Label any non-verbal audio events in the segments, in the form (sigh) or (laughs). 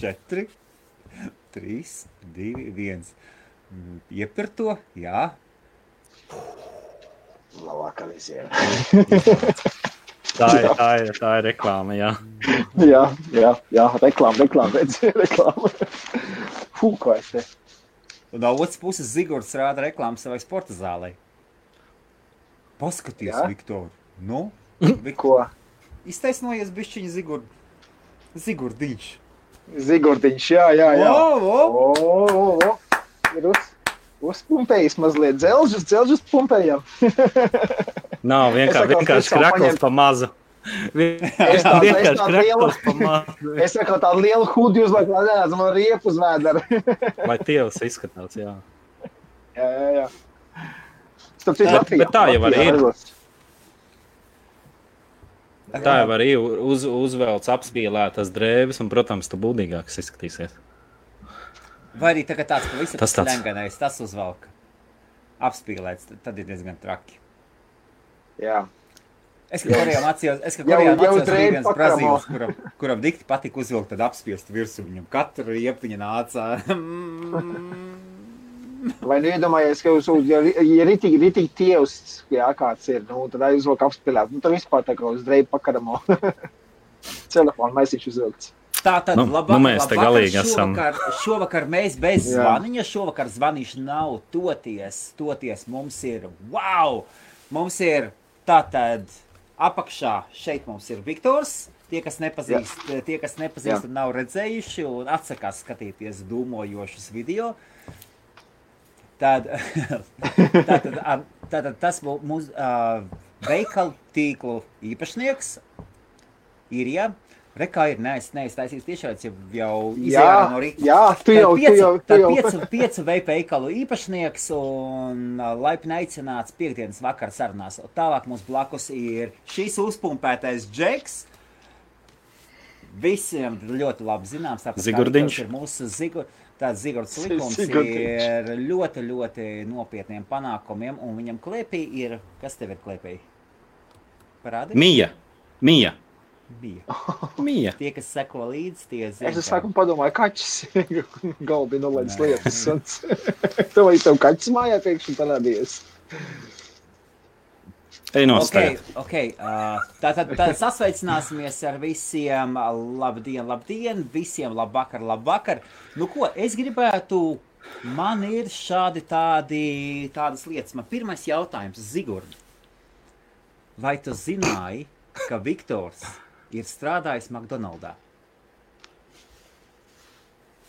4, 3, 2, 1. Iepir to, jā. Labākā visiem. Tā ir, tā ir, tā ir reklāma. Jā, jā, jā, jā reklāma, reklāma, redz, (laughs) reklāma. Fū, ko es te. Un no otras puses Zigords rāda reklāmu savai sporta zālei. Paskaties, Jā? Viktor. Nu, Ko? iztaisnojies bišķiņa Zigord. Zigordiņš. Zigordiņš, jā, jā, jā. O, o. O, o, o. Ir uz, uzpumpējis mazliet dzelžus, dzelžus pumpējam. (laughs) nav vienkārši, vienkārši krakls paņem- pa mazu. (laughs) Es tādu- mazu. (laughs) Es saku, tādu lielu hudi uzliek, lai neredzu man riepu uz vēdera. Lai tievs izskatās, jā. jā, jā, jā. Starp citu, Latvijā- bet tā jau arī ir. ražos. Tā jau arī uz, uzvelc apspīlētas drēbes, un, protams, tu būdīgāks izskatīsies. Vai arī tagad tāds pavisam Tas tāds. slenganais, tas uzvalk. Apspīlēts, tad- ir diezgan traki. Jā. Es kā Korejā mācījos, es kā Jau- Korejā jau mācījos bija viens brazīlis, kuram, kuram dikti patika uzvilkt tad apspiest virsū viņam. Katru riepiņu nāca. (laughs) Vai nu iedomājies, ka uz, uz, ja, ja ritīgi, ritīgi tievs, jā, kāds ir, nu, tad aizvelk apspēlēt. Nu, tad vispār tā kā uz dreibu pakaramo. (laughs) Telefonu maisiņš uzvilkts. Tā tad Nu, labāk, nu mēs te galīgi esam. šovakar, šovakar mēs bez Jā. zvaniņa, šovakar zvanīšu nav toties, toties mums ir, wow, mums ir tātad apakšā, šeit mums ir Viktors, tie, kas nepazīst, tie, kas nepazīst Jā. un nav redzējuši un atsakās skatīties dūmojošus video, tad, (laughs) tātad, tātad tas būs mūsu uh, veikalu tīklu īpašnieks, ir, ja, Rekā ir neiztaisīts tiešāds, jau, jau Jā, izjāra no rīta. jā, tu jau, tu jau, tu jau. Piecu, piecu veikalu īpašnieks un laipni aicināts piekdienas vakar sarunās. Tālāk mums blakus ir šīs uzpumpētais džeks. Visiem ļoti labi zināms, tāpēc Zigurdiņš. Ir mūsu zigur. Tāds Zigords likums (laughs) ir ļoti, ļoti nopietniem panākumiem, un viņam klēpī ir, kas tev ir klēpī? Parādi? Mija, Mija, Bija. (laughs) Mija. Tie, kas seko līdzi, tie zina. Es sākumā padomāju, kaķis. (laughs) Galbi nolaidis Nē. lietas. Tev tev kaķis mājā pēkšņi parādījies? Ej no Okay, okay. Uh, tātad tā, sasveicināsimies ar visiem. Labdien, labdien, visiem labvakar, labvakar. Nu, ko es gribētu? Man ir šādi tādi, tādas lietas. Man pirmais jautājums, Zigurd. Vai tu zināji, ka Viktors ir strādājis McDonald's?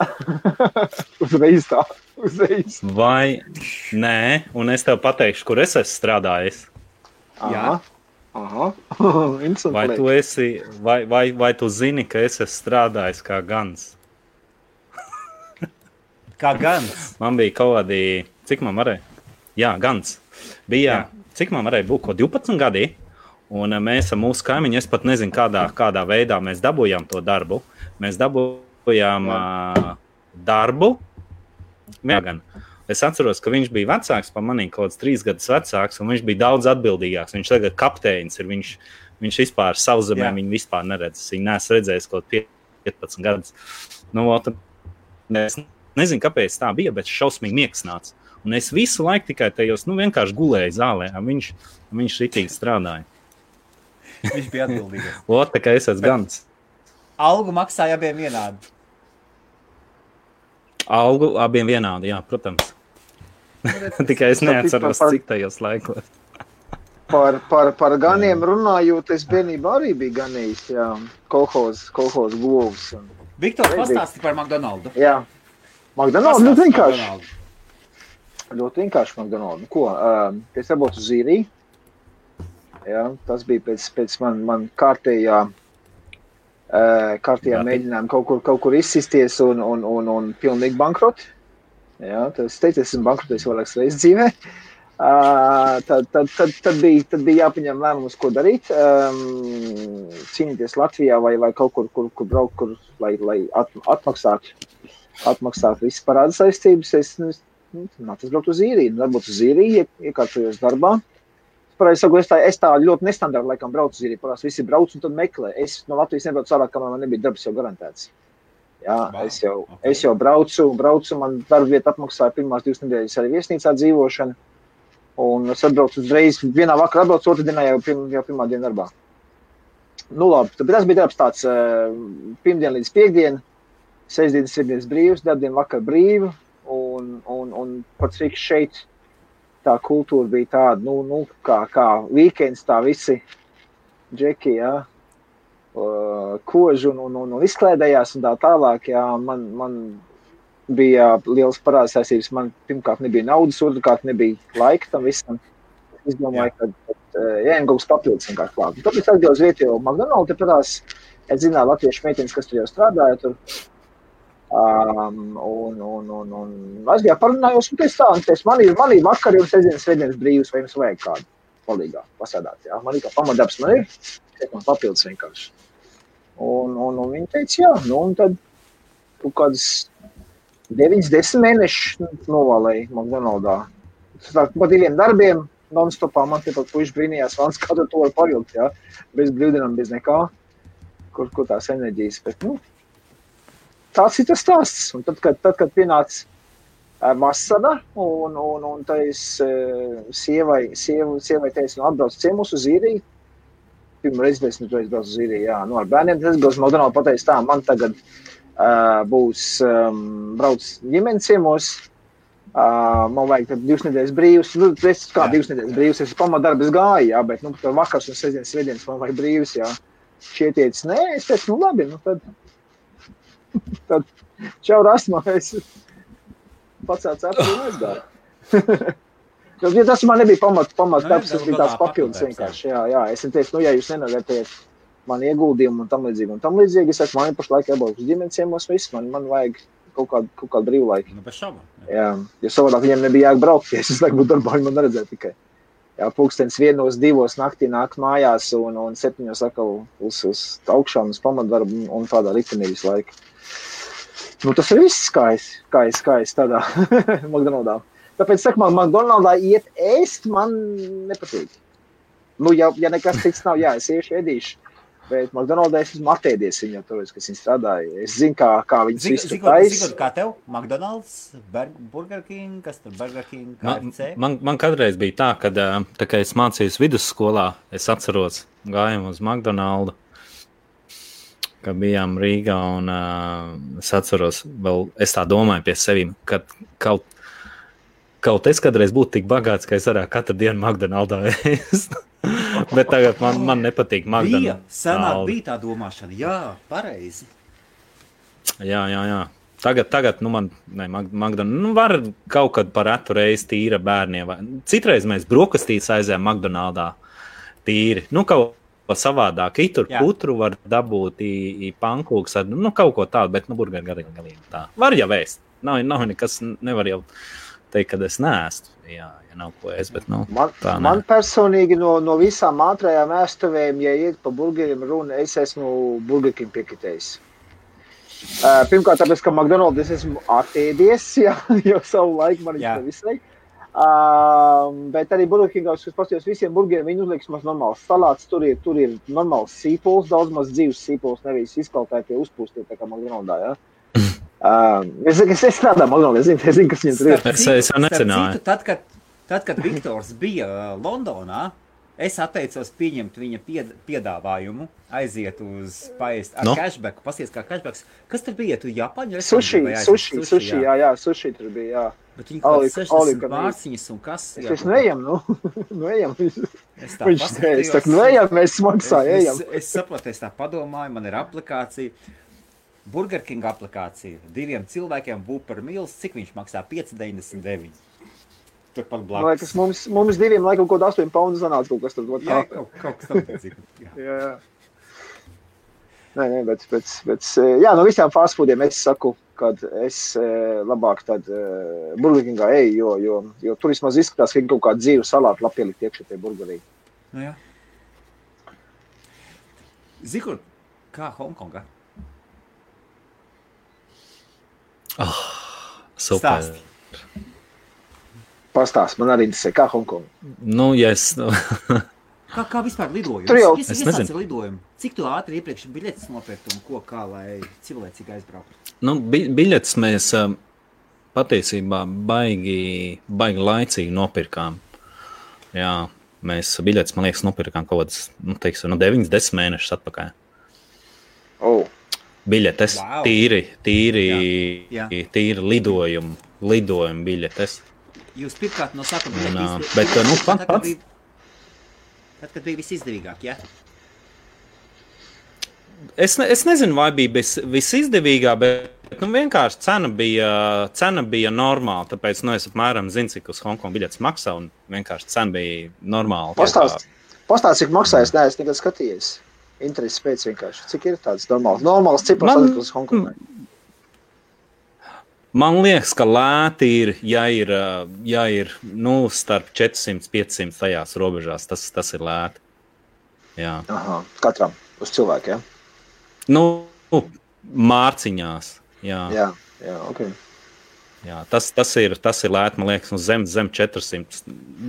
(laughs) Uzreiz tā. Uzreiz. Vai nē, un es tev pateikšu, kur es esmu strādājis. Jā. Aha. (laughs) Interesanti. Vai tu, esi, vai, vai, vai tu zini, ka es esmu strādājis kā gans? (laughs) Kā gans? Man bija kaut kādi, cik man varēja? Jā, gans. Bija, Jā. cik man varēja būt, ko 12 gadi. Un eh, mēs ar mūsu kaimiņu, es pat nezinu, kādā, kādā veidā mēs dabūjām to darbu. Mēs dabūjām uh, darbu. Jā, gan. Es atceros, ka viņš bija vecāks par mani, kaut kāds trīs gadus vecāks, un viņš bija daudz atbildīgāks. Viņš tagad ir kapteinis. Ir, viņš, viņš vispār savā zemē Jā. viņu vispār neredz. Viņu nesu redzējis kaut kāds 15 gadus. Nu, es nezinu, kāpēc tā bija, bet šausmīgi miegs nāca. Un es visu laiku tikai tajos nu, vienkārši gulēju zālē. un Viņš, viņš ritīgi strādāja. Viņš bija atbildīgs. (laughs) Ot, tā kā es esmu gans. Algu maksāja abiem vienādi. Algu abiem vienādi, jā, protams. (laughs) Tikai es neatceros, cik tajos laikos. Par, par, par ganiem runājot, es bērnībā arī biju ganījis. Jā, kolhoz, kolhoz govs. Un... Viktor, pastāsti par McDonald's. Jā, McDonald's ļoti vienkārši. Ļoti vienkārši McDonald's. Nu, ko, uh, es dabūju uz īriju. Jā, tas bija pēc, pēc man, man kārtējā, uh, kārtējā Jā, mēģinājuma kaut kur, kaut kur izsisties un, un, un, un pilnīgi bankrot. Tad es teicu, esmu bankrotējis vairākas reizes dzīvē. Uh, tad, tad, tad, tad, bija, tad bija jāpieņem lēmums, ko darīt. Um, cīnīties Latvijā vai, vai kaut kur, kur, kur braukt, kur, lai, lai at, atmaksātu, atmaksātu visas parāda saistības. Es, nu, es nu, braukt uz īriju, varbūt uz īriju, ie- iekārtojos darbā. Sakot, es tā, es tā ļoti nestandarta laikam braucu uz īriju. Parasti visi brauc un meklē. Es no Latvijas nebraucu ārā, kamēr man nebija darbs jau garantēts. Jā, es, jau, ok. okay. es jau braucu, braucu man darba vieta apmaksāja pirmās divas nedēļas arī viesnīcā dzīvošanu. Un es atbraucu uzreiz, vienā vakarā atbraucu, otrā dienā jau, pirm, jau pirmā diena darbā. Nu labi, tad tas bija darbs tāds uh, pirmdien līdz piekdien, sestdienas, sestdienas brīvs, darbdien vakar brīvu. Un, un, un pats Riks šeit, tā kultūra bija tāda, nu, nu kā, kā weekends, tā visi džeki, jā, uh, koži un, un, un, un izklaidējās un tā tālāk. Jā, man, man bija liels parāds saistības. Man pirmkārt nebija naudas, otrkārt nebija laika tam visam. Es domāju, ka uh, jāņem kaut kas papildus vienkārši klāt. Tāpēc aizgāju uz vietējo McDonald's, parās, es zināju latviešu meitenes, kas tur jau strādāja. Tur. Um, un, un, un, un aizgāju parunājos, un tā, un teicu, man ir, man ir vakar jums sestdienas, svētdienas brīvs, vai jums vajag kādu palīgā pasēdāt, jā. Man ir kā pamatdarbs, man ir, tiek man papildus vienkārši. Un, un, un viņi teica, jā, nu, un tad kaut kādas 9, 10 mēnešus novalēja McDonaldā. Tā pa diviem darbiem, non-stopā man te pat puiši brīnījās, Vans, kā tu to var pavilkt, jā, bez brīvdienām, bez nekā, kur, kur tās enerģijas, bet, nu, tāds ir tas stāsts. Un tad, kad, tad, kad pienāca ā, vasara, un, un, un es ā, sievai, sievu, sievai teicu, nu, atbrauc ciemos uz īriju. Pirmā reize, kad es braucu uz īriju, jā, nu, ar bērniem, es uz McDonald's pateicu tā, man tagad uh, būs um, brauc ģimenes ciemos, Uh, man vajag divas nedēļas brīvs. Nu, es kā Jā. divas nedēļas brīvs. Es pamatdarbā gāju, jā, bet nu, tur vakars un sestdienas, svētdienas man vajag brīvs. Jā. Šie teica, nē, es teicu, nu labi, nu tad, (laughs) tad čau rasmā, es pacēlu cepuri un aizgāju. (laughs) Jo, ja tas man nebija pamat, pamat jā, darbs, tas bija tāds papildus vienkārši. Jā, jā, es teicu, nu, ja jūs nenovērtējat man ieguldījumu un tam līdzīgi, un tam līdzīgi, es saku, man pašlaik jābūt uz ģimenes ciemos, viss, man, man vajag kaut kādu, kaut kādu brīvlaiku. Nu, bez šaubām. Jā, jo savādāk viņiem nebija jābraukt. Ja es laikam būtu darbā, viņi man neredzēja tikai. Jā, pulkstenis vienos, divos naktī nāk mājās un, un septiņos atkal uz, uz augšām, uz pamatdarbu un, tādā ritenī visu laiku. Nu, tas ir viss, es, kā es tādā (laughs) McDonaldā. Tāpēc, saku, man McDonaldā iet ēst, man nepatīk. Nu, ja, ja nekas cits nav, jā, es iešu ēdīšu. Bet McDonaldā es esmu atēdies viņu, tāpēc, ka viņi strādāja. Es zinu, kā, kā viņi Zinu, visu zinu, taisa. zinu, kā tev, McDonald's, Bur- Burger King, kas tur Burger King, Man, KFC. man, man kādreiz bija tā, ka, ā, tā kā es mācījos vidusskolā, es atceros, gājām uz McDonald's, kad bijām Rīgā. Un, uh, es atceros, vēl es tā domāju pie sevis, ka kaut, kaut es kādreiz būtu tik bagāts, ka es varētu katru dienu McDonald's ēst. (laughs) Bet tagad man, man nepatīk McDonald's. senāk bija tā domāšana, jā, pareizi. Jā, jā, jā. Tagad, tagad nu, man ne, McDonald's, nu, var kaut kad par retu reizi tīra bērniem. Citreiz mēs brokastīs aizējām McDonald's tīri. Nu, kaut savādāk. I tur Jā. putru var dabūt, pankūks, nu, kaut ko tādu, bet, nu, burgeri galīgi tā. Var jau vēst. Nav, nav nekas, nevar jau teikt, ka es neēstu. Jā, ja nav ko ēst, bet, nu, Man, Tā ne. man personīgi no, no visām ātrajām ēstuvēm, ja iet pa burgeriem runa, es esmu burgeriem piekritējis. Uh, pirmkārt, tāpēc, ka McDonald's es esmu atēdies, (laughs) jā, jau savu laiku man ir visai. Uh, bet arī burgerīgā es paskatījos visiem burgeriem, viņi uzliks mums normāls salāts, tur ir, tur ir normāls sīpols, daudz maz dzīves sīpols, nevis izkaltētie uzpūstie, tā kā McDonald's, jā. (laughs) Uh, es, es, es strādāju McDonald's, es zinu, es zinu, kas viņiem tur ir. Es- es jau necināju. citu, Tad, kad, tad, kad Viktors bija uh, Londonā, es atteicos pieņemt viņa pied, piedāvājumu, aiziet uz paēst ar Nu? no? cashback, pasies kā cashbacks. Kas tur bija? Tu Japāņu Sushi, sushi, sushi, jā, jā, sushi tur bija, jā. Bet viņi kaut you 60 can eat. mārciņas un kas. Es, jā, es neejam, nu, (laughs) nu ejam. Es tā Viņš es saku, nu ejam, mēs smagsā es, ejam. es, es saprotu, es tā padomāju, man ir aplikācija. Burger King aplikācija diviem cilvēkiem būtu par mīlestību. Cik viņš maksā? 5,99. Turpat Man blakus. liekas, mums, mums diviem laikam kaut kāda 8 poundu sanāca kaut kas ot Jā, kaut, kaut kas tamlīdzīgs. Jā. (laughs) Jā, jā. Nē, nē, bet, bet, bet, eh, jā, no visām fast foodiem es saku, ka es eh, labāk tad uh, burgerīgā eju, jo, jo, jo tur vismaz izskatās, ka viņi kaut kādu dzīvu salātu labi pielikt iekšā tajā burgerī. Nu. Zikur, kā Hongkongā? Super. Stāsti. Pastāst, man arī interesē, kā Hongkong. Nu, ja es, (laughs) Kā, kā vispār lidojums? Tur jau- es, Es nezinu. lidojumu. Cik tu ātri iepriekš biļetes nopirkt un ko kā, lai cilvēcīgi aizbrauktu? Nu, bi biļetes mēs uh, patiesībā baigi, baigi laicīgi nopirkām. Jā, mēs biļetes, man liekas, nopirkām kaut kādas, nu, teiksim, no 9, 10 mēnešus atpakaļ. Oh. Biļetes, Wow. tīri, tīri, Jā, jā. tīri lidojumu, lidojumu biļetes. Jūs pirkāt no sākuma, Un, bet nu, tad, pats- kad bija- Tad, kad bija visizdevīgāk, ja? Es, ne, es nezinu, vai bija vis, visizdevīgāk, bet nu, vienkārši cena bija, cena bija normāla. Tāpēc nu, es apmēram zinu, cik uz Hongkongas biļetes maksā. un Vienkārši cena bija normāla. Pastāst, pastāst, cik maksā. Es neesmu nekad skatījies. Interesi pēc vienkārši. Cik ir tāds normāls, normāls cipars Man- uz Hongkongai? Man liekas, ka lēti ir, ja ir, ja ir nu, starp 400 un 500 tajās robežās. Tas, tas ir lēti. Jā. Aha, katram uz cilvēku, ja? Nu, mārciņās. Jā. Jā, jā, ok. Jā, tas, tas, ir, tas ir lēti, man liekas, nu, zem, zem 400.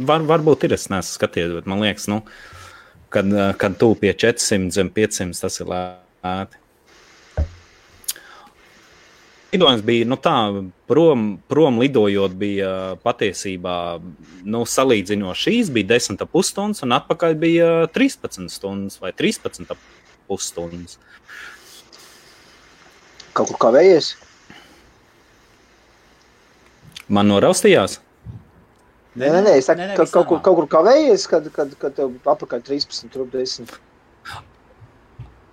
Var, varbūt ir, es neesmu skatījies, bet man liekas, nu, kad, ā, kad tu pie 400, zem 500, tas ir lēti. Lidojums bija nu, tā, prom, prom lidojot, bija patiesībā nu, salīdzinoši īsi. Bija 10,5 stundas, un atpakaļ bija 13 stundas vai 13,5 stundas. Kaut kur kavējies? Man noraustījās. Nē, nē, nē, es saku, nē, nē, ka kaut kur, kaut kur kavējies, kad, kad, kad tev apakaļ 13, tur 10.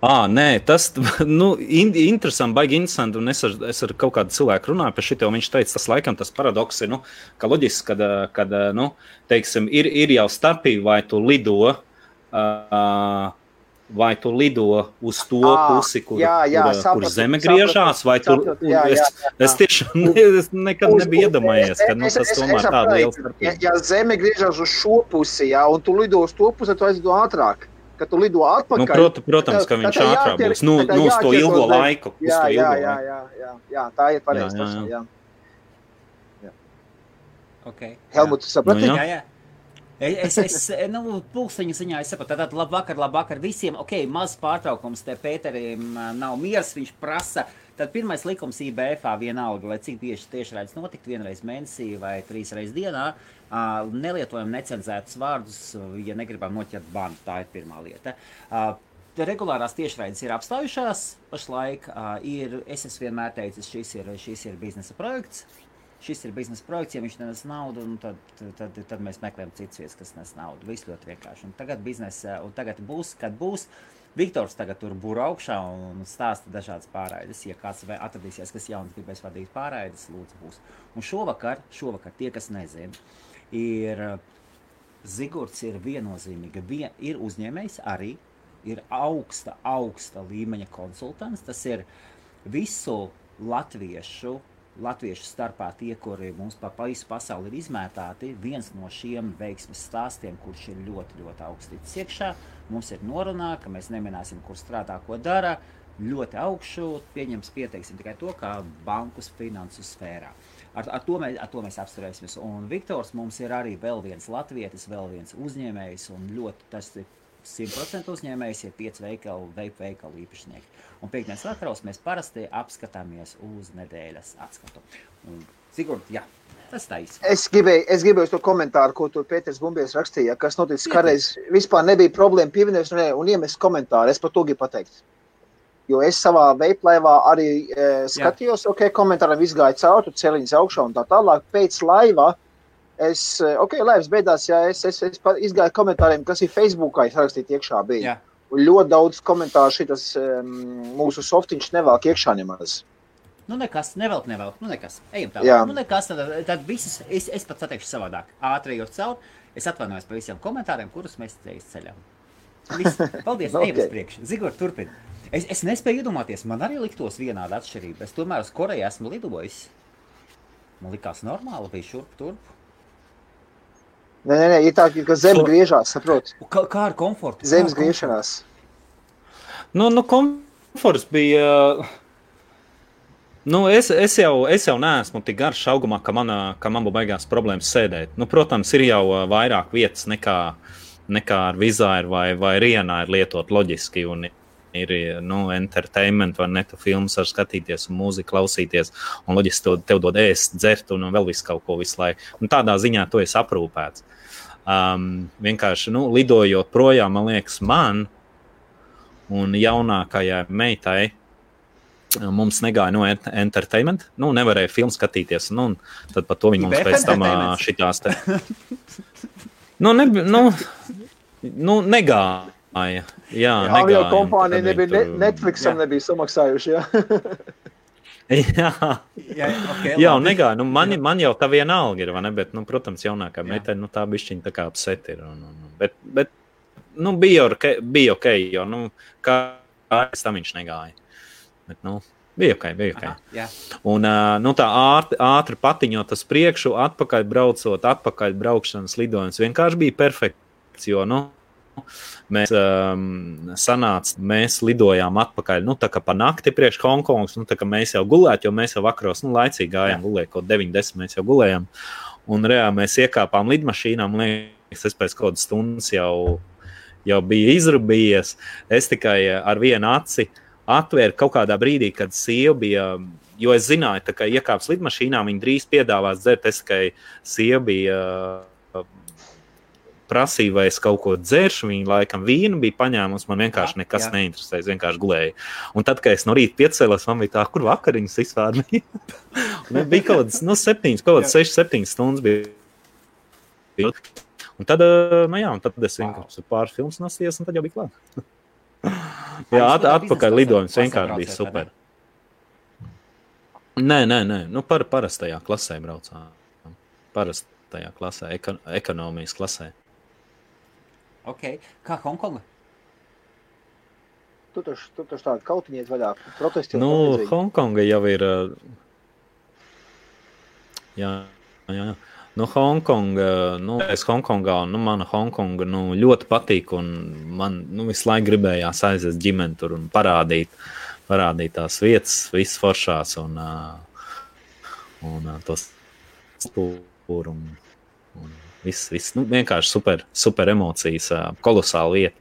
À, nē, tas (laughs) nu, in, interesanti, baigi interesanti. Un es ar, es ar kaut kādu cilvēku runāju par šo. Viņš teica, tas laikam tas paradoks ir, nu, ka loģiski, kad, kad nu, teiksim, ir, ir jau starpība, vai tu lido. Uh, Vai tu lido uz to Ā, pusi, kur, jā, jā, kur, sapratu, kur zeme griežās, vai tur sapratu, jā, jā, jā. Es tiešām ne, (laughs) es nekad Uz- nebiju iedomājies, ka nu, Es- tas es- es tomēr tāda saprotu, liela Ja, starpība. ja zeme griežas uz šo pusi, jā, un tu lido uz to pusi, tad tu aizlido ātrāk. Kad tu lido atpakaļ, Nu, prot, protams, ka viņš ātrāk būs. Nu, nu, uz to ilgo laiku. Jā, to jā, ilgo jā, jā, jā, jā, tā ir pareizi. Jā, jā, tas, jā. jā. Okay. Helmut, tu saprati? Nu, Jā, jā. (laughs) Es, es, nu, pulksteņa ziņā saprotu, tātad labvakar, labvakar visiem. Ok, maz pārtraukums te Pēterim nav miers, viņš prasa. Tad pirmais likums IBF vienalga, lai cik bieži tiešraides notikt vienreiz mēnesī vai trīs reizes dienā, nelietojam necenzētus vārdus, ja negribam noķert banu. Tā ir pirmā lieta. Regulārās tiešraides ir apstājušās pašlaik. ā, Ir, es esmu vienmēr teicis, šis ir, šis ir biznesa projekts šis ir biznesa projekts, ja viņš nes naudu, nu tad, tad, tad mēs meklējam citas vietas, kas nes naudu. Viss ļoti vienkārši. Un tagad biznesa, un tagad būs, kad būs. Viktors tagad tur būra augšā un stāsta dažādas pārraides. Ja kāds atradīsies, kas jauns gribēs vadīt pārraides, lūdzu, būs. Un šovakar, šovakar tie, kas nezina, ir Zigorts ir viennozīmīgi. Vien, ir uzņēmējs arī, ir augsta, augsta līmeņa konsultants. Tas ir visu latviešu latviešu starpā tie, kuri mums pa visu pasauli ir izmētāti, viens no šiem veiksmes stāstiem, kurš ir ļoti, ļoti augsts iekšā. Mums ir norunā, ka mēs neminēsim, kur strādā, ko dara. Ļoti augšu, pieņems, pieteiksim tikai to, kā bankas finansu sfērā. Ar, ar, to mēs, ar to mēs apspriesimies. Un Viktors mums ir arī vēl viens latvietis, vēl viens uzņēmējs. Un ļoti tas ir 100% uzņēmējs, ir pieci veikalu, veipu veikalu īpašnieki. Un piekdienas vakaros mēs parasti apskatāmies uz nedēļas atskatu. Un, Sigurd, jā, tas tā īsti. Es gribēju, es gribēju to komentāru, ko tur Pēters Bumbijs rakstīja, kas noticis kādreiz. Vispār nebija problēma pievienoties un, un iemest komentāru. Es par to gribu pateikt. Jo es savā veiplaivā arī e, skatījos, Jā. ok, komentāram izgāja cauri, tur celiņas augšā un tā tālāk. Pēc laiva es, e, ok, laivas beidzās, jā, es, es, es izgāju komentāriem, kas ir Facebookā, es rakstīju iekšā bija. Jā. Ļoti daudz komentāru šitas um, mūsu softiņš nevelk iekšā nemaz. Nu, nekas, nevelk, nevelk. Nu, nekas. Ejam tālāk. Nu, nekas, tad, tad visas, es, es pat sateikšu savādāk. Ātri ejot cauri, es atvainojos par visiem komentāriem, kurus mēs te izceļam. Viss. (laughs) Paldies, okay. ejam uz priekšu. Zigor, turpin. Es, es nespēju iedomāties, man arī liktos vienāda atšķirība. Es tomēr uz Koreju esmu lidojis. Man likās normāli, bija šurp turp. Nē, nē, nē, ir tā, ka zeme So- griežās, saprot? Un Kā, kā ar komfortu? Kā Zemes komfortu? griešanās. Nu, nu, komforts bija. Nu, es, es, jau, es jau neesmu tik garš augumā, ka, manā, ka man būtu baigās problēmas sēdēt. Nu, protams, ir jau vairāk vietas nekā, nekā ar vizāru vai, vai rienā ir lietot loģiski. Un ir nu, entertainment, vai ne? Tu filmas var skatīties, un mūziku klausīties, un loģiski to, tev dod ēst, dzert un vēl visu kaut ko visu laiku. Un tādā ziņā tu esi aprūpēts. Um, vienkārši nu, lidojot projām, man liekas, man un jaunākajai meitai. Mums negāja no entertainment, nu, nevarēja filmu skatīties. Nu, tad par to viņi mums pēc tam šitās te. Nu, ne, nu, nu, negāja. Jā, jā avio kompānija nebija, tur... Netflixam jā. nebija samaksājuši. Jā, (laughs) jā, jā, okay, jā negāja. Nu, man, man jau tā viena alga ir, ne? Bet, nu, protams, jaunākā meitene, nu, tā bišķiņa tā kā apset ir. Un, un, bet, bet, nu, bija ok, bija ok, jo, nu, kā es tam viņš negāja. Bet, nu, Bija ok, bija ok. Aha, jā. un uh, nu, tā ātri, ātri patiņot uz priekšu, atpakaļ braucot, atpakaļ braukšanas lidojums vienkārši bija perfekts. Jo, nu, Mēs um, sanācām, mēs lidojām atpakaļ, nu, tā kā pa nakti priekš Hongkongas, nu, tā kā mēs jau gulējām, jo mēs jau vakaros, nu, laicīgi gājām, gulējām kaut 9, 10, mēs jau gulējām. Un reāli mēs iekāpām lidmašīnām, liekas, es pēc kādas stundas jau, jau biju izrubījies. Es tikai ar vienu aci atvēru kaut kādā brīdī, kad sieva bija jo es zināju, ka iekāps lidmašīnā, viņi drīz piedāvās dzert. Es tikai bija prasīja, vai es kaut ko dzeršu. Viņa laikam vīnu bija paņēmusi. Man vienkārši nekas jā. neinteresēja. Es vienkārši gulēju. Un tad, kad es no rīta piecēlos, man bija tā, kur vakariņas vispār bija. (laughs) bija kaut kādas nu, septiņas, kaut kādas sešas, septiņas stundas. Bija. Un tad, nu jā, un tad es vienkārši pāris filmas nosījos, un tad jau bija klāt. (laughs) jā, at, atpakaļ lidojums vienkārši bija super. Nē, nē, nē. Nu, par, parastajā klasē braucām. Parastajā klasē, ekon, ekonomijas klasē. Okay. Kā Hongkonga? Tu tur tu tur tādu kautiņiet vaļā, protesti. Nu, Hongkonga jau ir. Jā, jā. Nu, Hongkonga, nu, es Hongkongā, nu, mana Hongkonga nu, ļoti patīk, un man nu, visu laiku gribējās aiziet ģimeni tur un parādīt, parādīt tās vietas, visas foršās un, un tos stūri. Un, un, Viss, viss nu, vienkārši super, super emocijas, kolosāla vieta.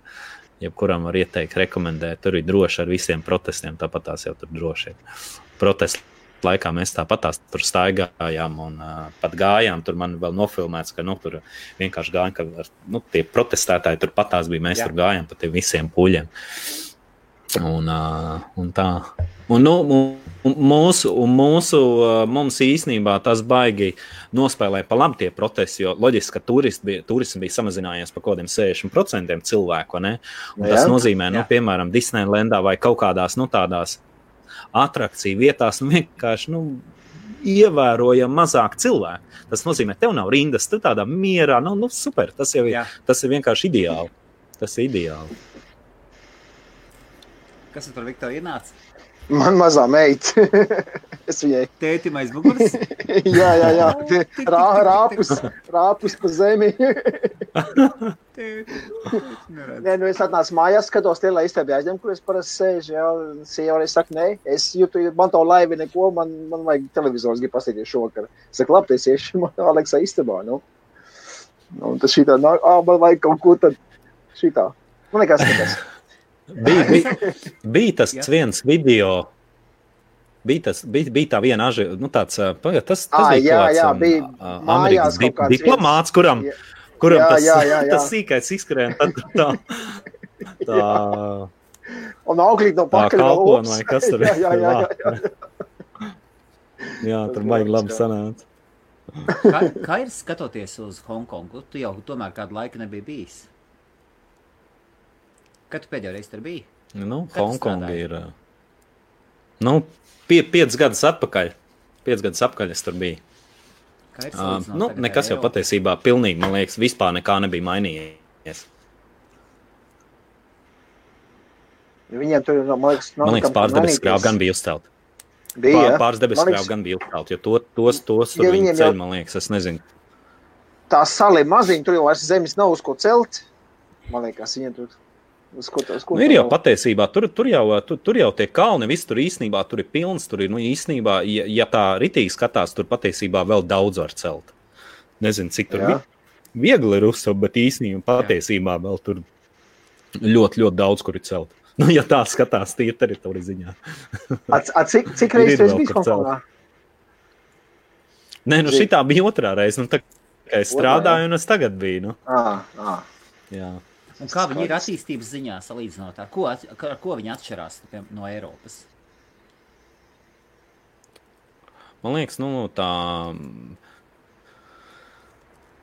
Jebkuram var ieteikt, rekomendēt. Tur ir droši ar visiem protestiem. Tāpat tās jau tur droši ir. Protestu laikā mēs tāpat tās tur staigājām un uh, pat gājām. Tur man vēl nofilmēts, ka nu, tur vienkārši gājām, ka nu, tie protestētāji tur pat tās bija. Mēs Jā. tur gājām pa tiem visiem puļiem. Un, uh, un tā. Un, nu, un mūsu, un mūsu, mums īstenībā tas baigi nospēlē pa labi tie protesti, jo loģiski, ka turisms bija, turism bija samazinājies par kaut kādiem 60% cilvēku. Tas nozīmē, nu, piemēram, Disneylandā vai kaut kādās nu, tādās atrakciju vietās nu, (laughs) vienkārši. Nu, Ievērojami mazāk cilvēku. Tas nozīmē, ka tev nav rindas, tu tādā mierā, nu, nu super. Tas jau ir, Jā. tas ir vienkārši ideāli. Tas ir ideāli. Kas tur Viktor ienāca? Man mazā meita. (laughs) es viņai. Tētim aiz muguras? (laughs) jā, jā, jā. Rā, rāpus, rāpus pa zemi. (laughs) nē, nu es atnācu mājās, skatos tie, lai iztēbi aizņem, kur es parasti sēžu. Jā, sieva arī saka, nē, es jūtu, man to laivi neko, man, man vajag televizors, grib pasīties šokar. Saka, labi, es iešu man Aleksa istabā, nu. Nu, tas šitā, nāk, ā, man vajag kaut ko tad šitā. Nu, nekas, nekas. Bija, bija, bija tas viens video. Bija, tas, bija, bija tā viena aži, nu tāds, tas, tas à, bija jā, jā, bija Amerikas di diplomāts, kuram, jā. kuram jā, tas, jā, jā, jā. (laughs) tas sīkais izskrēja. Tā, tā, tā, un auglīt no pakaļ. Tā kalpona vai kas tur ir. (laughs) jā, jā, jā, jā. jā, tur baigi labi sanāca. kā, kā ir skatoties uz Hongkongu? Tu jau tomēr kādu laiku nebija bijis. Kad tu pēdējo reizi tur biji? Nu, Hongkonga ir. Nu, pie, piecas gadus atpakaļ. Piecas gadus atpakaļ es tur biju. Uh, nu, nekas jau patiesībā pilnīgi, man liekas, vispār nekā nebija mainījies. Viņiem tur, man liekas, man liekas pāris debesu krāpes gan bija uzcelta. Bija, Pār, pāris debesu krāpes gan bija uzcelta, jo to, tos, tos tur ja viņi ceļ, jau... man liekas, es nezinu. Tā sali maziņa, tur jau vairs zemes nav uz ko celt. Man liekas, viņiem tur Ko, ko nu, ir jau patiesībā, tur, tur, jau, tur, tur jau tie kalni, viss tur īstenībā tur ir pilns. Tur ir, nu, īstenībā, ja, ja tā ritīgi skatās, tur patiesībā vēl daudz var celt. Nezinu, cik tur ir. Viegli ir uzcelt, bet īstenībā patiesībā vēl tur ļoti, ļoti daudz kur ir celt. (laughs) Nu, ja tā skatās, tie ir teritorija ziņā. A, a, cik cik (laughs) reizes kur celt. Hongkongā? Nē, nu šī bija otrā reize. Nu, tā, es strādāju, un es tagad biju. Nu, Ā, ā. jā. Un kā viņi ir attīstības ziņā salīdzinot ar ko, ar ko viņi atšķirās piem- no Eiropas? Man liekas, nu, tā,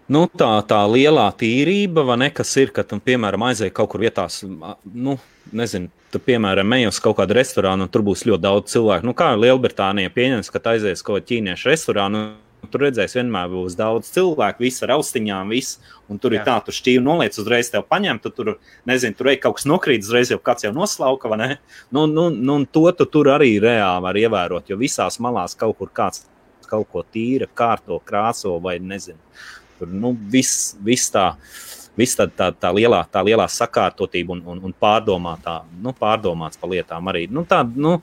nu, tā, tā lielā tīrība, ne, kas ir, kad, tu, piemēram, aizēji kaut kur vietās, nu, nezinu, tu, piemēram, ej uz kaut kādu restorānu, un tur būs ļoti daudz cilvēku. Nu, kā Lielbritānija pieņems, ka aizies kaut kādu ķīniešu restorānu. Tur redzēs, vienmēr būs daudz cilvēku, viss ar austiņām, viss. Un tur Jā. Ir tā, tu šķīvi noliec, uzreiz tev paņem, tu tur, nezinu, tur ej kaut kas nokrīt, uzreiz jau kāds jau noslauka, vai ne? Nu, nu, nu, un to tu tur arī reāli var ievērot, jo visās malās kaut kur kāds kaut ko tīra, kārto, krāso vai nezinu. Tur nu, viss, viss tā. Viss tā, tā, tā, lielā, tā lielā sakārtotība un, un, un pārdomātā, nu, pārdomāts par lietām arī. Nu, tā, nu,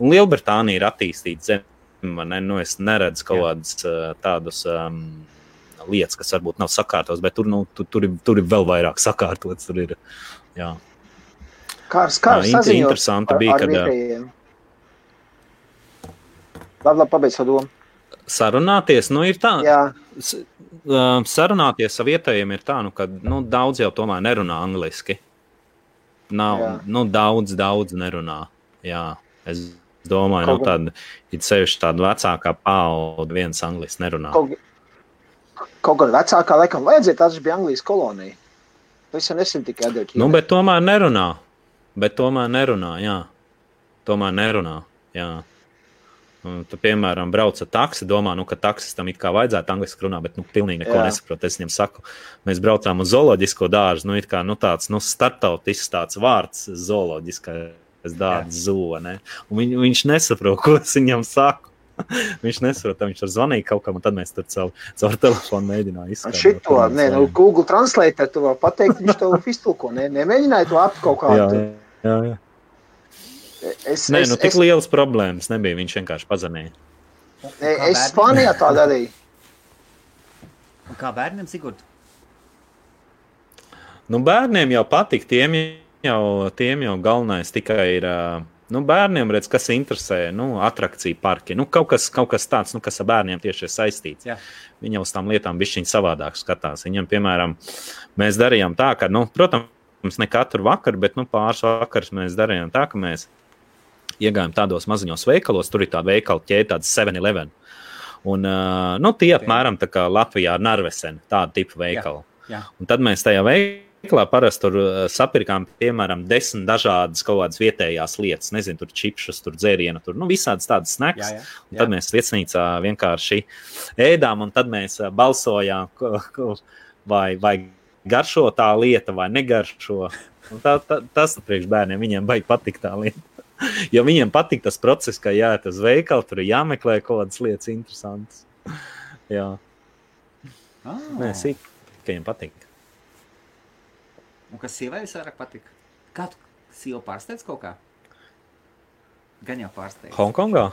Lielbritānija ir attīstīta zeme. Vai Ne? Nu, es neredzu kaut Jā. kādas uh, tādas um, lietas, kas varbūt nav sakārtotas, bet tur, nu, tur, tur, ir, tur ir vēl vairāk sakārtotas. Tur ir, jā. Kārs, kārs Jā, interesanti ar, bija, ar kad, ā, vietējiem. Labi, labi, pabeidz savu domu. Sarunāties, nu, ir tā. Jā, ā, Sarunāties ar vietējiem ir tā, nu, ka nu, daudz jau tomēr nerunā angliski. Nav, Jā. nu, daudz, daudz nerunā. Jā, es domāju, Kaut nu, tāda ir sevišķi tāda vecākā paudze, viens anglis nerunā. kaut, kaut gan vecākā laikam vajadzēja, tas bija Anglijas kolonija. Jau nesen tika atdevts. Nu, bet tomēr nerunā. Bet tomēr nerunā, jā. Tomēr nerunā, jā. Tu, piemēram, brauc ar taksi, domā, nu, ka taksistam it kā vajadzētu angliski runāt, bet nu, pilnīgi neko Jā. nesaprotu. Es viņam saku, mēs braucām uz zooloģisko dārzu, nu, it kā nu, tāds nu, startautisks tāds vārds - zooloģiskais dārsts, zone. Un viņ, viņš nesaprot, (laughs) ko es viņam saku. (laughs) viņš nesaprot, viņš tur zvanīja kaut kam, un tad mēs tur caur, caur telefonu mēģinājām šito, ko mēs nē, nu. Google Translate, tu vari pateikt, viņš to iztulko. Ne, nemēģināja to ap kaut jā, jā. Es, Nē, es, nu, tik es, lielas problēmas nebija. Viņš vienkārši pazemēja. es Spānijā tā darīju. Un kā bērniem, Sigurd? Nu, bērniem jau patīk, tiem jau, tiem jau galvenais tikai ir. Nu, bērniem redz, kas interesē, nu, attrakcija parki. Nu, kaut, kas, kaut kas tāds, nu, kas ar bērniem tieši ir saistīts. Jā. Viņi uz tām lietām bija savādāk skatās. Viņam, piemēram, mēs darījām tā, ka, nu, protams, ne katru vakaru, bet nu, pāris vakarus mēs darījām tā, ka mēs iegājām tādos maziņos veikalos, tur ir tāda veikala ķēde, tāda 7-11. Un, nu, tie apmēram tā kā Latvijā ar Narvesenu, tāda tipa veikala. Jā. Un tad mēs tajā veikalā parasti tur uh, sapirkām, piemēram, desmit dažādas kaut kādas vietējās lietas. Nezinu, tur čipšus, tur dzērienu, tur nu, visādas tādas snacks. Jā, jā. Un Tad mēs viesnīcā vienkārši ēdām, un tad mēs ā, balsojām, vai, vai garšo tā lieta, vai negaršo. Un Tā, tā, tas priekš bērniem viņiem baigi patīk tā lieta. (laughs) Jo viņiem patīk tas process, ka jāiet uz veikalu, tur ir jāmeklē kaut kādas lietas interesantas. Jā, Ah, nē, sīk, ka viņiem patīk. Un kas sievai visvairāk patika? Kā tu sievu pārsteidz kaut kā? Gan jau pārsteidz. Hongkongā?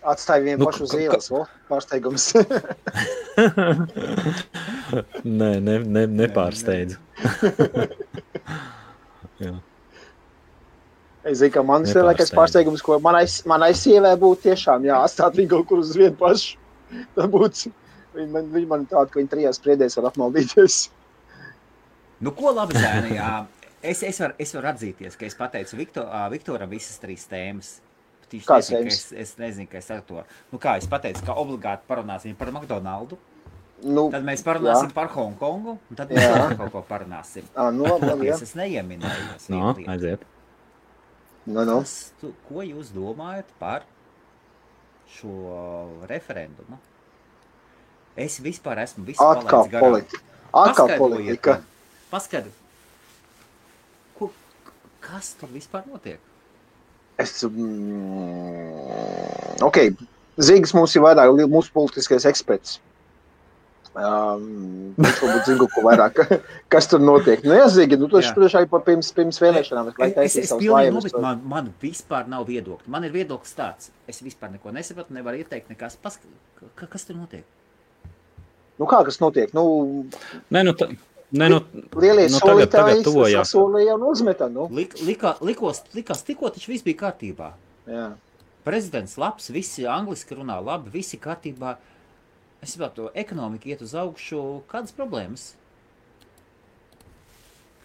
Atstāja vienu Nu, pašu uz ka- ielas. o, Pārsteigums. (laughs) Nē, ne, ne, nepārsteidzu. (laughs) Jā. Es zinu, ka man Nepārsteidz. lielākais pārsteigums, ko manai, manai sievai būtu tiešām jāatstāt viņu kaut kur uz vienu pašu. (laughs) Tā būtu. Viņa man, viņa man tāda, ka viņa trijās priedēs var apmaldīties. Nu, ko labi zēni, (laughs) jā. Es, es, varu, es varu atzīties, ka es pateicu Viktor, ā, Viktoram visas trīs tēmas. Viņš nezina, ka tēmas? es, es nezinu, ka es ar to. Nu, kā es pateicu, ka obligāti parunāsim par McDonaldu. Nu, Tad mēs parunāsim Jā. par Hongkongu. Un tad mēs vēl kaut ko parunāsim. (laughs) ā, nu, labi, labi. Es, es neieminēju. No, aiziet. Nu, nu. Kas, tu, ko jūs domājat par šo referendumu? Es vispār esmu visu Atkal politika. Atkal politika. Paskaidro. Ko, kas tur vispār notiek? Es, mm, ok, Zīgs mums ir vairāk, mūsu politiskais eksperts. Um, viņš varbūt zina kaut ko vairāk, (laughs) kas tur notiek. Nu, jā, Zīgi, nu, Jā. tur arī pirms, pirms vēlēšanām. Es, Es, es, es pilnīgi nopietni, man, man vispār nav viedokļa. Man ir viedoklis tāds, es vispār neko nesaprotu, nevaru ieteikt nekas. Pask ka, kas tur notiek? Nu, kā kas notiek? Nu, Nē, nu, tā, Ne, nu, Lielie nu, tagad, tagad tuvojās. sasolīja un uzmeta. Nu. Lik, likā, likos, likās, tikko taču viss bija kārtībā. Jā. Prezidents labs, visi angliski runā labi, visi kārtībā. Es saprotu, ekonomika iet uz augšu. Kādas problēmas?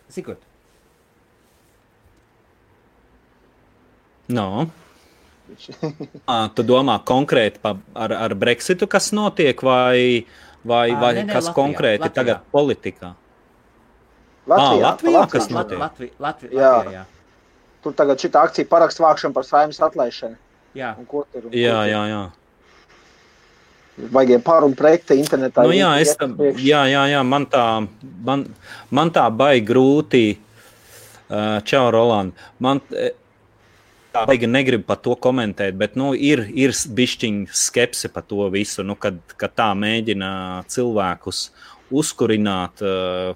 Sigurd, No. (laughs) Ā, Tu domā konkrēti pa, ar, ar Brexitu, kas notiek, vai, vai, Ā, vai nē, nē, kas Latvijā, konkrēti Latvijā. tagad politikā? Latvijā, Latvijā pa kas notiek? Latvijā, Latvijā, Jā. Latvijā, jā. Tur tagad šī akcija parakstu vākšana par saimnes atlaišanu. jā. Un ko tur? un Jā, ko tur. jā, jā. Vajag pārunu projekti internetā. Nu, jā, es, priekšu. jā, jā, jā, man tā, man, man tā baigi grūti. Uh, čau, Roland. Man tā baigi negribu par to komentēt, bet nu, ir, ir bišķiņa skepse par to visu, nu, kad, kad tā mēģina cilvēkus uzkurināt uh,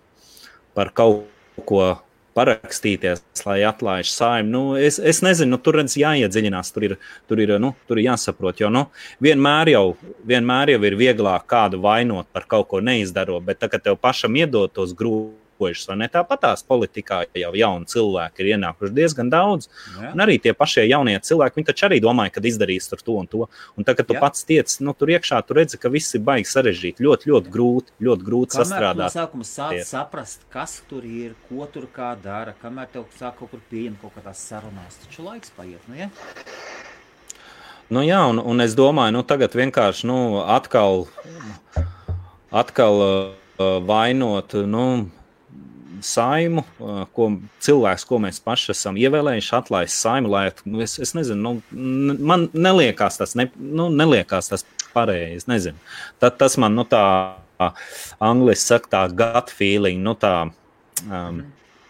par kaut ko parakstīties, lai atlaiž saimnu. Nu, es, es nezinu, nu, tur redz, jāiedziļinās, tur ir, tur ir, nu, tur ir jāsaprot. Jo nu, vienmēr, jau, vienmēr jau ir vieglāk kādu vainot par kaut ko neizdarot, bet tagad tev pašam iedot tos grūtus. Ne tāpat tās politikā jau jauni cilvēki ir ienākuši diezgan daudz. jā. Un arī tie pašie jaunie cilvēki, viņi taču arī domāja, ka izdarīs to un to. Un tagad, kad tu Jā. pats tiec nu, tur iekšā, tu redzi, ka viss ir baigi sarežģīti. Ļoti, ļoti grūti, ļoti grūti Kamēr sastrādāt. sākuma sāc saprast, kas tur ir, ko tur kā dara, kamēr tev sāk kaut kur pieņemt kaut kādās sarunās, taču laiks paiet. Nu, ja? Nu, jā, un, un es domāju, nu, tagad vienkārši nu, atkal, atkal uh, vainot nu, saimu, uh, ko cilvēks, ko mēs paši esam ievēlējuši, atlaist saimu. Lai, nu, es, es nezinu, nu, man neliekās tas, ne, nu, neliekās tas pareizi. nezinu. Ta, tas man nu, tā, angļuiski saka, tā gut feeling. Nu, tā, um,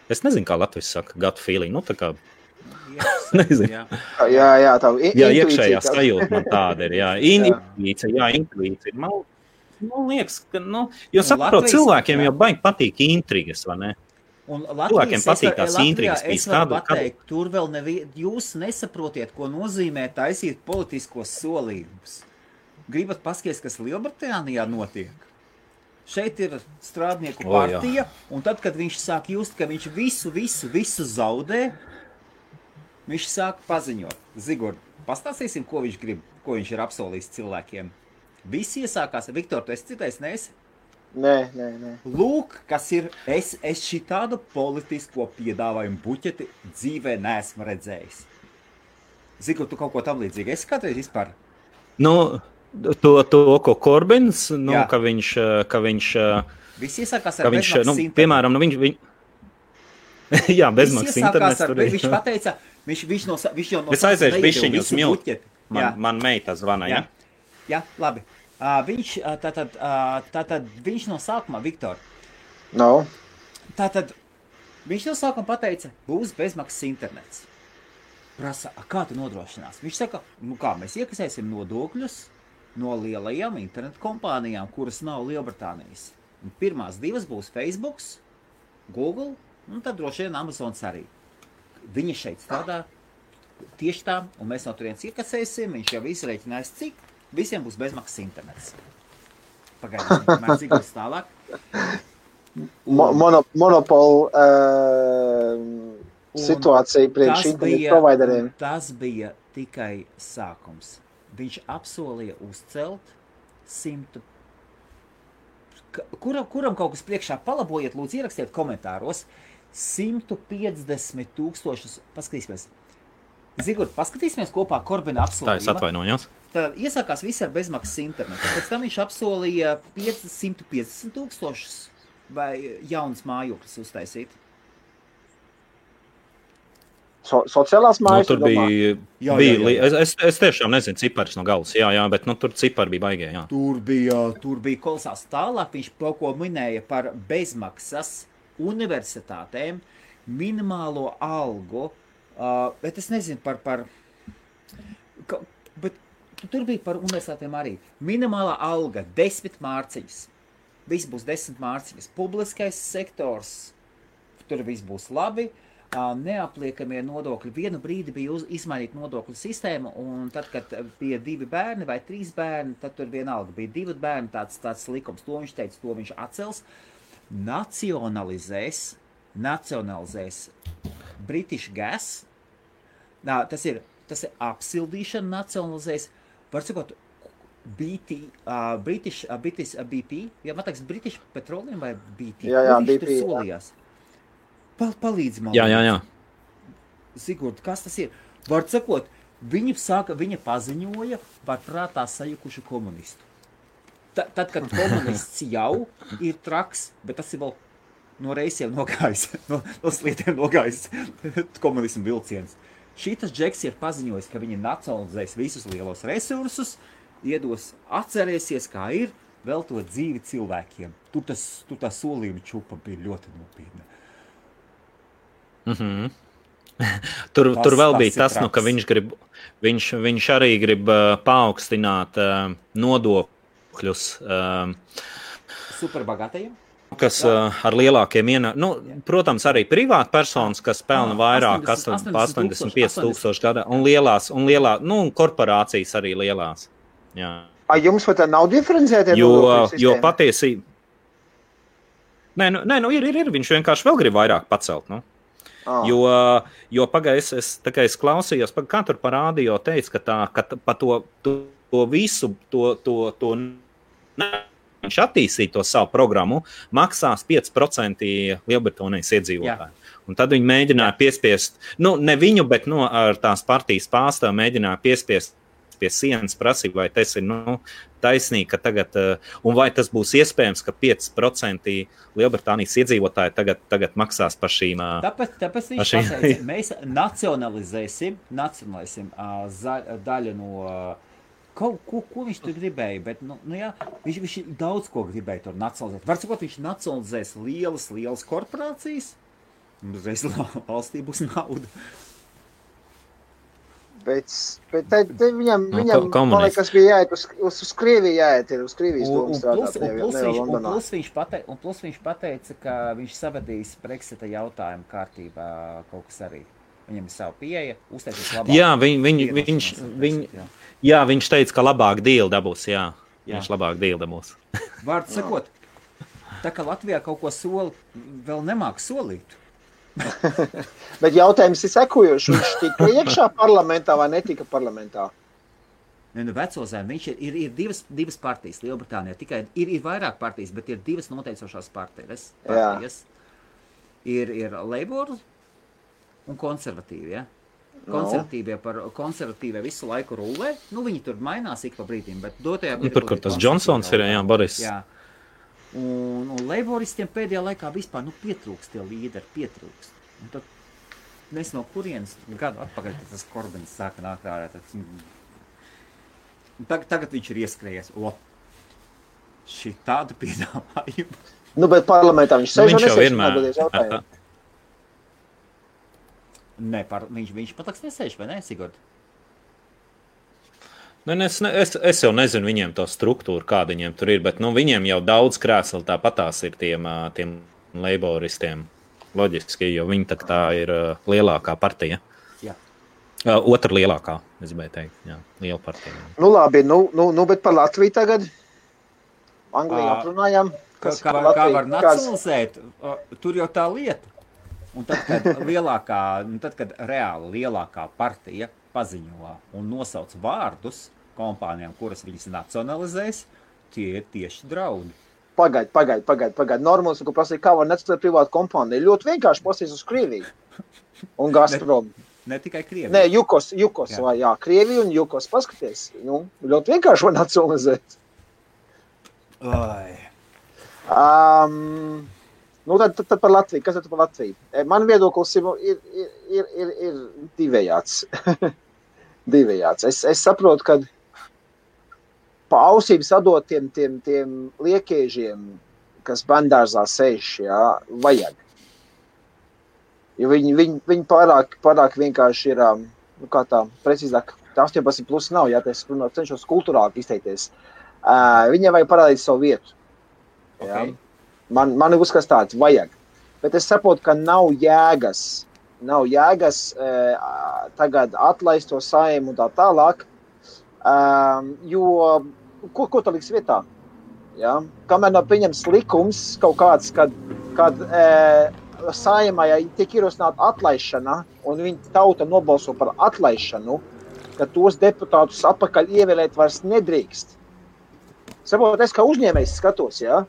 es nezinu, kā latviešu saka, gut feeling. Nu, tā kā, (laughs) Nezinu. Jā. Jā, jā, tā i- Jā, iekšējā sajūta man tāda ir. Jā, (laughs) intuīcija, jā, intuīcija. Man, man liekas, ka, nu, jo saprotu, Latvijas- cilvēkiem jau baigi patīk intrigas, vai ne? Un Cilvēkiem Latvijas, patīk es var- tās intrigas, Es varu Kādu- pateikt, tur vēl nevi, jūs nesaprotiet, ko nozīmē taisīt politiskos solījumus. Gribat paskatīties, kas Lielbritānijā notiek? Šeit ir strādnieku O, partija, un tad, kad viņš sāk just, ka viņš visu, visu, visu zaudē, viņš sāk paziņot. Zigorda, pastāstīsim, ko viņš grib, ko viņš ir apsolījis cilvēkiem. Visi iesākās, Viktor, tu esi citējis, neesi? Nē, nē, nē. Lūk, kas ir. Es, es šī tādu politisko piedāvājumu buķeti dzīvē neesmu redzējis. Zinu, tu kaut ko tam līdzīgu esi kādreiz vispār. Nu, to, to ko Korbins, nu, Jā. ka viņš, eh, ka viņš, eh, Viss iesākās ar viņš nu, bezmaksas internetu. piemēram, nu, viņš, viņ... (laughs) jā, Viss bezmaksas internets. ar, viņš pateica, viņš, viņš, no, viņš jau no Es aiziešu bišķiņu uz. Jā. Man, man meita zvana, Jā. Ja? Labi. Uh, viņš, uh, tātad, uh, tātad, viņš no sākuma, Viktor, No. tātad, viņš no sākuma pateica, būs bezmaksas internets. Prasa, "A, kā tu nodrošinās? Viņš saka, nu kā mēs iekasēsim nodokļus no lielajām internetu kompānijām, kuras nav Lielbritānijas. Un pirmās divas būs Facebook, Google un tad droši vien Amazons arī. Viņi šeit strādā tieši tā, un mēs no turienes iekasēsim. Viņš jau izreikinājis, cik visiem būs bezmaksas internets. Pagaidām, (laughs) mēs dzīvosim tālāk. Mo mono Monopola uh, Un situācija priekš internetu provideriem. tas bija tikai sākums. Viņš apsolīja uzcelt simtu. Kuram, kuram kaut kas priekšā palabojiet, lūdzu, ierakstiet komentāros. 150 tūkstošus. Paskatīsimies. Zigurd, paskatīsimies kopā Korbina Tā es apsolījumu. atvainojos. Tad iesākās viss ar bezmaksas internetu. Pēc tam viņš apsolīja 550 tūkstošus vai jaunas mājokļus uztaisīt. So, sociālās Nu, mājas. tur tu domā? bija. Jā, bija jā, jā. Es, es, es tiešām nezinu, ciparus no galvas. Jā, jā, bet nu, tur cipari bija baigie. Jā. Tur bija, tur bija kolosāls. Tālāk viņš kaut ko minēja par bezmaksas universitātēm, minimālo algu. Uh, bet es nezinu par. par ka, bet tur bija par universitātēm arī. Minimālā alga - desmit mārciņas. Viss būs desmit mārciņas. Publiskais sektors. Tur viss būs labi. Neapliekamie nodokļi. Vienu brīdi bija uz, izmainīta nodokļu sistēma, un tad, kad bija divi bērni vai trīs bērni, tad tur vienalga bija divi bērni. Tāds, tāds likums, to viņš teica, to viņš atcels. nacionalizēs, nacionalizēs British Gas. Nā, tas ir, tas ir apsildīšana nacionalizēs. Var sakot, BT, uh, British, uh, British uh, BP, ja man liekas, British Petroleum vai BT. Jā, jā, viņš BP, solījās. Pal, palīdz man. Jā, jā, jā. Sigurd, kas tas ir? Var sakot, viņi sāka, viņa paziņoja par prātā sajukušu komunistu. Ta, tad, kad (laughs) komunists jau ir traks, bet tas ir vēl no reizēm nogājis, (laughs) no, no slietiem nogājis (laughs) komunismu vilciens. Šīs džeks ir paziņojis, ka viņi nacionalizēs visus lielos resursus, iedos, atcerēsies, kā ir, vēl to dzīvi cilvēkiem. Tur tas, tur tā solījuma čupa bija ļoti nopietna. Mhm. (laughs) Tur, Tas- tur vēl tas bija tas, nu, ka viņš, grib, viņš, viņš arī grib uh, paaugstināt uh, nodokļus, uh, Superbagātajiem? Kas uh, ar lielākiem ienākumiem. Nu, protams, arī privāti personas, kas pelna vairāk, 80 80, 80 85 tūkstoši gadā, un lielās, un lielā, nu, un korporācijas arī lielās. Jā. Ai, jums pat nav diferenciēta Jo, jo sistēma? patiesībā. Nē, nu, nē nu, ir, ir, ir. Viņš vienkārši vēl grib vairāk pacelt. Nu. Ah. Jo, jo pagaidzi, es, es klausījos, paga, kā tur parādīja, teica, ka, tā, ka pa to, to, to visu, to, to, to ne, viņš attīstīja to savu programmu, maksās 5% Lielbritānijas iedzīvotāji. Un tad viņi mēģināja piespiest, nu, ne viņu, bet no, ar tās partijas pārstāvu mēģināja piespiest pie sienas prasīja, vai tas ir nu, taisnīgi, ka tagad, uh, un vai tas būs iespējams, ka 5% Lielbritānijas iedzīvotāji tagad, tagad maksās par šīm. Uh, Tāpēc, tāpēc viņš Ar šī- pateica, (laughs) mēs nacionalizēsim, nacionalizēsim uh, za, daļu no. Uh, ko, ko, ko viņš tur gribēja? Bet, nu, nu, jā, viņš, viņš daudz ko gribēja tur nacionalizēt. Var sakot, viņš nacionalizēs lielas, lielas korporācijas. Uzreiz valstī būs nauda. Bet, bet te, te viņam, Nu, viņam man liekas, bija jāiet uz, uz, uz Krieviju, jāiet uz Krievijas Un, domu strādāt, un, plus, ne viņš, un, plus, viņš pate, un plus viņš pateica, ka viņš savadīs Brexita jautājumu kārtībā kaut kas arī. Viņam ir sava pieeja, uztaisīs labāk. jā, viņ, viņ, viņš, vienošanos ar viņ, Brexitu, jā. jā, viņš teica, ka labāk dīli dabūs. Jā. Jā. Viņš labāk dīli dabūs. (laughs) Vārds sakot, tā kā Latvijā kaut ko soli, vēl nemāk solīt. (laughs) Bet jautājums ir sekojošs. Viņš tika iekšā parlamentā vai netika parlamentā? Ne, nu, veco zemi, viņš ir, ir, ir divas, divas partijas Lielbritānijā. Tikai ir, ir vairāk partijas, bet ir divas noteicošās partijas. partijas. Ir, ir Labour un konservatīvi. Ja? Konservatīvie, par, konservatīvie visu laiku rulē. Nu, viņi tur mainās ik pa brīdim, bet dotajā Nu, brīdī. tur, kur tas Johnsons ir, jā, Boris. Jā. Un, un Labouristiem pēdējā laikā vispār nu, pietrūkst tie līderi, pietrūkst. Un tad Nes no kurienes gadu atpakaļ tas Korbins sāka nākt ārā. tad, mm, Tag, tagad viņš ir ieskrējies. O, šī tāda piedāvājuma. Nu, bet parlamentā viņš Nu, sēž viņš jau vienmēr. Nē, par, viņš, viņš pat liekas nesēž, vai ne, Sigurd? Nu, es, ne, es, es jau nezinu viņiem to struktūru, kāda viņiem tur ir, bet nu, viņiem jau daudz krēslu tāpatās ir tiem, tiem laboristiem. Loģiski, jo viņi tā, ir lielākā partija. Jā. Otra lielākā, es gribēju teikt, jā, liela partija. Nu, labi, nu, nu, nu, bet par Latviju tagad. Anglijā aprunājām. Kā, kā, kā var nacionalizēt? Tur jau tā lieta. Un tad, kad lielākā, nu, tad, kad reāli lielākā partija paziņo un nosauc vārdus kompānijām, kuras viņas nacionalizēs, tie ir tieši draudi. Pagaid, pagaid, pagaid. pagaid. Normāls, ko prasīja, kā var necēt privātu kompāniju. Ļoti vienkārši pasīs uz Krieviju. (laughs) Un Gazprom. Ne tikai Krievija. Nē, Jukos, Jukos Jā. vai jā, Krievija un Jukos. Paskaties, nu, ļoti vienkārši var nacionalizēt. Ai. Um, nu, tad, tad, tad par Latviju. Kas tad par Latviju? E, Man viedoklis ir, ir, ir, ir, ir, divējāds. (laughs) divējāds. Es, es saprotu, ka pa ausīm sadot tiem, tiem, tiem liekēžiem, kas bandārzā sēž, jā, vajag. Jo viņi, viņi, viņi pārāk, pārāk vienkārši ir, um, nu, kā tā, precīzāk, tā 18 plus nav, jā, tas runāt, cenšos kulturāli izteikties. Uh, viņiem vajag parādīt savu vietu. Jā. Okay. Man, man uzskats tāds, vajag. Bet es saprotu, ka nav jēgas, nav jēgas uh, tagad atlaist to saimnu un tā tālāk. Um, jo ko, ko tu liks vietā? Ja? Kamēr nav pieņemts likums kaut kāds, kad, kad e, saimai tiek ierosināta atlaišana, un viņa tauta nobalso par atlaišanu, ka tos deputātus atpakaļ ievēlēt vairs nedrīkst. Saprotiet, es kā uzņēmējs skatos, ja,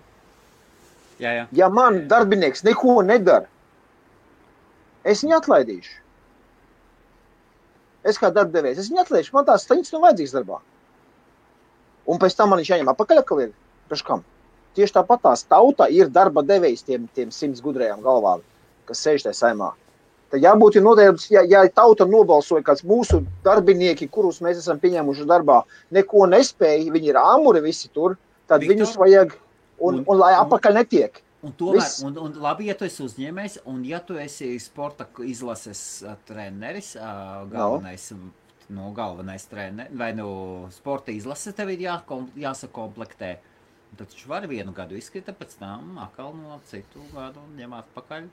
Jā, jā. ja man darbinieks neko nedara, es viņu atlaidīšu. Es kā darbdevējs, es viņu atlaidīšu, man tās stundas nav vajadzīgas darbā. Un pēc tam man viņš jāņem atpakaļ, ka ir priekš kam. Tieši tāpat tās tauta ir darba devējs tiem, tiem simts gudrajām galvām, kas sēž tajā saimā. Tad jābūt ir noteikts, ja, ja tauta nobalsoja, kāds mūsu darbinieki, kurus mēs esam pieņēmuši darbā, neko nespēja, viņi ir āmuri visi tur, tad Viktor? viņus vajag, un, Un- un lai apakaļ netiek. Un, tomēr, Viss. un, un labi, ja tu esi uzņēmējs, un ja tu esi sporta izlases treneris, galvenais, no. galvenais treneris, vai no sporta izlases tev ir jākom, jāsakomplektē, tad viņš var vienu gadu izkrita, pēc tam atkal no citu gadu ņem atpakaļ.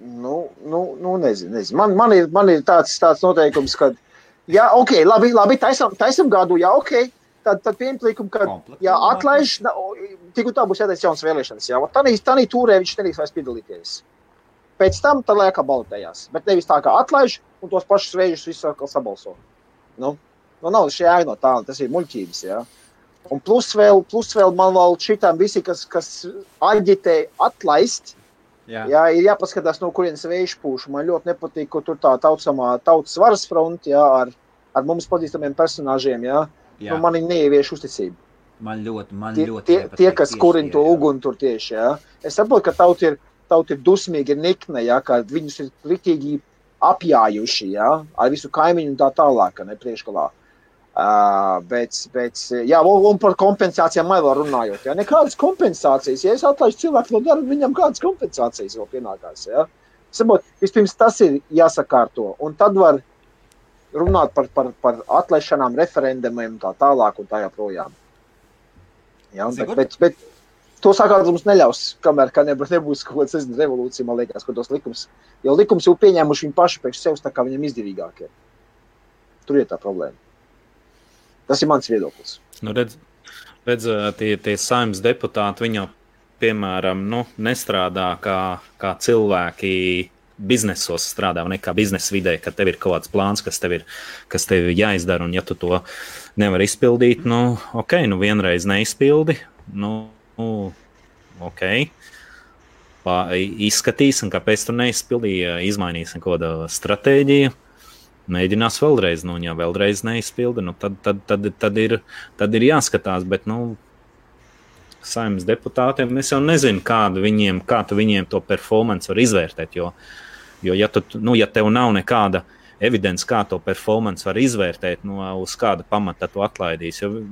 Nu, nu, nu nezinu, nezinu. Man, man, ir, man ir tāds, tāds noteikums, ka, jā, ok, labi, labi taisam, taisam gadu, jā, ok. Tad, tad likumu, ka, labāk. atlaiž, tik un tā būs jātaisa jaunas vēlēšanas, jā. Tanī, tanī tūrē viņš nedrīkst vairs piedalīties. Pēc tam, tad liekā balotējās. Bet nevis tā kā atlaiž, un tos pašus reizes visu atkal sabalso. Nu, nu nav šī ēna no tā, tas ir muļķības, jā. Un plus vēl, plus vēl man vēl šitām visi, kas, kas aģitē atlaist, Jā, Jā, ir jāpaskatās, no kurienes vējš pūš. Man ļoti nepatīk, ka tur tā tautsamā tautas varas fronte, ar, ar mums pazīstamiem personāžiem, jā. Jā. Nu, man viņi neievieš uzticību. man ļoti, man Tie, ļoti tie, tie kas kurina to uguni tur tieši, jā. Es saprotu, ka tauta ir, tauta ir dusmīga, ir nikna, jā, ka viņus ir ritīgi apjājuši, jā, ar visu kaimiņu un tā tālāk, ne priekšgalā. Uh, bet, bet, jā, un, par kompensācijām man vēl runājot. Jā, nekādas kompensācijas. Ja es atlaižu cilvēku no darba, viņam kādas kompensācijas vēl pienākās. Jā. Sabot, vispirms tas ir jāsakārto, un tad var runāt par, par, par atlaišanām, referendumiem, tā tālāk un tā joprojām. Jā, un, bet, Sigurd? bet, bet to sakāt mums neļaus, kamēr kā nebūs, nebūs kaut kāda nezinu, revolūcija, man liekas, ka tos likums, jo likums jau pieņēmuši viņi paši priekš sevis, tā kā viņam izdevīgāk ir. Tur ir tā problēma. Tas ir mans viedoklis. Nu, redz, redz, tie, tie saimnes deputāti, viņi jau, piemēram, nu, nestrādā kā, kā cilvēki biznesos strādā, vai ne kā biznesa vidē, ka tev ir kaut kāds plāns, kas tev ir, kas tev ir jāizdara, un ja tu to nevari izpildīt, nu, ok, nu vienreiz neizpildi, nu, ok. Pā, izskatīsim, kāpēc tu neizpildīji, izmainīsim kaut kādu stratēģiju. Mēģinās vēlreiz, nu, ja vēlreiz neizpildi, nu, tad, tad, tad, tad, ir, tad ir jāskatās. Bet, nu, saimnes deputātiem es jau nezinu, kādu viņiem, kā tu viņiem to performance var izvērtēt. Jo, jo ja, tu, nu, ja tev nav nekāda evidence, kā to performance var izvērtēt, nu, uz kāda pamata tu atlaidīsi. Jo,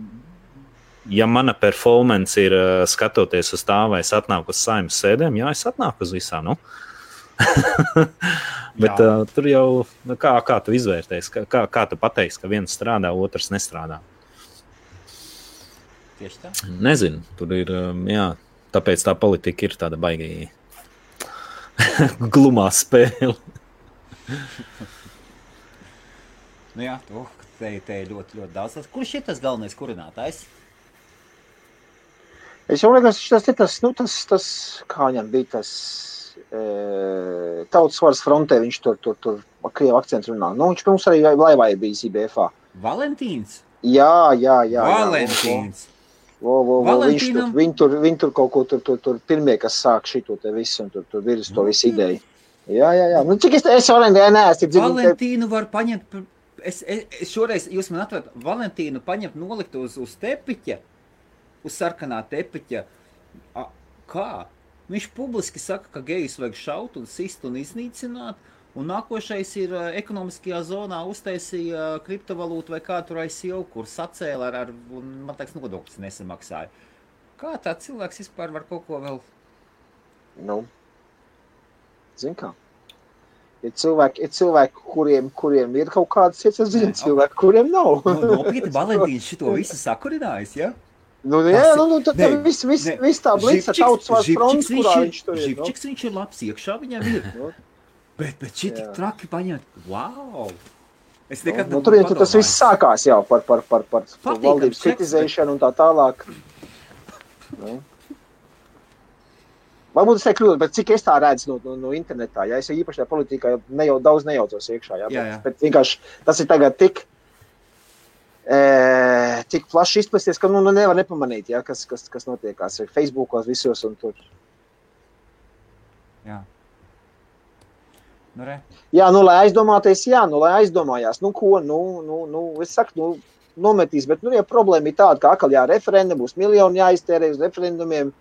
ja mana performance ir uh, skatoties uz tā, vai es atnāku uz saimnes sēdēm, jā, es atnāku uz visām. Nu. (laughs) Bet Jā. uh, tur jau nu, kā, kā tu izvērtēsi, kā, kā, kā tu pateiksi, ka viens strādā, otrs nestrādā. Tieši tā. Nezinu, tur ir. um, Jā, tāpēc tā politika ir tāda baigīga. (laughs) Glumā spēle. Nu, jā, tu, te, te ir ļoti, ļoti daudz. Kurš ir tas galvenais kurinātājs? Es jau liekas, tas ir tas, nu, tas, tas kā viņam bija tas e, tautas varas frontē, viņš tur, tur, tur, krievu akcentu runā. Nu, viņš mums arī laivā ir bijis IBFā. Valentīns. Jā, jā, jā. jā. Vo, vo, vo, viņš tur, viņi tur, viņi tur kaut ko tur, tur, tur pirmie, kas sāk šito te visu, un tur, tur virs to visu ideju. Jā, jā, jā. Nu, cik es, es Valentīnu neesmu dzirdējis. Valentīnu var paņemt. Es, es, es šoreiz, jūs man atvedat, Valentīnu paņemt, nolikt uz, uz tepiņa, uz sarkanā tepiņa. A, kā? Viņš publiski saka, ka gejus vajag šaut un sist un iznīcināt. Un nākošais ir ā, ekonomiskajā zonā uztaisīja ā, kriptovalūtu vai kā tur ICO, kur sacēla ar, ar un, man liekas, nodokļus nesamaksāja. Kā tāds cilvēks vispār var kaut ko vēl? Nu, zin kā. Ir cilvēki, ir cilvēki kuriem, kuriem ir kaut kādas cietas Nē, ziņas, cilvēki, kuriem nav. Nu, nopietni, (laughs) Valentīns šito visu sakurinājis, ja? Nu, Tas jā, ir- nu, nu, tad Nē, viss vis, vis tā blīca žipčiks fronts, kurā viņš tur ir. Nu. Žipčiks viņš ir labs, iekšā viņam ir. Nu. Bet, bet šī tik traki paņemt. Wow! Es Nu, nekad nu, tur jau tas viss sākās jau par, par, par, par, par valdības kritizēšanu un tā tālāk. Nu. Varbūt es kļūdu, bet cik es tā redzu no, no, no internetā, ja es īpaši tajā politikā ne jau daudz nejaucos iekšā, ja, Jā, bet, jā. bet vienkārši tas ir tagad tik, e, tik plaši izplesties, ka nu, nu nevar nepamanīt, ja, kas, kas, kas notiekās ar Facebookos visos un tur. Jā. Nu, re. Jā, nu, lai aizdomāties, jā, nu, lai aizdomājās, nu, ko, nu, nu, nu es saku, nu, nometīs, bet, nu, ja problēma ir tāda, ka atkal jā, referendum būs miljoni jāiztērē uz referendumiem,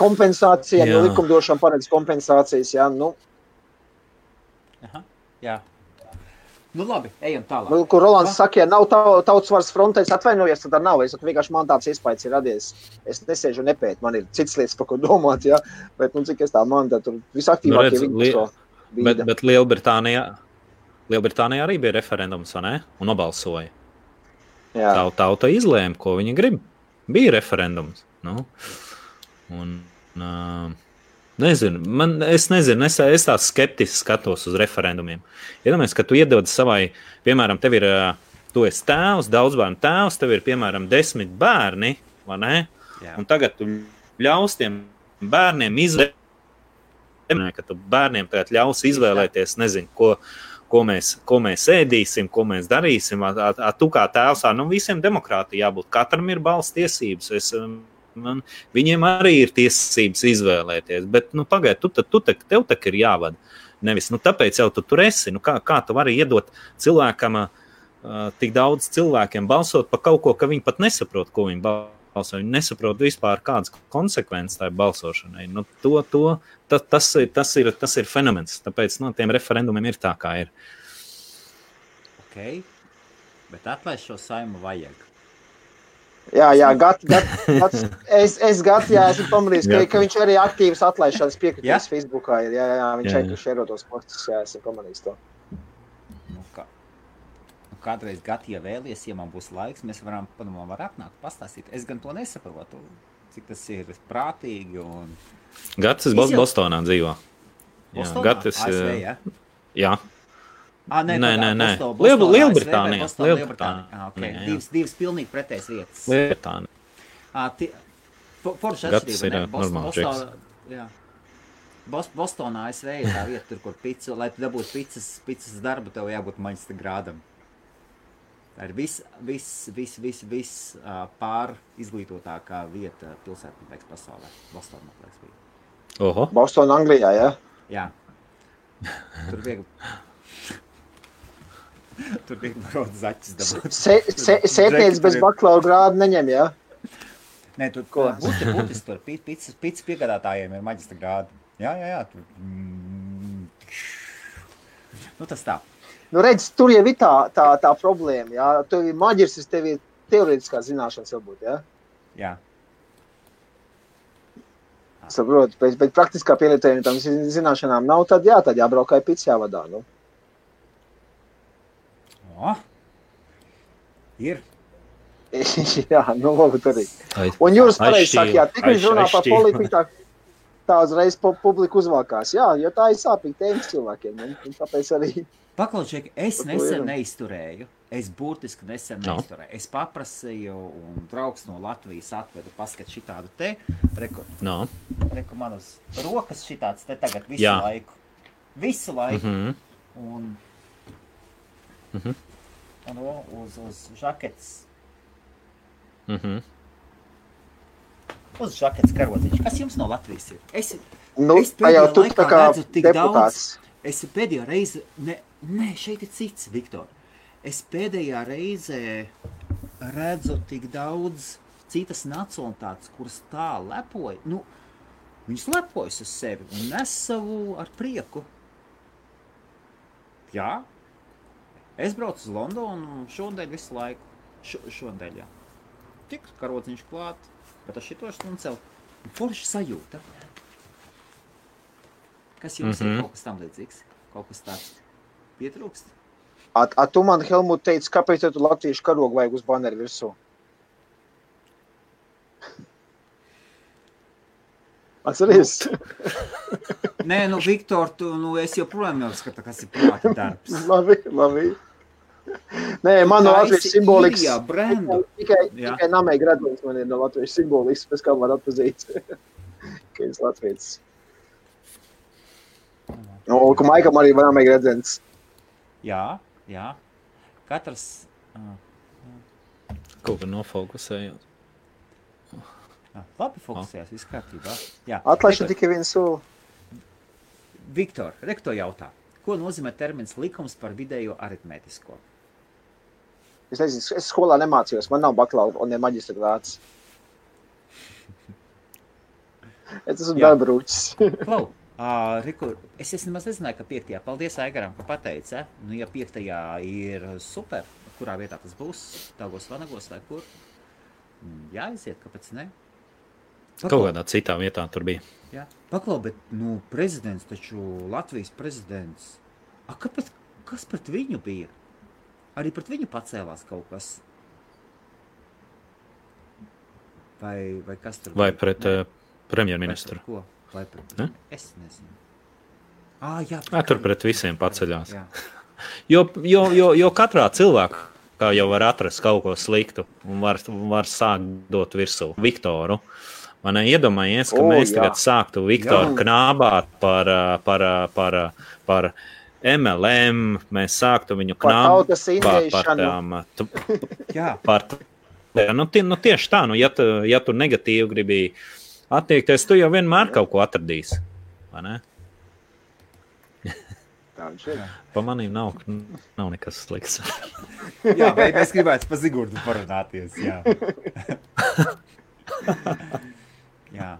kompensācijām, Jā. jo likumdošana paredz kompensācijas, jā, nu, Aha. Jā. Nu, labi, ejam tālāk. nu, kur Rolands saka, ja nav tau- tautas varas frontē, es atvainojos, tad tā nav, es vienkārši man tāds iespējas ir radies, es nesēžu un nepētu, man ir cits lietas, par ko domāt, jā, bet, nu, cik es tā man, tad tur Nu, visaktīvākie redz, viņi li- to bīda. bet Lielbritānijā, Lielbritānijā arī bija referendums, vai ne? Un nobalsoja. Jā, Tā tauta izlēma, ko viņa grib. Bija referendums. Nu. Un, uh, nezinu, man, es nezinu, es, es tā skeptiski skatos uz referendumiem. Iedomājieties, ka tu iedod savai, piemēram, tev ir, tu esi tēvs, daudz bērnu tēvs, tev ir, piemēram, desmit bērni, vai ne? Jā. Un tagad tu ļaus tiem bērniem izvēlēties, ka tu bērniem tagad ļaus izvēlēties, nezinu, ko, ko, mēs, ko mēs ēdīsim, ko mēs darīsim. A, a, a, tu kā tēvs, nu visiem demokrātiem jābūt. Katram ir balss tiesības. Es, um, man, viņiem arī ir tiesības izvēlēties. Bet, nu, pagaidi, tu, tu, tu, tev tā ir jāvada. Nevis, nu, tāpēc jau tu tur esi. Nu, kā, kā tu vari iedot cilvēkam, uh, tik daudz cilvēkiem balsot par kaut ko, ka viņi pat nesaprot, ko viņi balso. Viņi nesaprot vispār, kādas konsekvences tai balsošanai. Nu, to, to, ta, tas, ir, tas, ir, tas ir fenomens. Tāpēc no tiem referendumiem ir tā, kā ir. Ok. Bet atlaist šo saimu vajag. jā, jā gat, gat, gat, es, es gadu, jā, esmu pamanījis, ka, ka viņš arī aktīvs atlaišanas Jā? piekritējis Facebookā ir, jā, jā, viņš šero tos postus, jā, esmu pamanījis to. Kā, kādreiz gadi, ja vēlies, ja man būs laiks, mēs varam padomāt, var atnākt, pastāstīt. Es gan to nesaprotu, cik tas ir prātīgi un Gatis Es jau- Bostonā dzīvo. Jā, Bostonā, Gatis, ASV, uh, ja? jā. Ah, nē, Nē, nē, nē. Bosto- Liel- Bostonā, Lielbritānijā, ASV, Bostonā, Lielbritānijā. Ah, okay. Nē, jā. divas, divas pilnīgi pretējas vietas. Lietuvā. Ah, tie- for- Forša Gads atšķirība, ir, ne? jā, Bos- normāls Bostonā- jā. Bos- Bostonā ASV ir tā vieta, tur, kur pica, lai tu dabūtu picas, picas darbu, tev jābūt maģistra grādam. Tā ir viss, viss, viss, viss, vis, uh, pār izglītotākā vieta pilsētā, liekas, pasaulē. Bostonā, man liekas, bija. Oho, Bostonā, Anglijā, jā. Jā. Tur bija. Tur bija grūti zaķis. Se- se- Sētnieks bez bakalaura grāda neņem, jā. Nē, tur Ko? būtu būtis tur. pi- Pits, pits piegādātājiem ir maģistra grādi. Jā, jā, jā. Tur. Mm. Nu, tas tā. Nu, redz, tur jau ir tā, tā, tā problēma, jā. Tev ir maģis, tev ir teorētiskā zināšanas varbūt, jā. Jā. Saprotu, bet, bet praktiskā pielietojuma tam zi- zināšanām nav, tad jā, tad jābrauk kā pits jāvadā, nu. O, ir. (laughs) jā, nu, varbūt arī. Ai- Un jūs pareizi sakāt, tik viņš runā par politiku, tā, tā uzreiz pu- publika uzvalkās. Jā, jo tā ir sāpīga tēma cilvēkiem. Un, un tāpēc arī Paklausieties, es nesen neizturēju. Es burtiski nesen No. neizturēju. Es paprasīju, un draugs no Latvijas atveda paskatu šitādu te. Reku, No. reku man uz rokas šitāds te tagad visu Jā. laiku. Visu laiku. Mhm. Un, Mhm. un o- uz, uz žaketes. Mhm. Uz žaketes karodziņš. Kas jums no Latvijas ir? Es, nu, Es jau pēdējā tu laikā tā kā redzu tik deputāts. Es pēdējā reize, ne, nē, šeit ir cits, Viktor. Es pēdējā reizē redzu tik daudz citas nacionālitātes, kuras tā lepoja. Nu, viņas lepojas uz sevi un nes savu ar prieku. Jā, es braucu uz Londonu šodien visu laiku. Šo, šodien, jā. Tik karodziņš klāt, bet ar šito stundu celt. Forši sajūta. Kas jums mm -hmm. Mhm. ir kaut kas tam līdzīgs? Kaut kas tāds pietrūkst? A, a tu man, Helmut, teici, kāpēc tu latviešu karogu vajag uz baneru virsū? Atceries? (laughs) Nē, nu, Viktor, tu, nu, es joprojām neuzskatu, kas ir prāta darbs. (laughs) labi, labi. Nē, man no Latvijas Taisi simbolikas. Irijā brendu. Tikai, Jā. tikai namēji gradījums man ir no Latvijas simbolikas, pēc kā var atpazīt, (laughs) ka es Latvijas. Nu, ka Maikam arī var namēji gradzens. Jā, jā. Katrs. ā, Kaut kā nofokusējot. Labi, fokusējās, viss kārtībā. Jā, Atlaišana tikai viens soli. Viktor, rekto jautā. Ko nozīmē termins likums par vidējo aritmētisko? Es nezinu, es skolā nemācījos, man nav bakalaura un ne maģistra grāts. (laughs) Es esmu Jā. darba rūķis. Klau, (laughs) uh, Riku, es, es nemaz nezināju, ka piektajā, paldies Aigaram, ka pateica. Nu, ja piektajā ir super, kurā vietā tas būs, Dāngos, Vanagos vai kur? Mm, Jāiziet, kāpēc ne? Kaut kādā citā vietā tur bija. Jā, paklau, bet nu, prezidents taču Latvijas prezidents. A, kāpēc, kas pret viņu bija? Arī pret viņu pacēlās kaut kas. Vai, vai kas tur Vai bija? pret uh, vai premjerministru? pret Ko? Vai pret Ne? Es nezinu. Ah, jā, Ā, tur pret visiem paceļās. Jā. (laughs) Jo, jo, jo, jo katrā cilvēkā jau var atrast kaut ko sliktu un var, var sākt dot virsū Viktoru. Man iedomājies, ka O, mēs jā. tagad sāktu Viktoru Jā. knābāt par, par, par, ā, par MLM. Mēs sāktu viņu Par knābāt par indēšanu. tām. ā, tu- jā. Par, t- nu, tie, nu, tieši tā, nu, ja, tu, ja tu negatīvi gribi attiekties, tu jau vienmēr kaut ko atradīsi. vai ne? Tā viņš ir. Pa manīm nav, nav nekas slikts. (laughs) jā vai mēs gribētu par Zigurdu parunāties. (laughs) Jā. jā,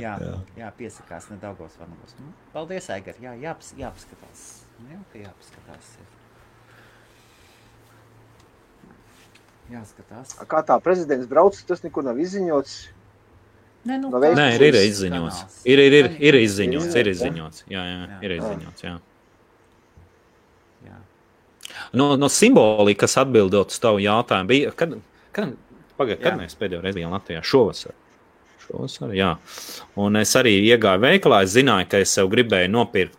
jā, jā, piesakās nedaudz vanagos. Nu, Paldies, Aigar. Jā, jāpas, jāpaskatās. Nu, Jā, ka jāpaskatās. ir. Jāskatās. Kā tā prezidents brauc, tas nekur nav izziņots. Nē, nu, No Nē, ir, ir izziņots. Ir, ir, ir, ir izziņots. Ir izziņots. Jā, jā, Jā. ir izziņots. Jā. Jā. No, no simbolika, kas atbildot uz tavu jautājumu, bija. Kad, kad, pagaid, kad Jā. mēs pēdējo reizi bijām Latvijā? Šovasar. Šovasar, jā. Un es arī iegāju veikalā. Es zināju, ka es sev gribēju nopirkt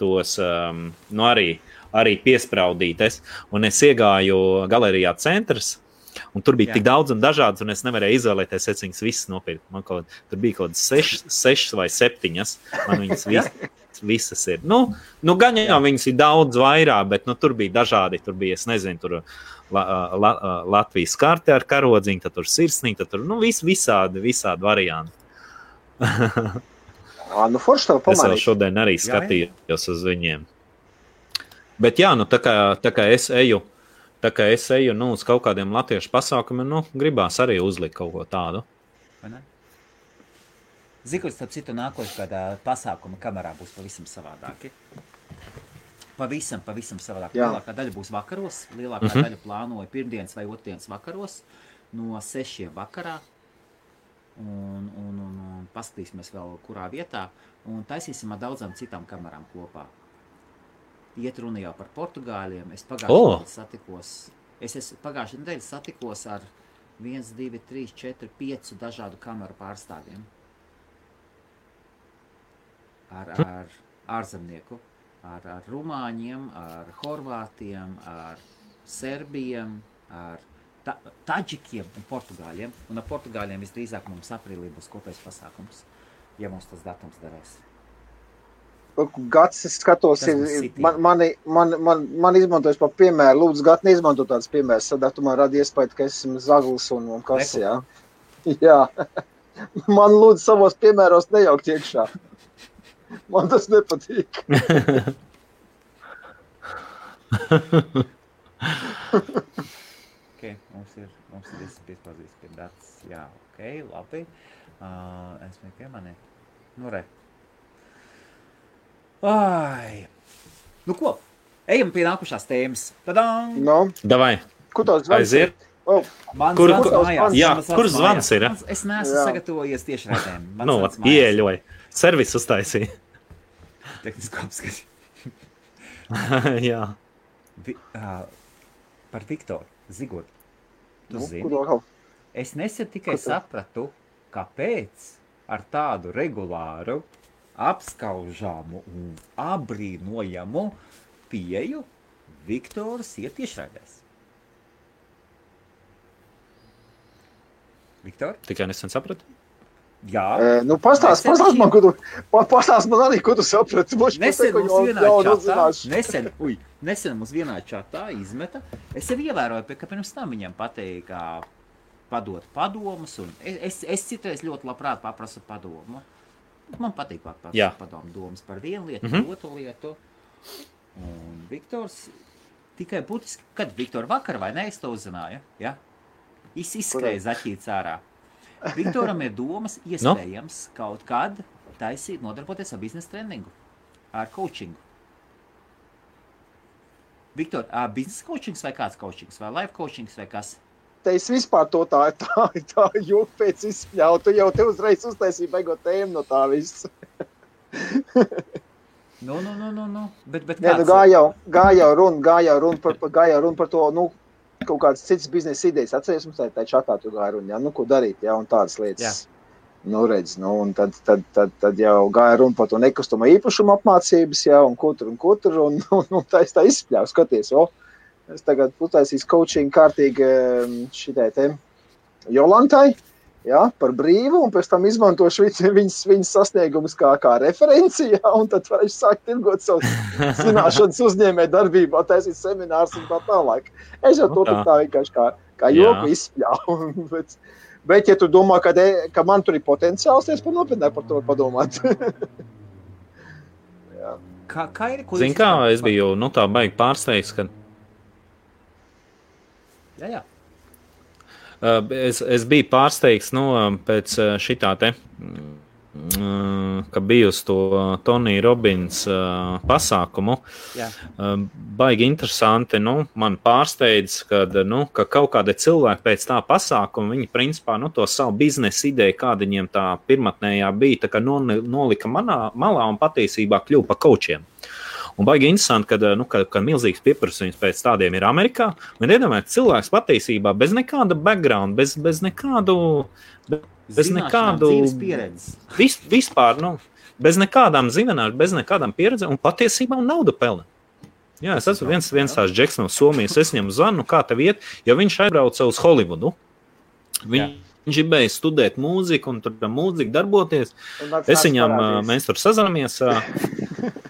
tos, um, nu arī, arī piespraudītes. Un es iegāju galerijā centrs. Un tur bija Jā. jā. tik daudz un dažādas, un es nevarēju izvēlēties, es viņas visas nopirku. Man kaut, tur bija kaut kādas sešas, sešas vai septiņas. Man viņas visas, visas ir. Nu, nu gan jau viņas ir daudz vairāk, bet nu, tur bija dažādi. Tur bija, es nezinu, tur la, la, Latvijas karte ar karodziņu, tad tur sirsnīgi, tad tur nu, vis, visādi, visādi varianti. (laughs) Ā, nu forši tev Es vēl pamanīt. šodien arī Jā, jā. skatījos uz viņiem. Bet jā, nu, tā, kā, tā kā es eju, tā kā es eju nu, uz kaut kādiem latviešu pasākumiem, nu, gribās arī uzlikt kaut ko tādu. Zikurs, starp citu, nākošais gadā pasākuma kamerā būs pavisam savādāki. Pavisam, pavisam savādāk. Jā. Lielākā daļa būs vakaros. Lielākā mm. -hmm. daļa plānoja pirmdienas vai otrdienas vakaros no sešiem vakarā. Un, un, un, un paskatīsimies vēl, kurā vietā. Un taisīsim ar daudzām citām kamerām kopā. Iet runa jau par portugāļiem. Es pagājušajā O! nedēļā satikos. Es esmu pagājušajā nedēļā satikos ar 1, 2, 3, 4, 5 dažādu kameru pārstāvjiem. Ar, ar ārzemnieku, ar, ar rumāņiem, ar horvātiem, ar serbiem, ar ta, taģikiem un portugāļiem. Un ar portugāļiem visdrīzāk mums aprīlī būs kopējs pasākums, ja mums tas datums derēs. Gads, es skatos, ir, man, mani, man, man, man izmantojas par piemēru. Lūdzu, Gat, neizmanto tādas piemēras. Tad tu man radi iespēju, ka esmu zaglis un, un kas, jā. (laughs) Jā. Man lūdzu savos piemēros nejaukt iekšā. Man tas nepatīk. (laughs) Okay, mums ir, mums ir visi piespazīts pie datas. Jā, ok, labi. Uh, es domāju, ka man ir. Nu, re. Ai. Nu, ko? Ejam pie nākušās tēmas. Tadām! No, Davai, kur tas zvans? aiziet! Oh, Man Kur- zvans kur- mājās, jā, kur zvans ir? Mans- Es neesmu Jā. sagatavojies tieši redzēm. Nu, ieeļoja. Servis uztaisīja. Tehnisko apskati. (laughs) Jā. Vi, uh, par Viktoru Zigordu. Tu nu, zini? Es nesen tikai sapratu, kāpēc ar tādu regulāru, apskaužamu un apbrīnojamu pieeju Viktors ir tiešraidēs. Viktor? Tikai nesen sapratu. Jā, E, nu, pastāst, pastāst man, ko tu, pa- pastāst man arī, ko tu saprati. Moš, Nesen mums vienā čatā, nesen, uj, nesen mums vienā čatā izmeta. Es jau ievēroju, ka pirms tam viņam patīk kā padot padomus. un Es, es, es citreiz ļoti labprāt paprasu padomu. Man patīk pat padomu domas par vienu lietu, mm -hmm. otru lietu. Un Viktors tikai būtiski, kad Viktor vakar vai ne, es to uzzināju. Ja? Iz, izskrēja zaķīts ārā. Viktoram ir domas, (laughs) iespējams, no? kaut kad taisīt, nodarboties ar biznesa treningu, ar coachingu. Viktor, biznesa coachings vai kāds coachings, vai life coachings vai kas? Te es vispār to tā, tā, tā jūtu pēc izspļautu. Tu jau te uzreiz uztaisīji beigot tēmu no tā viss. (laughs) Nu, nu, nu, nu, nu. Bet, bet Nē, nu, gāja jau, gāja jau runa, gāja jau runa par, gāja jau runa par to, nu, kaut kādas citas biznesa idejas. Atceries, mums tā, tā čatā tu gāja runa, jā, nu, ko darīt, jā, un tādas lietas. Jā. Nu, redz, nu, un tad, tad, tad, tad jau gāja runa par to nekustamo īpašumu apmācības, jā, un ko tur, un ko tur, un, (laughs) un, un tā es tā izspļāvu, skaties, o, es tagad uztaisīšu coaching kārtīgi em, šitai te Jolantai, jā, par brīvu, un pēc tam izmantošu viņas, viņas, sasniegumus kā, kā referenci, jā, un tad varēšu sākt tirgot savus (laughs) zināšanas uzņēmē darbībā, taisīt seminārus un tā tālāk. Es jau to Nu tā. tā, tā vienkārši kā, kā joku izspļāvu. (laughs) bet, bet, ja tu domā, ka, de, ka man tur ir potenciāls, tad es par nopietnāk par to padomāt. (laughs) Kā, kā ir? Ko jūs kā es biju nu, tā baigi pārsteigts, ka Jā, jā. Uh, Es, es biju pārsteigts nu, pēc šī te, mm, ka biju uz to Tonija Robins uh, pasākumu. Uh, Baigi interesanti. Nu, man pārsteidz, kad, nu, ka kaut kādi cilvēki pēc tā pasākuma, viņi principā nu, to savu biznesa ideju, kāda viņiem tā pirmotnējā bija, tā kā noli- nolika manā, malā un patiesībā kļuva par kočiem. Un baigi interesanti, ka, nu, ka, ka milzīgs pieprasījums pēc tādiem ir Amerikā. Un iedomājieties, cilvēks patiesībā bez nekāda background, bez, bez nekādu. Bez Zināšanām, nekādu- pieredzes. Vis, vispār, nu, bez nekādām zināšanām, bez nekādām pieredzēm, un patiesībā un naudu pelna. Jā, es esmu viens, viens tās džeks no Somijas. Es viņam zvanu, kā tev iet, jo viņš aizbrauca uz Holivudu. Viņ, viņš gribēja studēt mūziku un tur tā mūzika darboties. Es viņam, parādīs. mēs tur sazināmies. (laughs)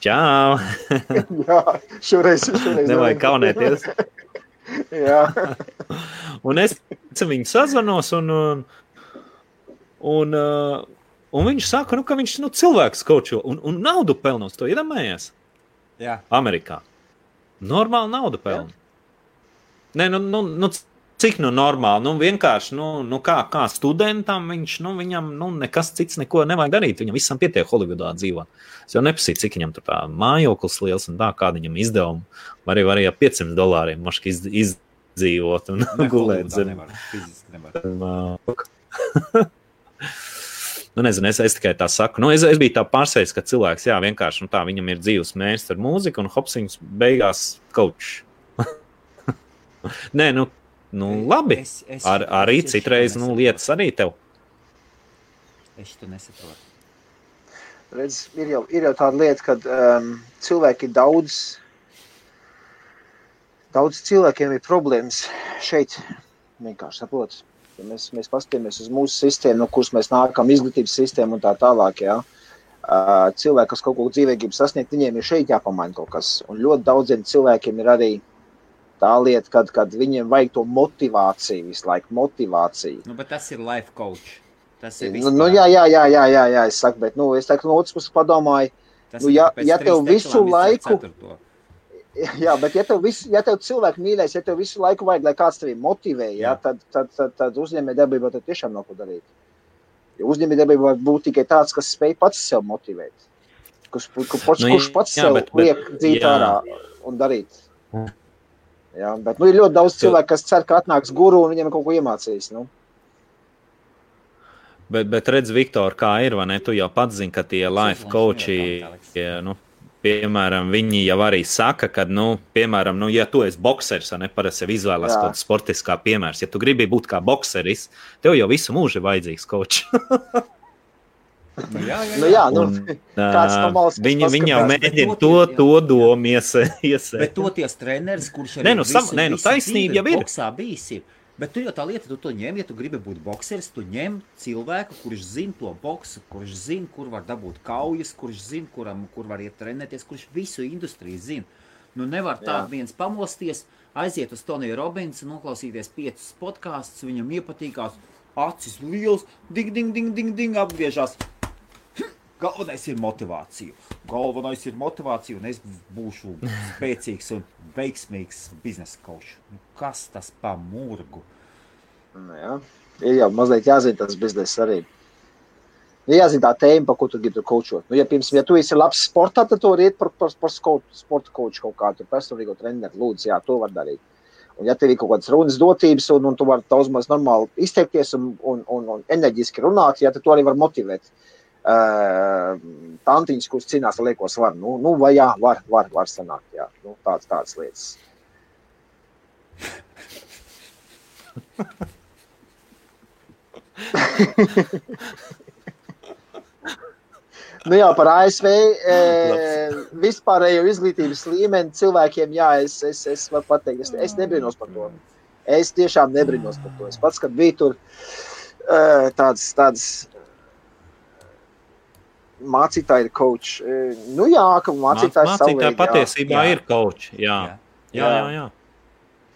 Čau! (laughs) Jā, šoreiz, šoreiz Nevajag kaunēties. (laughs) Jā, Un es viņu sazinos, un, un, un, uh, un viņš saka, nu, ka viņš nu, cilvēks kočo un, un naudu pelnos. To iedomājies Jā. Amerikā. Normāli naudu pelna. Nē, nu, nu, nu, cik nu normāli? Nu, vienkārši, nu, nu kā, kā studentam, viņš, nu, viņam nu, nekas cits neko nevajag darīt. Viņam visam pietiek Holivudā dzīvot. Es jau neprasīju, cik viņam tur tā mājoklis liels un tā, kāda viņam izdevuma. Var arī, ar 500 dolāriem maški iz, izdzīvot un Ne, (laughs) gulēt zem. (laughs) (laughs) nu, nezinu, es, es tikai tā saku. Nu, es, es biju tā pārsteigts, ka cilvēks jā, vienkārši nu, tā, viņam ir dzīves mērķis ar mūziku, un Hopsings beigās coach. Nē, nu, nu labi. Es- es- Ar, arī es- citreiz nu, lietas arī tev. Es to nesaprotu. redz, ir jau, ir jau tāda lieta, ka um, cilvēki ir daudz, daudz cilvēkiem ir problēmas šeit. Vienkārši saprotat. Ja mēs, mēs paskatāmies uz mūsu sistēmu, no kuras mēs nākam, izglītības sistēmu un tā tālāk. Jā. Uh, cilvēki, kas kaut ko dzīvē grib sasniegt, viņiem ir šeit jāpamaina kaut kas. Un ļoti daudziem cilvēkiem ir arī tā lieta, kad, kad viņiem vajag to motivāciju, visu laiku motivāciju. Nu, bet tas ir life coach. Tas ir Nu, nu, jā, jā, jā, jā, jā, jā, es saku, bet nu, es tā, no otras puses padomāju, Tas nu, ja- ja tev visu laiku- ceturto. (laughs) Jā, bet ja tev, visu, ja tev cilvēku mīlēs, ja tev visu laiku vajag, lai kāds tevi motivē, jā, Jā. tad, tad, tad, tad uzņēmējdarbībā tad tiešām nav ko darīt. Jo uzņēmējdarbība var būt tikai tāds, kas spēj pats sev motivēt. Kurš, kur, kurš, Nu, kurš pats jā, sev bet- bet- liek dzīt ārā un darīt. Jā, bet nu, ir ļoti daudz cilvēku, kas cer, ka atnāks guru un viņiem kaut ko iemācīs. Nu. Bet, bet redz, Viktor, kā ir, vai ne? Tu jau pats zini, ka tie life coachi, ja, nu, piemēram, viņi jau arī saka, ka, nu, piemēram, nu, ja tu esi boxeris, vai ne, parasti jau izvēlēsies Jā. kaut kādu sportiskā piemērs. Ja tu gribi būt kā boxeris, tev jau visu mūžu ir vajadzīgs coach. Nu, jā, jā, Nu, jā, nu, Un, (laughs) kāds no malas, kas viņi, viņi jau mēģina to to, domu iese- Bet toties treneris, kurš arī Nē, nu, sam- visu- nē, nu, taisnība jau ir. Boksā bijis. ir. Bet tu jau tā lieta, tu to ņem, ja tu gribi būt bokseris, tu ņem cilvēku, kurš zina to boksu, kurš zina, kur var dabūt kaujas, kurš zina, kuram, kur var iet trenēties, kurš visu industriju zina. Nu, nevar tā Jā. viens pamosties, aiziet uz Toniju Robinsu, noklausīties piecus podkāstus, viņam iepatīkās, acis liels, ding, ding, ding, ding, ding apgriežās. Galvenais ir motivācija. Galvenais ir motivācija, un es būšu spēcīgs un veiksmīgs biznesa košs. Nu, kas tas pa murgu? Nu, jā. Ir jau mazliet jāzina tas biznesa arī. Nu, jāzina tā tēma, par ko tu gribi kočot. Nu, ja, piemēram, ja tu esi labs sportā, tad tu vari iet par, par, par sporta koču kaut kādu personīgo treneru. Lūdzu, jā, to var darīt. Un, ja tev ir kaut kādas runas dotības, un, un tu vari daudz maz normāli izteikties un, un, un, un enerģiski runāt, ja, tad tu arī vari motivēt. Uh, tantiņas, kuras cīnās ar lieko svaru. Nu, nu, vai jā, var, var, var sanākt. Jā. Nu, tāds, tādas lietas. Nu jā, par ASV e, vispārējo izglītības līmeni cilvēkiem, jā, es, es, es varu pateikt, es, es nebrīnos par to. Es tiešām nebrīnos par to. Es pats, kad biju tur, e, tāds, tāds mācītāji ir coach. E, nu jā, ka mācītājs Mācītāji savveid, jā. patiesībā Jā. ir koči. Jā, Jā. jā, jā. jā.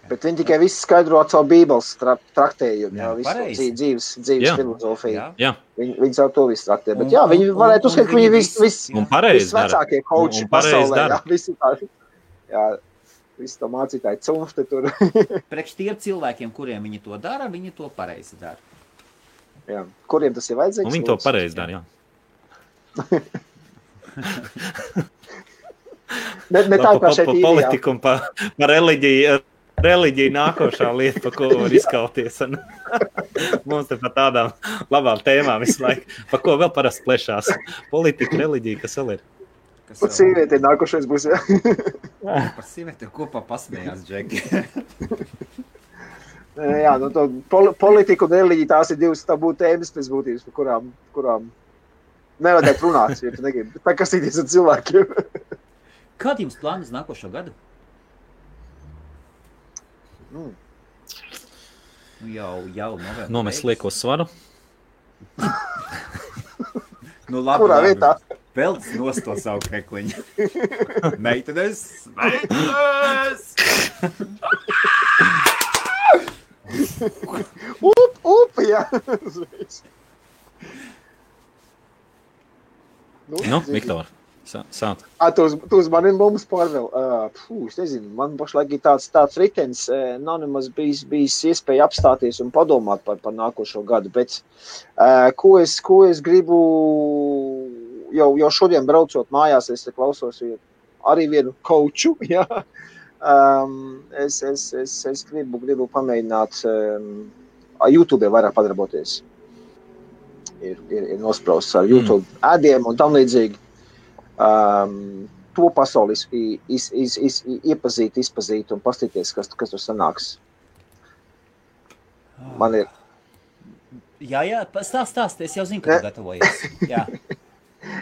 Bet viņi tikai visu skaidro ar savu bībeles tra traktējumu, Jā, jā, visu to pareizi. dzīves, dzīves, Jā. filozofiju. Jā. jā. Viņi, viņi caur to visu traktē. Bet Un- jā, viņi varētu uzskatīt, ka viņi viņi visi, visi- visi, Un pareizi dara. pasaulē. Jā, (laughs) visi tā. Jā, visi to mācītāji cumfti tur. (laughs) Priekš tiem cilvēkiem, kuriem viņi to dara, viņi to pareizi dara. jā. Kuriem tas ir vajadzīgs? Un viņi to pareizi dara. jā. Ne, ne tā Pa- pa- pa politiku un par pa reliģiju. Reliģija nākošā lieta, par ko var izkauties. (laughs) Mums te par tādām labām tēmām visu laiku. Par ko vēl parasti plešās? Politika, reliģija, kas vēl ir? Kas Pat vēl sieviete nākošais būs. Jā. (laughs) par sievietēm kopā pasmējās, Džeki. (laughs) jā, nu, to pol politika un reliģija tās ir divas tabū tēmas pēc būtības, par kurām, kurām nevajadzētu runāt. Ja tu negribi tā kā sīties ar cilvēkiem. (laughs) Kādi jums plāni uz nākošo gadu? Mm. Nu, jau, jau novembrī. Nomest lieko svaru. (laughs) Nu, labi, Kurā labi. vietā? Vēl nos to savu krekliņu. (laughs) Meitenes! Meitenes! Up, up, jā. Uzreiz. Nu, Nu, Viktor, sā- sāc. Tu uz, tu uz maniem mums pārvēl. Uh, pū, es nezinu, man pašlaik ir tāds, tāds ritenis, uh, nav nemaz bijis, bijis iespēja apstāties un padomāt par, par nākošo gadu, bet uh, ko, es, ko es gribu, jau, jau šodien braucot mājās, es klausos arī vienu koču, (laughs) jā. Um, es, es, es, es gribu, gribu pamēģināt um, YouTube vairāk padarboties. Ir, ir, ir nosprausts ar YouTube mm. ēdiem un tam līdzīgi um, to pasauli iz, iz, iz, iz, iepazīt, izpazīt un paskatīties, kas, kas tur sanāks. Man ir. Jā, jā, stāst, stāst, es jau zinu, ka tu gatavojies. Jā, (laughs)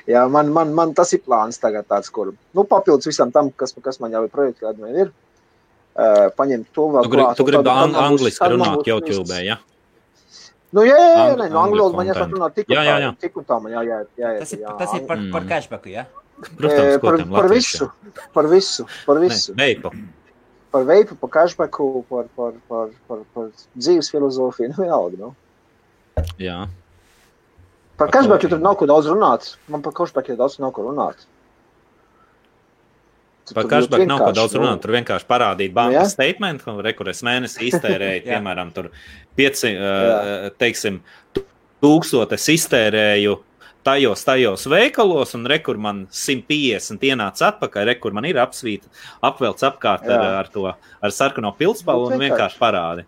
Jā, man, man, man tas ir plāns tagad, tāds, kur nu, papildus visam tam, kas, kas man jau ir projektā, man ir. Uh, paņemt to vēl Tu gribi, klāt, tu gribi tad- tad ang man būs- angliski tad man runāt YouTube, viss. ja? Nu, jā, jā, jā, nē, no angļu valodas man jāsaka runāt tik un Jā, jā, jā. tā, man jā, jā, jā, jā, tas ir, tas ir par, par Mm. cashbacku, jā? Protams, Eh, par, par visu, par visu, par visu. Nē, veipu. par veipu, par cashbacku, par, par, par, par, par dzīves filozofiju. Nu, vienalga, nu. Jā. Par Par cashbacku tur nav ko daudz runāt. Man par cashbacku daudz nav ko runāt. Par cashback nav ko daudz nu. runāt. Tur vienkārši parādīt jā. bankas statement, ka rekurors mēnesī (laughs) iztērēja, Jā. piemēram, tur 5, uh, teiksim, tūkstoši es iztērēju tajos, tajos veikalos, un rekur man 150 ienāca atpakaļ, rekur man ir apsvīta, apvelts apkārt ar, Jā. ar to, ar sarkano pilspālu un vienkārši parādi.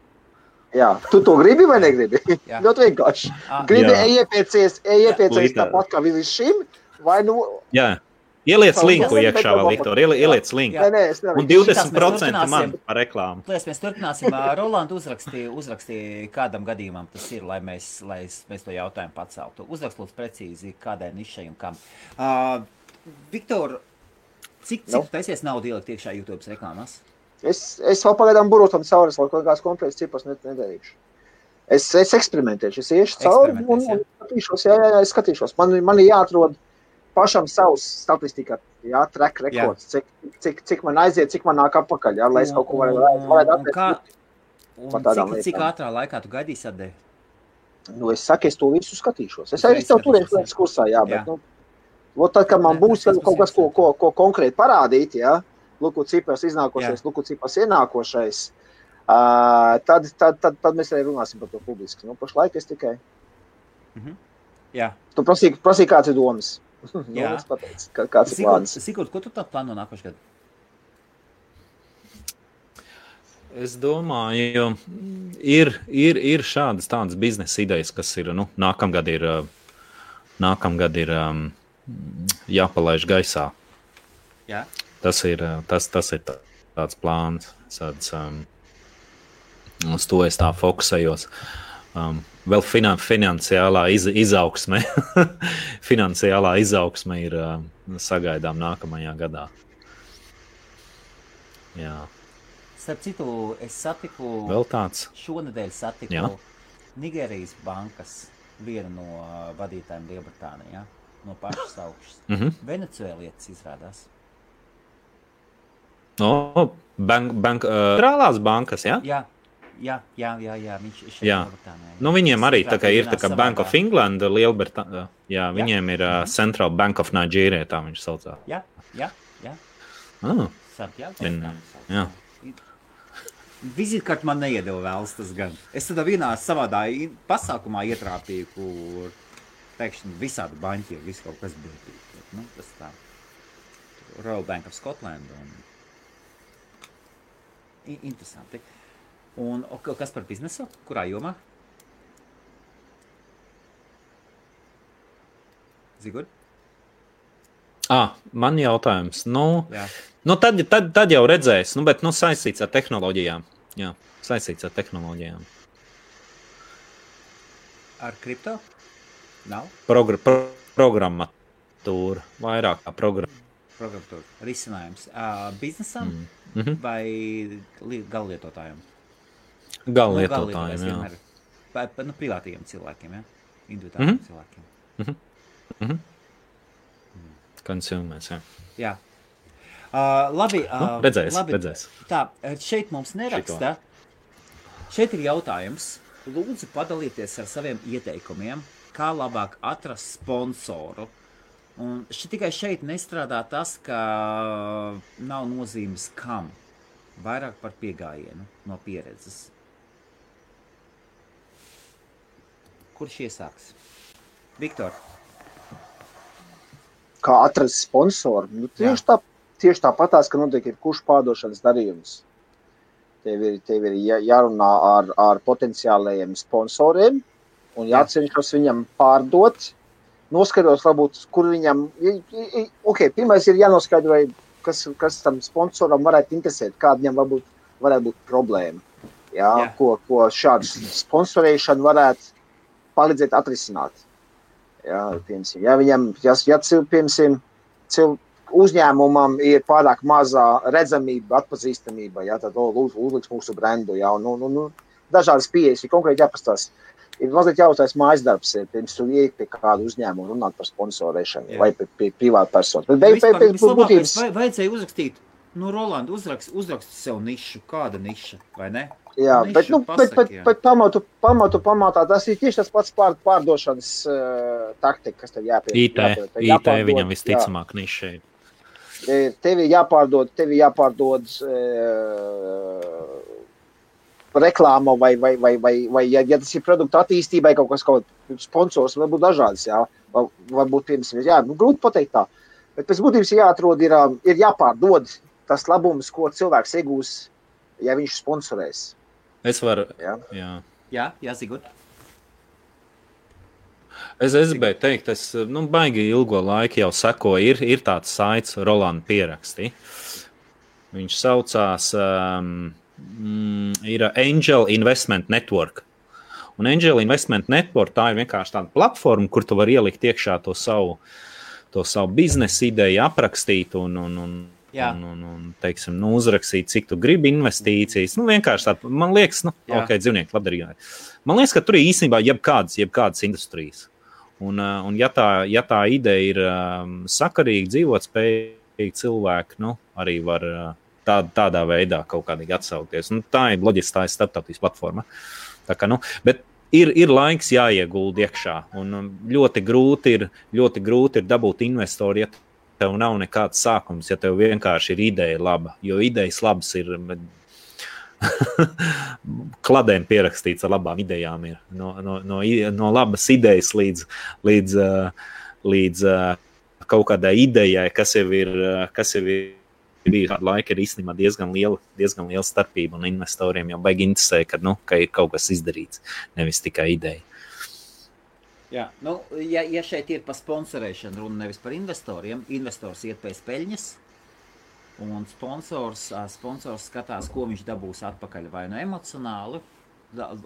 Jā, tu to gribi vai negribi? (laughs) Jā. ļoti vienkārši. Ah, Gribi iepiecies, iepiecies tāpat kā līdz šim, vai nu Jā, Ieliec Paldies. linku iekšā, vēl, Viktor. Ieli- Ieliec linku. Nē, nē, Un nevaru. 20% man par reklāmu. Liekas, mēs turpināsim. Rolanda uzrakstīja, uzrakstīja, kādam gadījumam tas ir, lai mēs, lai es- mēs to jautājumu paceltu. Uzrakst lūdzu precīzi, kādai nišai un kam. Uh, Viktor, cik, cik Nu? no. taisies naudu ielikt iekšā YouTube reklāmās? Es, es vēl pagaidām burbuļu cauri, vēl kaut kādas konkrētas cipras net- nedarīšu. Es, es eksperimentēšu, es iešu cauri un, un skatīšos. Jā, jā, jā, es skatīšos. Man, man ir jāatrod pašam savs statistika, jā, track rekords, cik, cik, cik man aiziet, cik man nāk atpakaļ, jā, lai es kaut ko varētu un kā- atrast. un Cik, cik ātrā laikā tu gaidīsi atdevi? Nu, es saku, es to visu skatīšos. Es arī tev turēšu jā. lietas kursā, jā, bet, Jā. nu, vot tad, kad man Ne, būs jau kaut kas, ko, ko, ko konkrēti parādīt, jā, luku cipars Jā. iznākošais, luku cipars ienākošais, uh, tad, tad, tad, tad mēs arī runāsim par to publiski. Nu, pašlaik es tikai, Jā, tu prasīji, prasīji kāds ir domas. Nu, Jā. es pateicu, kā- kāds ir Sigurd, plāns. Sigurd, ko tu tā plāno nākošais gads? Es domāju, ir, ir, ir šādas tādas biznesa idejas, kas ir nu, nākamgad ir, nākamgad ir um, jāpalaiž gaisā. Jā, Tas ir, tas, tas ir tā- tāds plāns. Tāds, um, uz to es tā fokusējos. Um, vēl finan, finansiālā iz, izaugsme. (laughs) finansiālā izaugsme ir uh, sagaidām nākamajā gadā. Jā, starp citu, es satiku. vēl tāds. Šonadēļ satiku Jā. Nigērijas bankas vienu no uh, vadītājiem Lielbritānijā. No pašas augšas. Mm -hmm. Venecuēlietis izrādās. No, bank, bank, uh, bankas, jā? Jā, jā, jā, jā, jā viņš ir šeit Jā. Lielbritānijā. Nu, viņiem arī tā kā ir tā kā Bank of. England, Lielbritānija. Jā, viņiem ir uh, Central Bank of Nigeria, tā viņš saucās. Jā, jā, jā. Ah, Santiago. Jā. Vizītkarti man neiedeva vēlas tas gan. Es tādā vienā savādā pasākumā ietrāpīju, kur pēkšņi visādi baņķi, viss kaut kas bija. Nu, tas tā. Royal Bank of Scotland. Un... Interesanti. Un kas par biznesu? Kurā jomā? Zigurd? Ah, man jautājums. Nu, Jā. nu tad, tad, tad jau redzēs, nu, bet nu, saistīts ar tehnoloģijām. Jā, saistīts ar tehnoloģijām. Ar kripto? Nav. Progr pro programmatūra, vairāk kā programma. Programmatūra. Risinājums. Uh, biznesam mm. Mm -hmm. vai li- galvlietotājiem? Nu, jā. Pa, pa, nu, privātajiem cilvēkiem, ja? individuāliem mm. -hmm. cilvēkiem. Consumers, jā. Jā. Uh, labi, uh, Nu, redzēs, labi. redzēs. Tā, šeit mums neraksta. Šeit ir jautājums. Lūdzu, padalieties ar saviem ieteikumiem, kā labāk atrast sponsoru. Un ši, tikai šeit nestrādā tas, ka nav nozīmes kam. Vairāk par pieejamību no pieredzes. Kurš iesāks? Viktor, Kā atrast sponsoru? Nu, tieši, tā, tieši tāpatās, ka notiek jebkurš pārdošanas darījums. Tev ir, tev ir jā- jārunā ar, ar potenciālajiem sponsoriem un jācenšas viņam pārdot. Noskaidrot, varbūt, kur viņam. Okay, pirmais ir jānoskaidro, kas, kas tam sponsoram varētu interesēt, kāda viņam varbūt, varētu būt problēma. Jā, Jā. Ko, ko šāda sponsorēšana varētu palīdzēt atrisināt. Jā, piemēram, ja viņam, ja, ja piemēram, cil, uzņēmumam ir pārāk mazā redzamība, atpazīstamība, jā, tad lūdzu, uzliks mūsu brendu. Jā, nu, nu, nu, dažādas pieejas ir konkrēti jāpastāsta. Ir mazliet jāuztais mājas darbs, ir, pirms tu ienāc pie kāda uzņēmuma un runāt par sponsorēšanu Jā. vai pie, pie privāta personu. Bet Nu, beig, vispār beig, beig, vislabākais būtības, vajadzēja uzrakstīt, nu, Roland, uzrakst, uzrakst sev nišu, kāda niša, vai ne? jā, nišu bet, nu, bet, pasaki, bet, jā. bet pamatu, pamatu pamatā tas ir tieši tas pats pār, pārdošanas uh, taktika, kas tev jāpie. IT, jāpie- tev IT jāpārdod, viņam jā. visticamāk nišai. E, tev ir jāpārdod, tev ir jāpārdod e, reklāma, vai, vai, vai, vai, vai ja, ja tas ir produktu attīstībai, kaut kas tāds - sponsors, varbūt dažādas. Jā, var, varbūt, piemēram, jā, nu, grūti pateikt tā. Bet pēc būtības jāatrod, ir, ā, ir jāpārdod tas labums, ko cilvēks iegūs, ja viņš sponsorēs. Es varu, Jā. jā. Jā, jā Zigurd. Es, es gribēju teikt, es nu, baigi ilgo laiku jau sekoju. Ir, ir tāds saits, Rolands pieraksti. Viņš saucās um, ir Angel Investment Network. Un Angel Investment Network tā ir vienkārši tāda platforma, kur tu vari ielikt iekšā to savu, to savu biznesa ideju, aprakstīt un, un, un Jā. Un, un, un teiksim, nu, uzrakstīt, cik tu gribi investīcijas. Nu, vienkārši tāda, man liekas, nu, Jā. ok, dzīvnieki, labdarīgi. Man liekas, ka tur ir īstenībā jebkādas, jebkādas industrijas. Un, uh, un ja, tā, ja tā ideja ir um, sakarīga, dzīvot spējīga cilvēki, nu, arī var uh, tā, tādā veidā kaut kādīgi atsaukties. Un tā ir loģiski, tā ir starptautiskā platforma. Tā kā, nu, bet ir, ir laiks jāiegulda iekšā. Un um, ļoti grūti ir, ļoti grūti ir dabūt investoru, ja tev nav nekāds sākums, ja tev vienkārši ir ideja laba. Jo idejas labas ir. (laughs) Kladēm pierakstīts ar labām idejām. Ir. No, no, no, no labas idejas līdz, līdz, līdz kaut kādai idejai, kas jau ir, kas jau ir bija kāda laika, ir īstenībā diezgan liela, diezgan liela starpība. Un investoriem jau baigi interesē, ka, nu, ka ir kaut kas izdarīts, nevis tikai ideja. Jā, nu, ja, ja šeit ir par sponsorēšanu runa nevis par investoriem, investors iet pēc peļņas, un sponsors, sponsors skatās, ko viņš dabūs atpakaļ vai nu no emocionāli,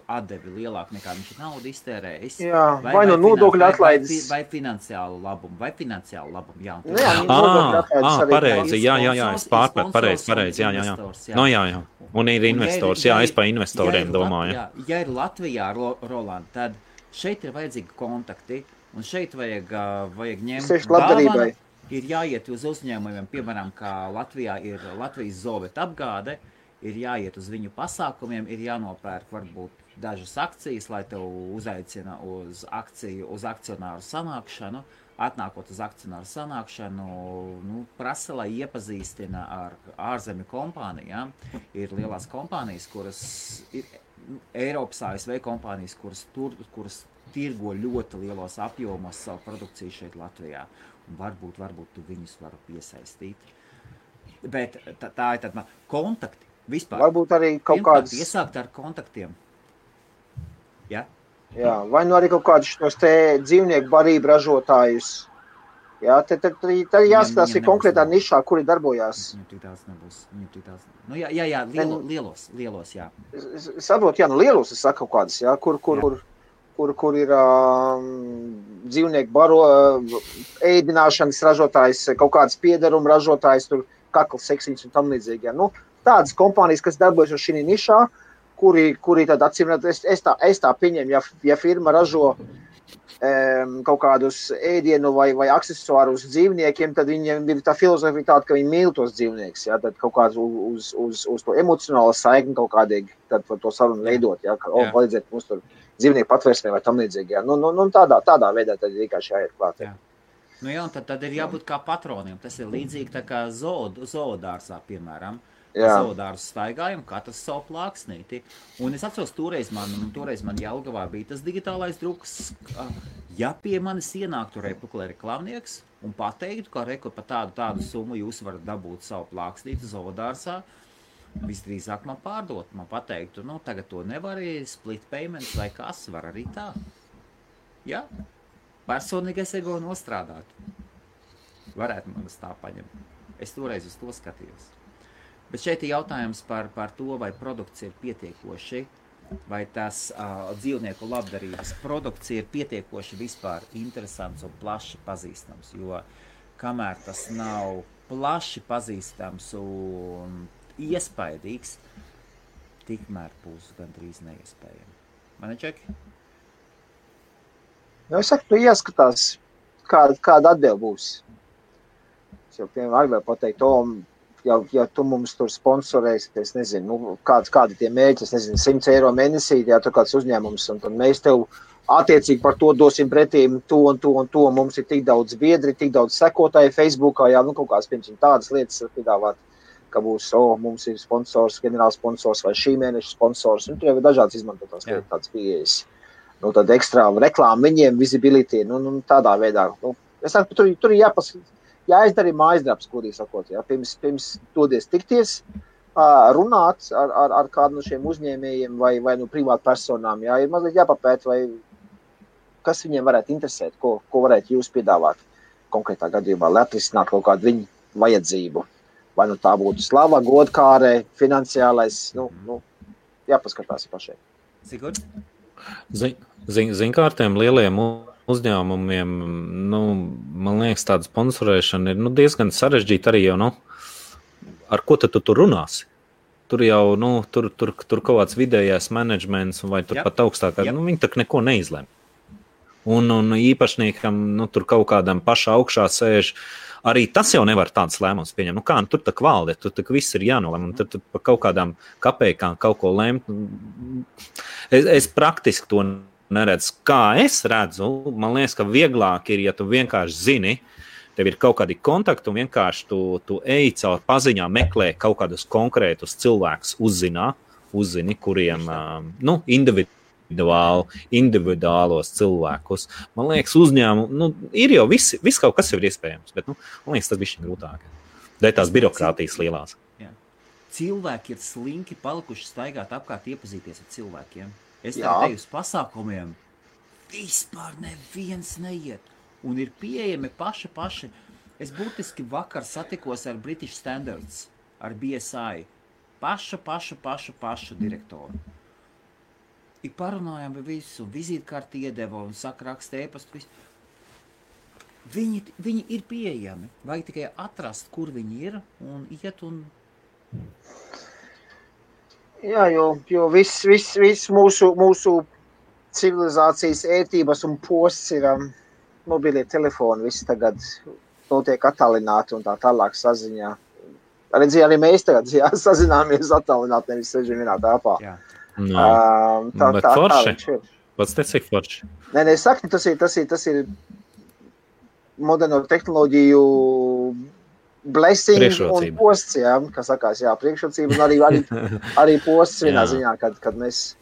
atdevi lielāku nekā viņš naudu iztērējis. Jā, vai, vai no nodokļu atlaides. Vai, vai, vai finansiālu labumu, vai finansiālu labumu. Jā, nu, jā, jā, ah, pareizi, jā, jā, jā, es pārpratu, pareizi, pareizi, jā, jā, jā. jā. No, jā, jā. Un ir investors, jā, es par investoriem domāju. Jā, ja ir Latvijā, Roland, tad Šeit ir vajadzīgi kontakti, un šeit vajag, vajag ņemt dāvanu. Ir jāiet uz uzņēmumiem, piemēram, kā Latvijā ir Latvijas zoveta apgāde, ir jāiet uz viņu pasākumiem, ir jānopērk varbūt dažas akcijas, lai te uzaicina uz akciju, uz akcionāru sanākšanu. Atnākot uz akcionāru sanākšanu, nu, prasa, lai iepazīstina ar ārzemju kompānijām. Ir lielās kompānijas, kuras ir Eiropas ASV kompānijas, kuras, tur, kuras tirgo ļoti lielos apjomos savu produkciju šeit Latvijā. Un varbūt, varbūt tu viņus vari piesaistīt. Bet tā, tā ir tāda kontakti vispār. Varbūt arī kaut kādas. Iesākt ar kontaktiem. Ja? Jā, vai nu arī kaut kādus šos te dzīvnieku barību ražotājus Jā, tad, tad, tad, tad jāskatās, ir konkrētā nišā, kuri darbojās. Viņam tik daudz nebūs. Viņam tik daudz. Nu, jā, jā, jā lielo, lielos, lielos, jā. Saprot, jā, nu lielos es saku kaut kādas, jā, kur, kur, jā. kur, kur, kur ir um, dzīvnieku baro, uh, ēdināšanas ražotājs, kaut kādas piedaruma ražotājs, tur kakls, seksīns un tam līdzīgi. Jā. Nu, tādas kompānijas, kas darbojas šī nišā, kuri, kuri tad acīm es, es, tā, es tā pieņemu, ja, ja firma ražo um, kaut kādus ēdienu vai, vai accessorus dzīvniekiem, tad viņiem ir tā filozofija tāda, ka viņi mīl tos dzīvniekus. Ja? Tad kaut kāds uz, uz, uz to emocionālo saikni kaut kādīgi par to sarunu veidot, ja? ka, oh, palīdzēt mums tur dzīvnieku patvērsmē vai tam līdzīgi. Ja? Nu, nu, nu, tādā, tādā veidā tad vienkārši jāiet klāt. Ja? Nu jā, tad, tad ir jābūt kā patroniem. Tas ir līdzīgi kā zoodārsā, piemēram. Zaudāru staigājumu, katrs savu plāksnīti. Un es atceros, toreiz man, toreiz man Jelgavā bija tas digitālais druks. Ja pie manis ienāktu repuklē reklamnieks un pateiktu, ka reku pa tādu, tādu summu jūs varat dabūt savu plāksnīti zaudārsā, visdrīzāk man pārdot, man pateiktu, nu tagad to nevar split payments vai kas var arī tā. Ja? Personīgais ego nostrādāt. Varētu man tas tā paņemt. Es toreiz uz to skatījos. Bet šeit ir jautājums par, par to, vai produkts ir pietiekoši, vai tas uh, dzīvnieku labdarības produkts ir pietiekoši vispār interesants un plaši pazīstams. Jo kamēr tas nav plaši pazīstams un iespaidīgs, tikmēr būs gandrīz neiespējami. Man ir čeki? Nu, es saku, tu ieskatās, kāda, kāda atbilde būs. Es jau, piemēram, arī pateikt, o, ja, ja tu mums tur sponsorēsi, es nezinu, nu, kāds, kādi tie mērķi, es nezinu, 100 eiro mēnesī, ja tu kāds uzņēmums, un tad mēs tev attiecīgi par to dosim pretī to un to un to. Mums ir tik daudz biedri, tik daudz sekotāju Facebookā, jā, nu kaut kāds, piemēram, tādas lietas piedāvāt, ka būs, oh, mums ir sponsors, ģenerāls sponsors vai šī mēneša sponsors, un tur jau ir dažādas izmantotās tādas pieejas. Nu, tad ekstra reklāma viņiem, visibility, nu, nu tādā veidā. Nu, es saku, tur, tur ir jāpaskatās jāizdara mājas darbs, kurī sakot, jā, pirms, pirms dodies tikties, runāt ar, ar, ar kādu no šiem uzņēmējiem vai, vai no privātu personām. Jā, ir mazliet jāpapēta, vai kas viņiem varētu interesēt, ko, ko varētu jūs piedāvāt konkrētā gadījumā, lai atrisinātu kaut kādu viņu vajadzību. Vai nu tā būtu slava, godkāre, finansiālais, nu, nu jāpaskatās pašai. Zin, zin kā ar tiem lieliem uzņēmumiem, nu, man liekas, tāda sponsorēšana ir nu, diezgan sarežģīta arī. Jo, nu, ar ko tu tur runāsi? Tur jau nu, tur, tur, tur kaut kāds vidējais menedžments vai pat augstākā, nu, viņi tā neko neizlemj. Un, un īpašniekam nu, tur kaut kādam pašā augšā sēž. Arī tas jau nevar tāds lēmums pieņemt. Nu, kā, nu, tur tā kvalitāte, tur tā viss ir jānolem. Tur, tur par kaut kādām kapekām kaut ko lemt. Es, es praktiski to neredzu. Kā es redzu, man liekas, ka vieglāk ir, ja tu vienkārši zini, tev ir kaut kādi kontakti un vienkārši tu, tu ej caur paziņām, meklē kaut kādus konkrētus cilvēkus, uzzinā, uzzini, kuriem nu, individuāli individuāli, individuālos cilvēkus. Man liekas, uzņēmumu nu, ir jau viss, vis kaut kas ir iespējams, bet nu, man liekas, tas bija grūtāk. Dēļ tās birokrātijas lielās. Jā. Cilvēki ir slinki palikuši staigāt apkārt, iepazīties ar cilvēkiem. Es tam eju uz pasākumiem. Vispār neviens neiet. Un ir pieejami paši paši. Es būtiski vakar satikos ar British Standards, ar BSI. Paša, paša, paša, paša direktoru. Ik parunājām par visu, vizītkarti iedeva un saka, raksta ēpastu. Viņi, viņi ir pieejami. Vajag tikai atrast, kur viņi ir un iet un. Jā, jo, jo viss vis, vis mūsu, mūsu civilizācijas ērtības un posts ir um, mobilie telefoni. Viss tagad notiek attālināti un tā tālāk saziņā. Arī, arī mēs tagad jā, (laughs) sazināmies attālināti, nevis sežam vienā tāpā. Jā. No. Um, tā, Bet tā, forši. tā ir. Pats te cik forši. Nē, nē, saku, tas ir, tas ir, tas ir moderno tehnoloģiju blessing un posts, jā, kas sakās, jā, priekšrocība un arī, arī, (laughs) arī posts vienā ziņā, kad, kad mēs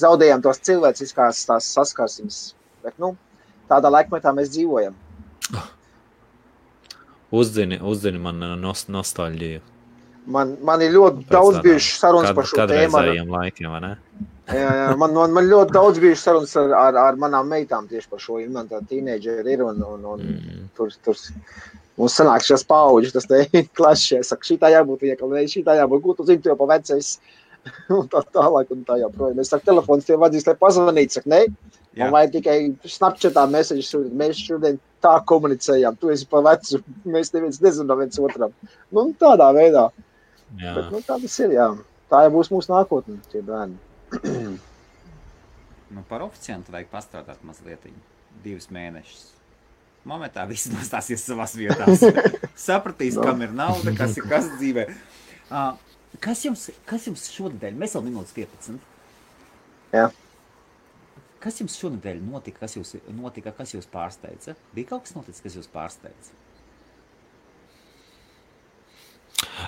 zaudējam tos cilvēciskās tās saskarsmes. Bet, nu, tādā laikmetā mēs dzīvojam. Uzzini, uzzini man nostalģiju. Man, man ir ļoti Pēc daudz bijušas sarunas par šo tēmu. Laikiem, jā, jā, man, man, man ļoti daudz bijušas sarunas ar, ar, ar manām meitām tieši par šo. Man tā tīneģeri ir un, un, un mm. tur, tur mums sanāk šīs pauģis, tas te klašē. Es saku, šī tā jābūt vieglai, šī tā jābūt, ko tu zini, tu jau pa vecais. un tā tālāk un tā joprojām. Es saku, telefons tev vajadzīs, lai pazvanītu. Saku, ne, Jā. man vajag tikai Snapchatā mēsēžus sūtīt. Mēs šodien tā komunicējām. Tu esi pa vecu, mēs neviens nezinām viens otram. Nu, tādā veidā. Bet, nu, tā tas ir. Jā. Tā jau būs mūsu nākotne, tie bērni. nu, par oficiālu vajag pastrādāt mazliet, divus mēnešus. Momentā viss nostāsies savā vietā. (laughs) Sapratīs, no. kam ir nauda, kas ir kas dzīvē. Uh, (laughs) kas, jums, kas jums šonadēļ, mēs vēl minūtes 15. Jā. Kas jums šonadēļ notika, kas jūs, notika, kas jūs pārsteidza? Bija kaut kas noticis, kas jūs pārsteidza?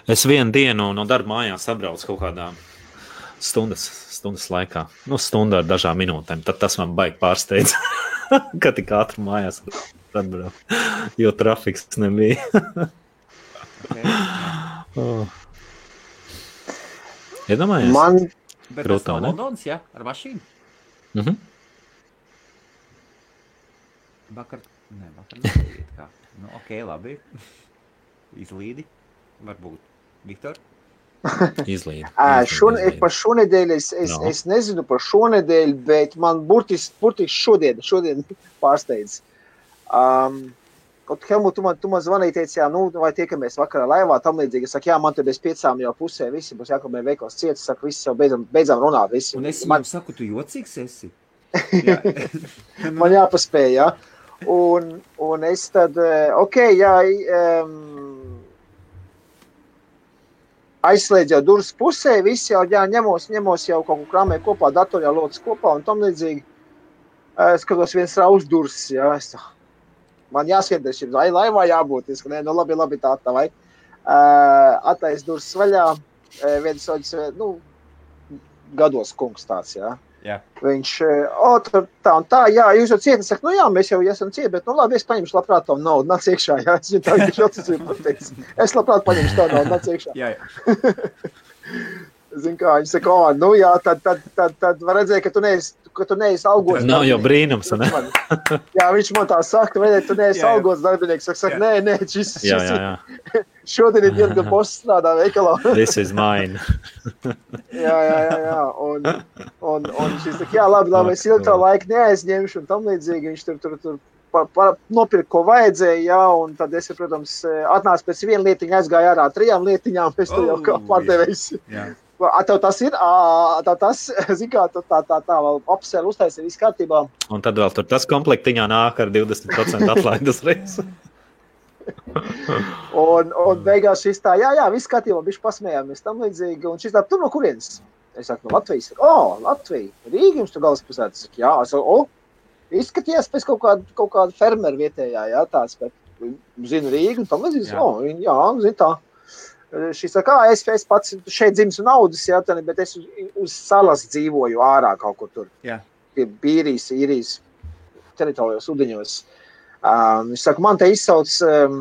Es vienu dienu no darba mājās atbraucu kaut kādā stundas, stundas laikā, nu, stundā ar dažām minūtēm. Tad tas man baigi pārsteidz, (laughs) ka tik ātri mājās atbraucu, jo trafiks nebija. (laughs) oh. Iedomājies? Man grūtā, ne? Londons, jā, ar mašīnu. Mhm. Mm Vakar, ne, vakar neslīd kā. Nu, ok, labi. Izlīdi. Varbūt. Viktor? Izlīd. Šon, par šonedēļ es, es, no. es nezinu par šonedēļ, bet man burtiski burtis šodien, šodien (laughs) pārsteidz. Um, Kaut Helmut, tu man, tu man zvanīji, teici, jā, nu, vai tiekamies vakarā laivā, tam līdzīgi. Es saku, jā, man te bez piecām jau pusē visi būs jākomē veikals ciets. Saku, visi jau beidzam, beidzam runāt. Visi. Un es man saku, tu jocīgs esi. (laughs) jā. (laughs) man jāpaspēj, jā. Un, un es tad, eh, ok, jā, um, aizslēdz jau durvis pusē, viss jau jā, ņemos, ņemos jau kaut ko krāmē kopā, datorā locis kopā un tam līdzīgi. Es skatos, viens raus durvis, jā, es tā, man jāskatās, šim vai laivā jābūt, es, nē, nu labi, labi, tā, tā vai. Uh, Atais durvis vaļā, viens soļs, nu, gados kungs tāds, jā. Jā. Viņš, o, tur tā un tā, jā, jūs jau cieti, saka, nu jā, mēs jau esam cieti, bet, nu labi, es paņemšu labprāt tavu naudu, nāc iekšā, jā, es viņu tā viņš atsacīju pateicis. Es labprāt paņemšu tavu naudu, nāc iekšā. Jā, jā. (laughs) Zin kā, viņš saka, o, nu jā, tad, tad, tad, tad var redzēt, ka tu neesi ka tu neesi algots. Nav jau brīnums, ne? Man, jā, viņš man tā saka, vai tu neesi Jā, jā. algots darbinieks. Es saku, nē, nē, šis, Jā, šis jā, jā. (laughs) šodien ir diena, (laughs) kad boss strādā veikalā. (laughs) This is mine. jā, jā, jā, jā. Un, un, un šis saka, jā, labi, labi, es ilgi tā laika neaizņemšu un tam līdzīgi. Viņš tur, tur, tur pa, pa, nopirka, ko vajadzēja, jā, un tad es, protams, atnācu pēc viena lietiņa, aizgāju ārā trijām lietiņām, pēc tam jau kā Oh, pārdevējs. Tev tas ir, tā, tas, (laughs) kā, tā, tā, tā, tā vēl apsēra uztaisīja viss kārtībā. Un tad vēl tur tas komplektiņā nāk ar 20% atlaides (laughs) reizi. (laughs) Un, un beigās šis tā, jā, jā, viss kārtībā, viņš pasmējāmies tam līdzīgi. Un šis tā, tu no kurienes? Es saku, no Latvijas. O, oh, Latvija. Rīga jums tur galvaspilsēta. Es saku, jā, es saku, o, izskaties pēc kaut kāda, kaut kāda fermera vietējā, jā, tāds, bet zinu Rīgu un tam līdzīgi. O, viņi- jā, zinu tā. Šī saka, "Ā, es, es pats šeit dzimis un audzis, jā, tad, bet es uz, uz salas dzīvoju ārā kaut kur tur. Jā. Pie Bīrijas, īrijas teritorijos, ūdeņos. Um, viņš saka, man te izsauc um,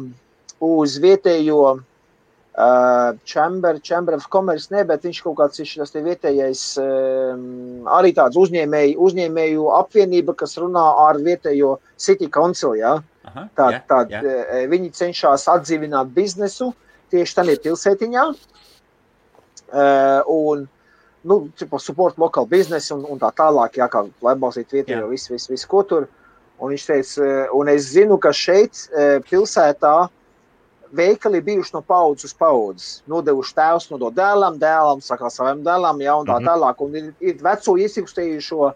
uz vietējo uh, Chamber, Chamber of Commerce, ne, bet viņš kaut kāds ir šis te vietējais, um, arī tāds uzņēmēju, uzņēmēju apvienība, kas runā ar vietējo City Council, jā. Aha, Tā, jā, tā, jā. e, viņi cenšas atdzīvināt biznesu tieši tādā pilsētiņā. Uh, un, nu, tipo, support local business un, un tā tālāk, jā, kā lai atbalstītu vietējo visu, visu, visu, ko tur. Un viņš teica, e, un es zinu, ka šeit e, pilsētā veikali bijuši no paudzes uz paudzes. Nodevuši tēvs no dēlam, dēlam, saka savam dēlam, jā, un tā Mhm. tālāk. Un ir, ir veco iesaistījušo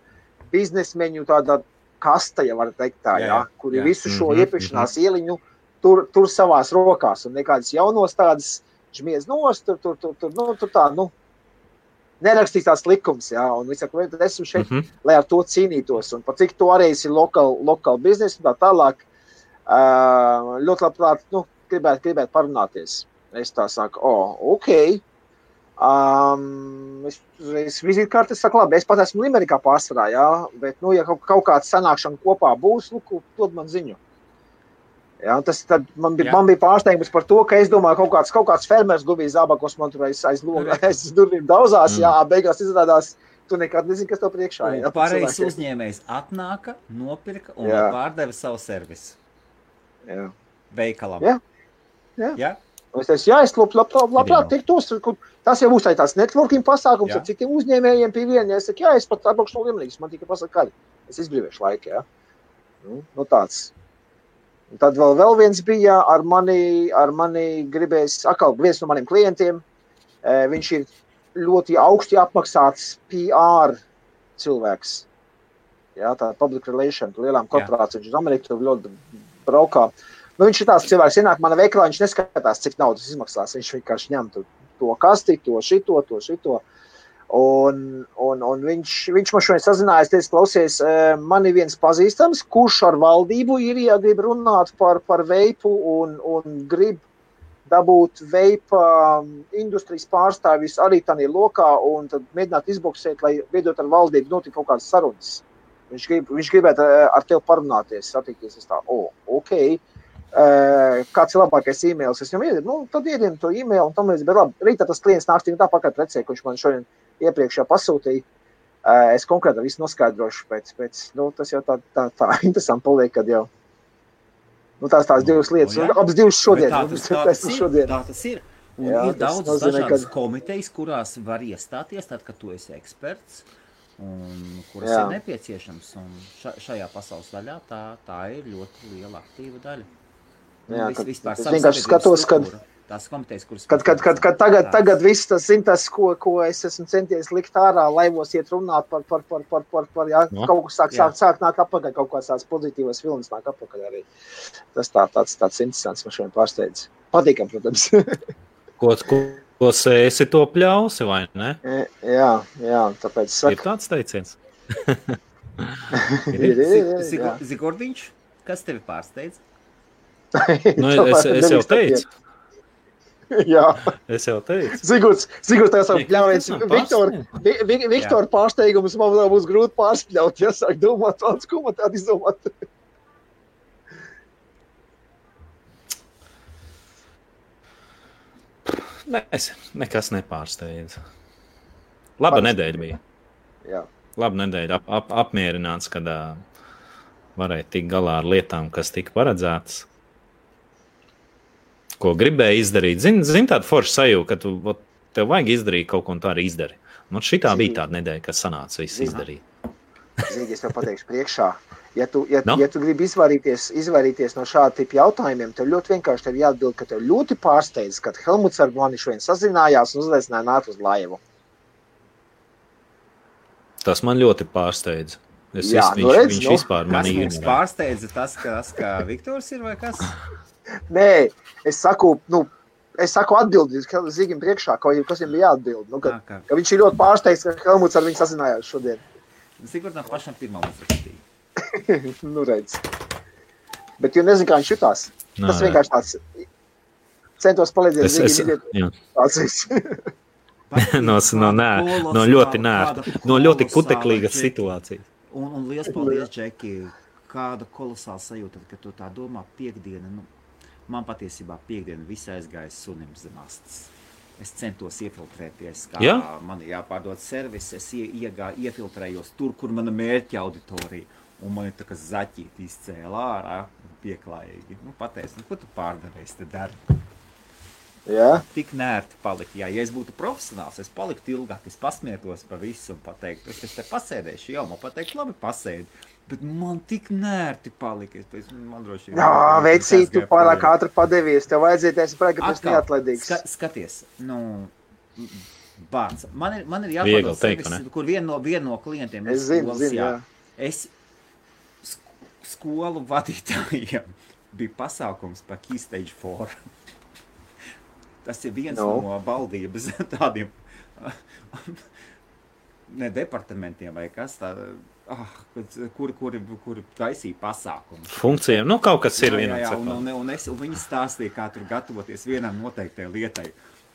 biznesmeņu tāda kasta, ja var teikt tā, Jā, jā, kur ir jā. visu šo Mhm, iepirkšanās ieliņu tur, tur savās rokās, un nekādas jaunos tādas žmies nos, tur, tur, tur, tur, nu, tur tā, nu, nerakstītās likums, jā, un viņš saka, "Vai esmu šeit, Mhm. lai ar to cīnītos, un pat cik to arī ir lokāli lokal biznesa un tā tālāk, ā, ļoti labprāt, nu, gribētu, gribētu parunāties. Es tā saku, o, oh, ok. Um, es es vizītkārti saku, labi, es pat esmu Limerikā pārsvarā, jā, bet, nu, ja kaut, kaut kāda sanākšana kopā būs, nu, dod man ziņu. Un tas man bija, man bija pārsteigums par to, ka es domāju, kaut kāds, kaut kāds fermers guvīs zābakos man tur aiz, aiz, aiz durvīm daudzās, Mm. jā, beigās izrādās, tu nekad nezini, kas tev priekšā ir. (laughs) Pareizs uzņēmējs atnāka, nopirka un Jā. pārdeva savu servisu Jā. veikalam. Jā. Jā. Jā? Es teicu, jā, es lab, lab, lab, labprāt Ideāli. tiktos. kur- Tas jau būs tā- tāds networking pasākums Jā. ar citiem uzņēmējiem pie viena. Es saku, jā, es pat atbraukšu no Limrīgas, man tikai pasaka, kad es izbrīvēšu laiku, jā. Nu, nu tāds. Un tad vēl, vēl viens bija ar mani, ar mani gribējis, atkal viens no maniem klientiem. Viņš ir ļoti augsti apmaksāts PR cilvēks. Jā, tā public relation, lielām korporācijām. Viņš uz Ameriku ļoti braukā. Nu, viņš ir tāds cilvēks, ienāk manā veikalā, viņš neskatās, cik naudas izmaksās. Viņš vienkārši ņem to kasti, to šito, to šito. Un, un, un viņš, viņš man šodien sazinājās, teica, klausies, eh, man ir viens pazīstams, kurš ar valdību ir, ja grib runāt par, par veipu un, un grib dabūt veipa um, industrijas pārstāvjus arī tādā lokā un tad mēģināt izboksēt, lai veidot ar valdību notiek kaut kādas sarunas. Viņš, grib, viņš gribētu eh, ar tevi parunāties, satikties. Es tā, oh, ok. Uh, kāds ir labākais e-mails? Es viņam iedodu, nu, tad iedod to e-mailu, un tam līdzīgi. Bet labi, rītā tas klients nāks tikai tāpat, kā precē, kurš man šodien iepriekš jau pasūtīja. Uh, es konkrēti visu noskaidrošu, pēc, pēc nu, tas jau tā, tā, tā (laughs) interesanti paliek, kad jau nu, tās tās divas Nu, lietas, nu, abas divas šodien. Bet Tā tas, tā tas ir. šodien. Tā tas ir. Un Jā, ir daudz nozīmē, dažādas ka- komitejas, kurās var iestāties, tad, kad tu esi eksperts. Un kuras Jā. ir nepieciešams. Un ša, šajā pasaules daļā tā, tā ir ļoti liela aktīva daļa. Nu, Jā, vis- kad- es vienkārši skatos, kad- struktūra, Tās komitejas, kuras. Kad, kad, kad, kad tagad, tagad viss tas, zin, tas ko, ko es esmu centies likt ārā, laivos iet runāt par, par, par, par, par, par jā, No. kaut kas sāk, sāk, sāk nāk apakaļ, kaut kāds tāds pozitīvs filmas nāk apakaļ arī. Tas tā, tāds, tāds interesants man šodien pārsteidz. Patīkam, protams. (laughs) Ko, ko, ko sēsi to pļausi, vai ne? jā, jā, tāpēc Ir saku. tāds teiciens. (laughs) Ir, ir, ir, ir. Zigordiņš, kas tevi pārsteidz? (laughs) Nu, es, es jau teicu, (laughs) Jā, es jau teicu. Jau Nē, pļāviens. kas man Viktor, pārsteidz? Vi- Vi- Viktor pārsteigums man būs grūti pārspļaut, ja sāk domāt tāds, ko man tādu izdomāt. Nē, es nekas nepārsteidz. Laba Parasti. nedēļa bija. Jā. laba nedēļa, ap, ap, apmierināts, kad uh, varēja tikt galā ar lietām, kas tika paredzētas. Ko gribēja izdarīt. Zini, zin, tāda forša sajūta, ka tu, ot, tev vajag izdarīt kaut ko, un tā arī izdari. Man šī tā bija tāda nedēļa, kas sanāca viss izdarīt. Zini, es tev pateikšu priekšā. Ja tu, ja, Nu? no? ja tu gribi izvairīties, izvairīties no šāda tipa jautājumiem, tad ļoti vienkārši tev jāatbild, ka tev ļoti pārsteidz, kad Helmuts ar mani šodien sazinājās un uzaicināja nākt uz laivu. Tas man ļoti pārsteidza. Es, Jā, nu viņš, redz, viņš nu, vispār man ignorē. pārsteidza? Tas, ka, tas, ka Viktors ir vai kas? (laughs) Nē, es saku, nu, es saku atbildīgi Zīgim priekšā, ko, kas viņam bija jāatbild. Nu, ka, Kā, kā. ka viņš ir ļoti pārsteigts, ka Helmuts ar viņu sazinājās šodien. Sigurdam pašam pirmā uzrakstīja. (laughs) nu, redz. Bet jūs nezināt, kā viņš jutās. Nā, Tas jā. vienkārši tāds centos palīdzēt Es, es. Tāds (laughs) no, no, nē, no ļoti nērta, no ļoti kuteklīgas situācijas. Un, un liels paldies, Džeki. Kāda kolosāla sajūta, kad tu tā domā, piekdiena. Nu, man patiesībā piekdiena visai aizgāja sunim zem astes. Es centos iefiltrēties, kā Jā? man ir jāpārdod servis. Es ie, iegā, iefiltrējos tur, kur mana mērķa auditorija. Un man ir tā kā zaķīti izcēlā ārā, pieklājīgi. Nu, pateicis, nu, ko tu pārdevēji, te dari? Jā, tik nērti palika. Jā, ja es būtu profesionāls, es paliktu ilgāk, es pasmietos par visu un pateiktu, es te pasēdēšu, jau man pateikt, labi, pasēdi. Bet man tik nērti palika. Es vien. Jā veicīt, tu pārāk ātri padevies. Tev vajadzēja teikt, ka tu esi Atkal, neatlaidīgs. Ska, skaties, nu, bārts. Man ir, man ir teikt, vai ne? kur viena no, vien no klientiem Es zinu, skolas, zinu, jā. jā. Es sk- skolu vadītājiem (laughs) bija pasākums par Keystage Forum. (laughs) Tas ir viens Nu? no, no valdības (laughs) tādiem ne departamentiem vai kas tāds. Ah, kur, kur, kur taisīja pasākumu. Funkcijām, nu, kaut kas ir Jā, jā, jā, un, un, un, es, un viņi stāstīja, kā tur gatavoties vienam noteiktai lietai.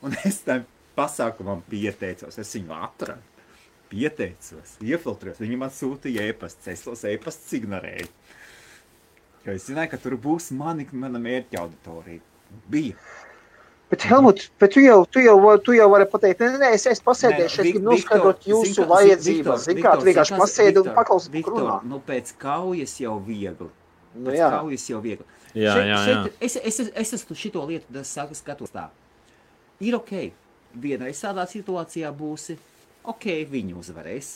Un es tam pasākumam pieteicos, es viņu atradu, pieteicos, iefiltrējos. Viņi man sūtīja e-pastus, es tos e-pastus ignorēju. Jo es zināju, ka tur būs mani, mana mērķa auditorija. Bija. Bet, Helmut, bet tu jau, tu jau, tu jau vari pateikt, nē, nē, es, es pasēdēšu, es gribu noskaidrot jūsu vajadzības. Zini, kā tu vienkārši pasēdi un paklausi, runā. Nu, pēc kaujas jau viegli. Nu, Pēc jā. kaujas jau viegli. Jā, Šeit- jā, jā. šeit Es, es, es, es esmu šito lietu es saku, skatos tā. Ir ok, vienreiz tādā situācijā būsi, ok, viņi uzvarēs.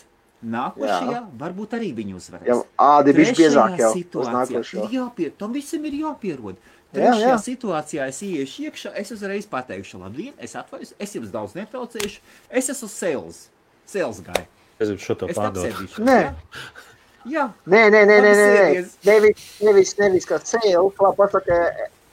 Nākošajā varbūt arī viņi uzvarēs. Jau ādi bija biezāk jau situācijā. Ir jāpier, tam visam ir jāpierod. Jā, Trešajā jā. situācijā es iešu iekšā, es uzreiz pateikšu, labdien, es atvainojos, es jums daudz netraucēšu, es esmu sales, sales guy. Es gribu šo to apsēdīšu. Nē. Jā. Nē, nē, nē, nē, nē, nē. Nevis, nevis, nevis kā cēlu, kā pasaka,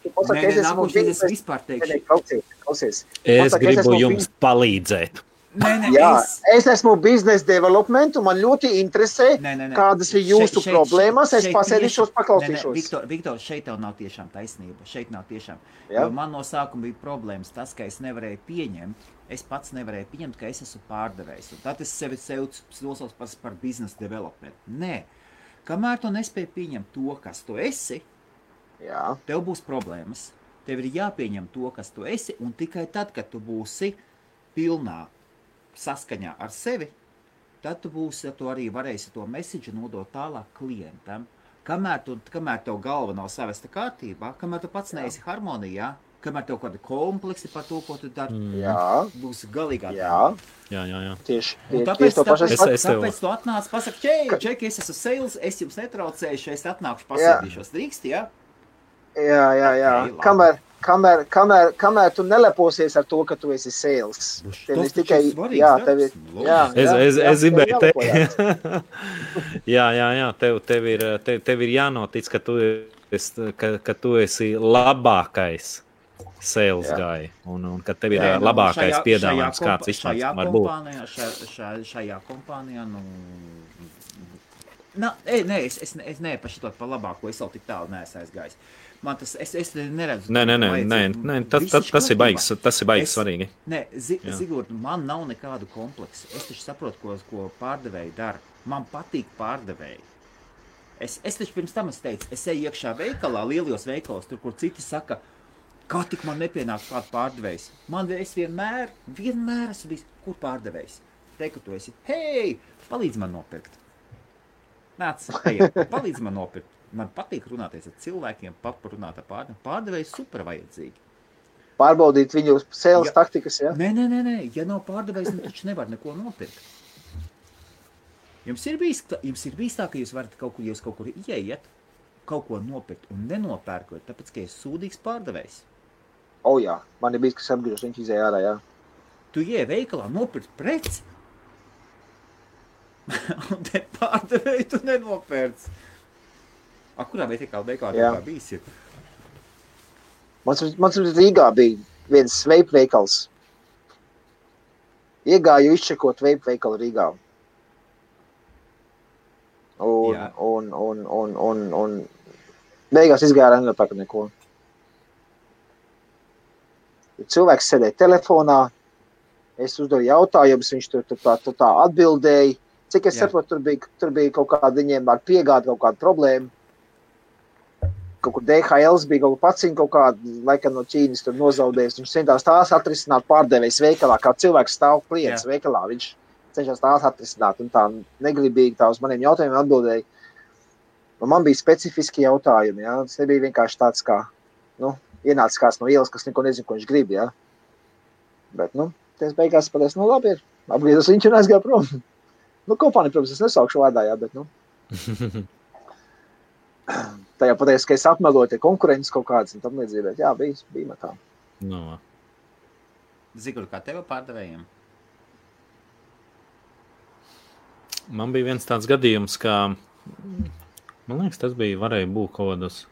tu Nē, pasaka, nē, es esmu vispār Nē, teikšu. nē, Klausies, klausies. Es Pasaka, gribu jums palīdzēt. Nē, nē, Jā, es, es esmu biznesa development, un man ļoti interesē, Nē, nē, nē. kādas ir jūsu Šeit- šeit- problēmas. Es pasēdīšos, paklausīšos. Nē, nē, Viktor, Viktor, šeit tev nav tiešām taisnība. Šeit nav tiešām. Man no sākuma bija problēmas tas, ka es nevarēju pieņemt. Es pats nevarēju pieņemt, ka es esmu pārdevējs. Tad es sevi saucu par, par biznesa development. Nē, kamēr tu nespēji pieņemt to, kas tu esi, Jā, tev būs problēmas. Tev ir jāpieņem to, kas tu esi, un tikai tad, kad tu būsi pilnā saskaņā ar sevi, tad tu būsi, tu arī varēsi to mēsīju nodot tālāk klientam. Kamēr, tu, kamēr tev galva nav savesta kārtībā, kamēr tu pats neesi harmonijā, kamēr tev kādi kompleksi par to, ko tu dari, mm. jā, būs galīgā. jā. Jā, jā, jā. Tieši, tieši, tāpēc, tieši tāpēc, es Es- tāpēc tu atnāc, pasaki, čei, čeki, es esmu sales, es jums netraucēšu, es atnākšu, pasēdīšos. Drīkst, jā? Jā, jā, jā. Ok, labi. Kamēr, kamēr, kamēr, kamēr tu neleposies ar to, ka tu esi sales. Tas Tev ir tikai, svarīgs jā, tev ir, jā, Es, jā, es, jā, es gribēju tev teikt, (laughs) jā, jā, jā tev, tev, ir, tev, tev ir jānotic, ka tu, esi, ka, ka tu esi labākais sales Jā. guy un, un ka tev ir Nē, ā, nu, labākais šajā- piedāvājums, šajā kāds vispār var būt. šajā, šajā, šajā kompānijā, nu, Nā, ej, nē, es, es, es neesmu par šo par labāko, es vēl tik tālu neesmu aizgājis. Man tas, es, es neredzu. Nē, nē, nē, nē, nē tas, tas, tas ir baigs, tas ir baigs Es- svarīgi. Nē, zi. Zigurd, man nav nekādu kompleksu. Es taču saprotu, ko, ko pārdevēji dara. Man patīk pārdevēji. Es, es taču pirms tam es teicu, es eju iekšā veikalā, lielos veikalos, tur, kur citi saka, kā tik man nepienāk kāds pārdevējs. Man es vienmēr, vienmēr esmu bijis, kur pārdevējs. teikt, ka tu esi, hei, palīdz man nopirkt. Nāc, ej, palīdz man nopirkt. Man patīk runāties ar cilvēkiem, paprunāt ar pārdevēju. Pārdevēji super vajadzīgi. Pārbaudīt viņu sēles Ja. taktikas. Ja? Nē, nē, nē, nē. ja nav pārdevējs, nu taču nevar neko nopirkt. Jums ir bijis, jums ir bijis tā, ka jūs varat kaut kur, jūs kaut kur ieiet, kaut ko nopirkt un nenopērkot, tāpēc, ka esat sūdīgs pārdevējs. O, jā, man ir bijis, kas apgriež, viņš izēja ārā. Jā. Tu ienāc veikalā, nopirkt preci, (laughs) un te pārdevēju tu nenopērci. A, kurā veikalā veikalā bijis? Ir? Mums, mums Rīgā bija viens veipu veikals. Iegāju izčekot veipu veikalu Rīgā. Un, Jā. un, un, un, un, un beigās izgāja ar nepērku neko. Cilvēks sēdēja telefonā, es uzdevu jautājumus, viņš tur, tur, tā, tur tā atbildēja. Cik es saprotu, tur bija, tur bija kaut kāda viņiem ar piegādi, kaut kāda problēma. Kaut kur DHL bija kaut kāda paciņa, kaut kāda laikam no Ķīnas tur nozaudējis. Viņš centās tās atrisināt pārdevējs veikalā, kā cilvēks stāv klients Jā. veikalā. Viņš cenšas tās atrisināt un tā negribīgi tā uz maniem jautājumiem atbildēja. Un man bija specifiski jautājumi. Ja? Tas nebija vienkārši tāds, kā nu, ienācis kāds no ielas, kas neko nezina, ko viņš grib. Ja? Bet, nu, tas beigās pateica, nu, labi, ir. Apgriezos viņš un aizgāja prom. (laughs) Nu, kompānija, protams, es nesaukšu vārdā, jā, bet, nu, (laughs) tajā pateica, ka es apmeloju te konkurences kaut kādas un tam līdzīgi. Jā, bija, bija tā. no. Zigur, kā tev pārdevējiem? Man bija viens tāds gadījums, ka man liekas, tas bija varēja būt kaut kādos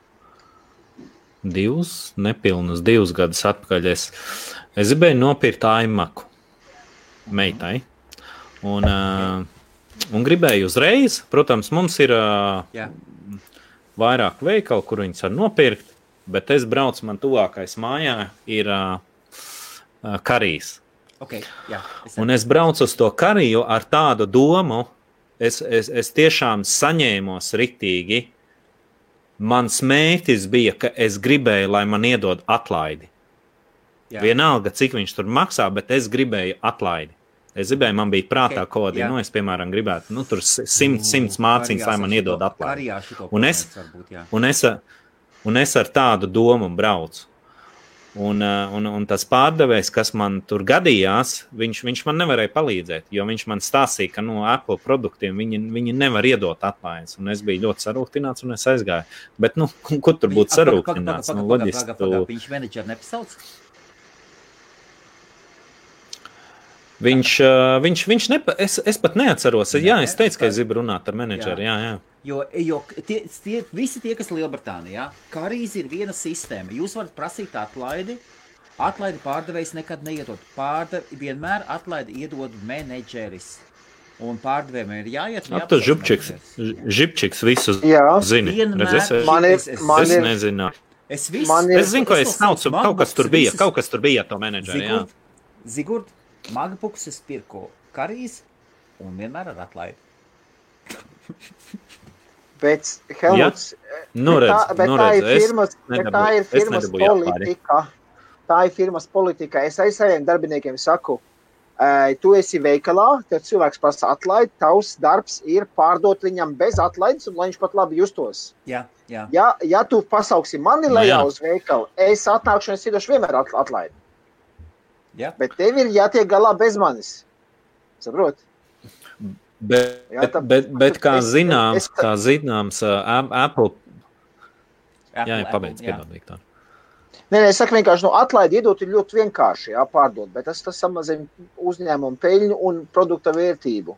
divus, nepilnus divus gadus atpakaļ. Es, es gribēju nopirkt aimaku meitai. Un, uh, un gribēju uzreiz, protams, mums ir uh, vairāk veikalu, kur viņas var nopirkt, bet es braucu, man tuvākais mājā ir uh, karīs. ok. Jā, es Un es braucu uz to kariju ar tādu domu, es, es, es tiešām saņēmos ritīgi. Mans mērķis bija, ka es gribēju, lai man iedod atlaidi. jā. Vienalga, cik viņš tur maksā, bet es gribēju atlaidi. Es gribēju, man bija prātā Ok, okay, kāda, jā. nu, es, piemēram, gribētu, nu, tur simt, simts mācības, lai man iedod atlaidi. Un es- Varbūt. Un es, un es ar tādu domu braucu. Un, un, un tas pārdevējs, kas man tur gadījās, viņš, viņš man nevarēja palīdzēt. Jo viņš man stāstīja, ka no Apple produktiem viņi, viņi nevar iedot atlaides. Un es biju ļoti sarūktināts, un es aizgāju. Bet, nu, kur tur būtu sarūktināts? Nu, loģiski, Viņš menedžeri nepasauc. Viņš, viņš, viņš nepa, es, es pat neatceros. Jā, es teicu, ka es gribu runāt ar menedžeri. Jā, jā. Jo, jo tie, tie, visi tie, kas ir Lielbritānijā, kā arī ir viena sistēma. Jūs varat prasīt atlaidi. Atlaidi pārdevējs nekad neiedod. Pārde, vienmēr atlaidi iedod menedžeris. Un pārdevējiem ir jāiet. Ap tas župčiks, žipčiks visu Jā, zini. Vienmēr Redz, es, Man ir- es, es, man es ir- nezinu. es, visu, man ir- Es zinu, ko es saucu. Kaut kas tur bija. Kaut kas tur bija to menedžeri. jā. Zigurd, Zigurd Magbuks es pirku karīs un vienmēr ar atlaidi. bet Helmuts, Nu, bet redz, tā, bet nu, tā ir redz, firmas, bet tā nedabūju- ir firmas nedabūju politika. Tā ir firmas politika. Es arī saviem darbiniekiem saku, tu esi veikalā, tad cilvēks prasa atlaidi. Tavs darbs ir pārdot viņam bez atlaides, un lai viņš pat labi justos. Jā, jā. Ja, ja tu pasauksi mani Nu, lejā jā. uz veikalu, es atnākšu un es iedošu vienmēr at- atlaidi. Jā. Bet tev ir jātiek galā bez manis. Saprot? Bet, Jā, bet, tā- bet, bet kā es- zināms, es- kā zināms, uh, Ap- Apple. Jā, jā Apple, pabeidz, piedod, Viktor. Nē, nē, es saku vienkārši, no atlaidi iedot ir ļoti vienkārši jā, pārdot, bet tas, tas samazina uzņēmumu peļņu un produkta vērtību.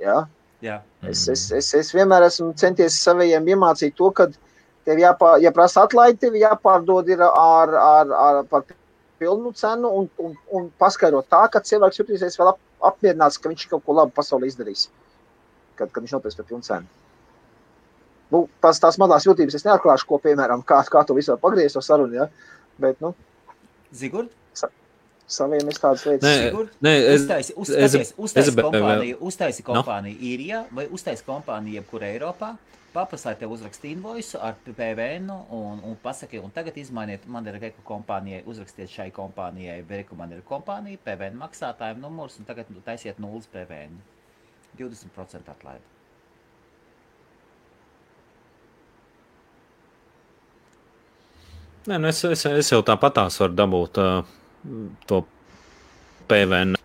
Jā. Jā, Es, Mhm. es, es, es vienmēr esmu centies saviem iemācīt to, ka tev jāpā, ja prasa atlaidi, tev jāpārdod ir ar, ar, ar par pilnu cenu un, un, un paskaidrot tā, ka cilvēks jutīsies vēl ap, apmierināts, ka viņš kaut ko labu pasaulē izdarīs, kad, kad viņš nopirks par pilnu cenu. Nu, tās, tās mazās jūtības es neatklāšu, ko, piemēram, kā, kā to visu pagriezt to sarunu, ja? bet, nu, Zigurd, saviem es tādas lietas. Nē, nē, es, Uztaisi, es, uztaisi, uztaisi es vēl- kompāniju, uztaisi kompāniju īrijā vai uztaisi kompāniju jebkur Eiropā. Paprasā tev uzrakst invoisu ar PVN un, un pasaki, un tagad izmainiet, man ir reku kompānijai, uzrakstiet šai kompānijai, reku man ir kompānija, PVN maksātājiem numurs, un tagad taisiet nulles PVN. 20% atlaidi. nē, nu es, es, es jau tāpatās varu dabūt uh, to PVN.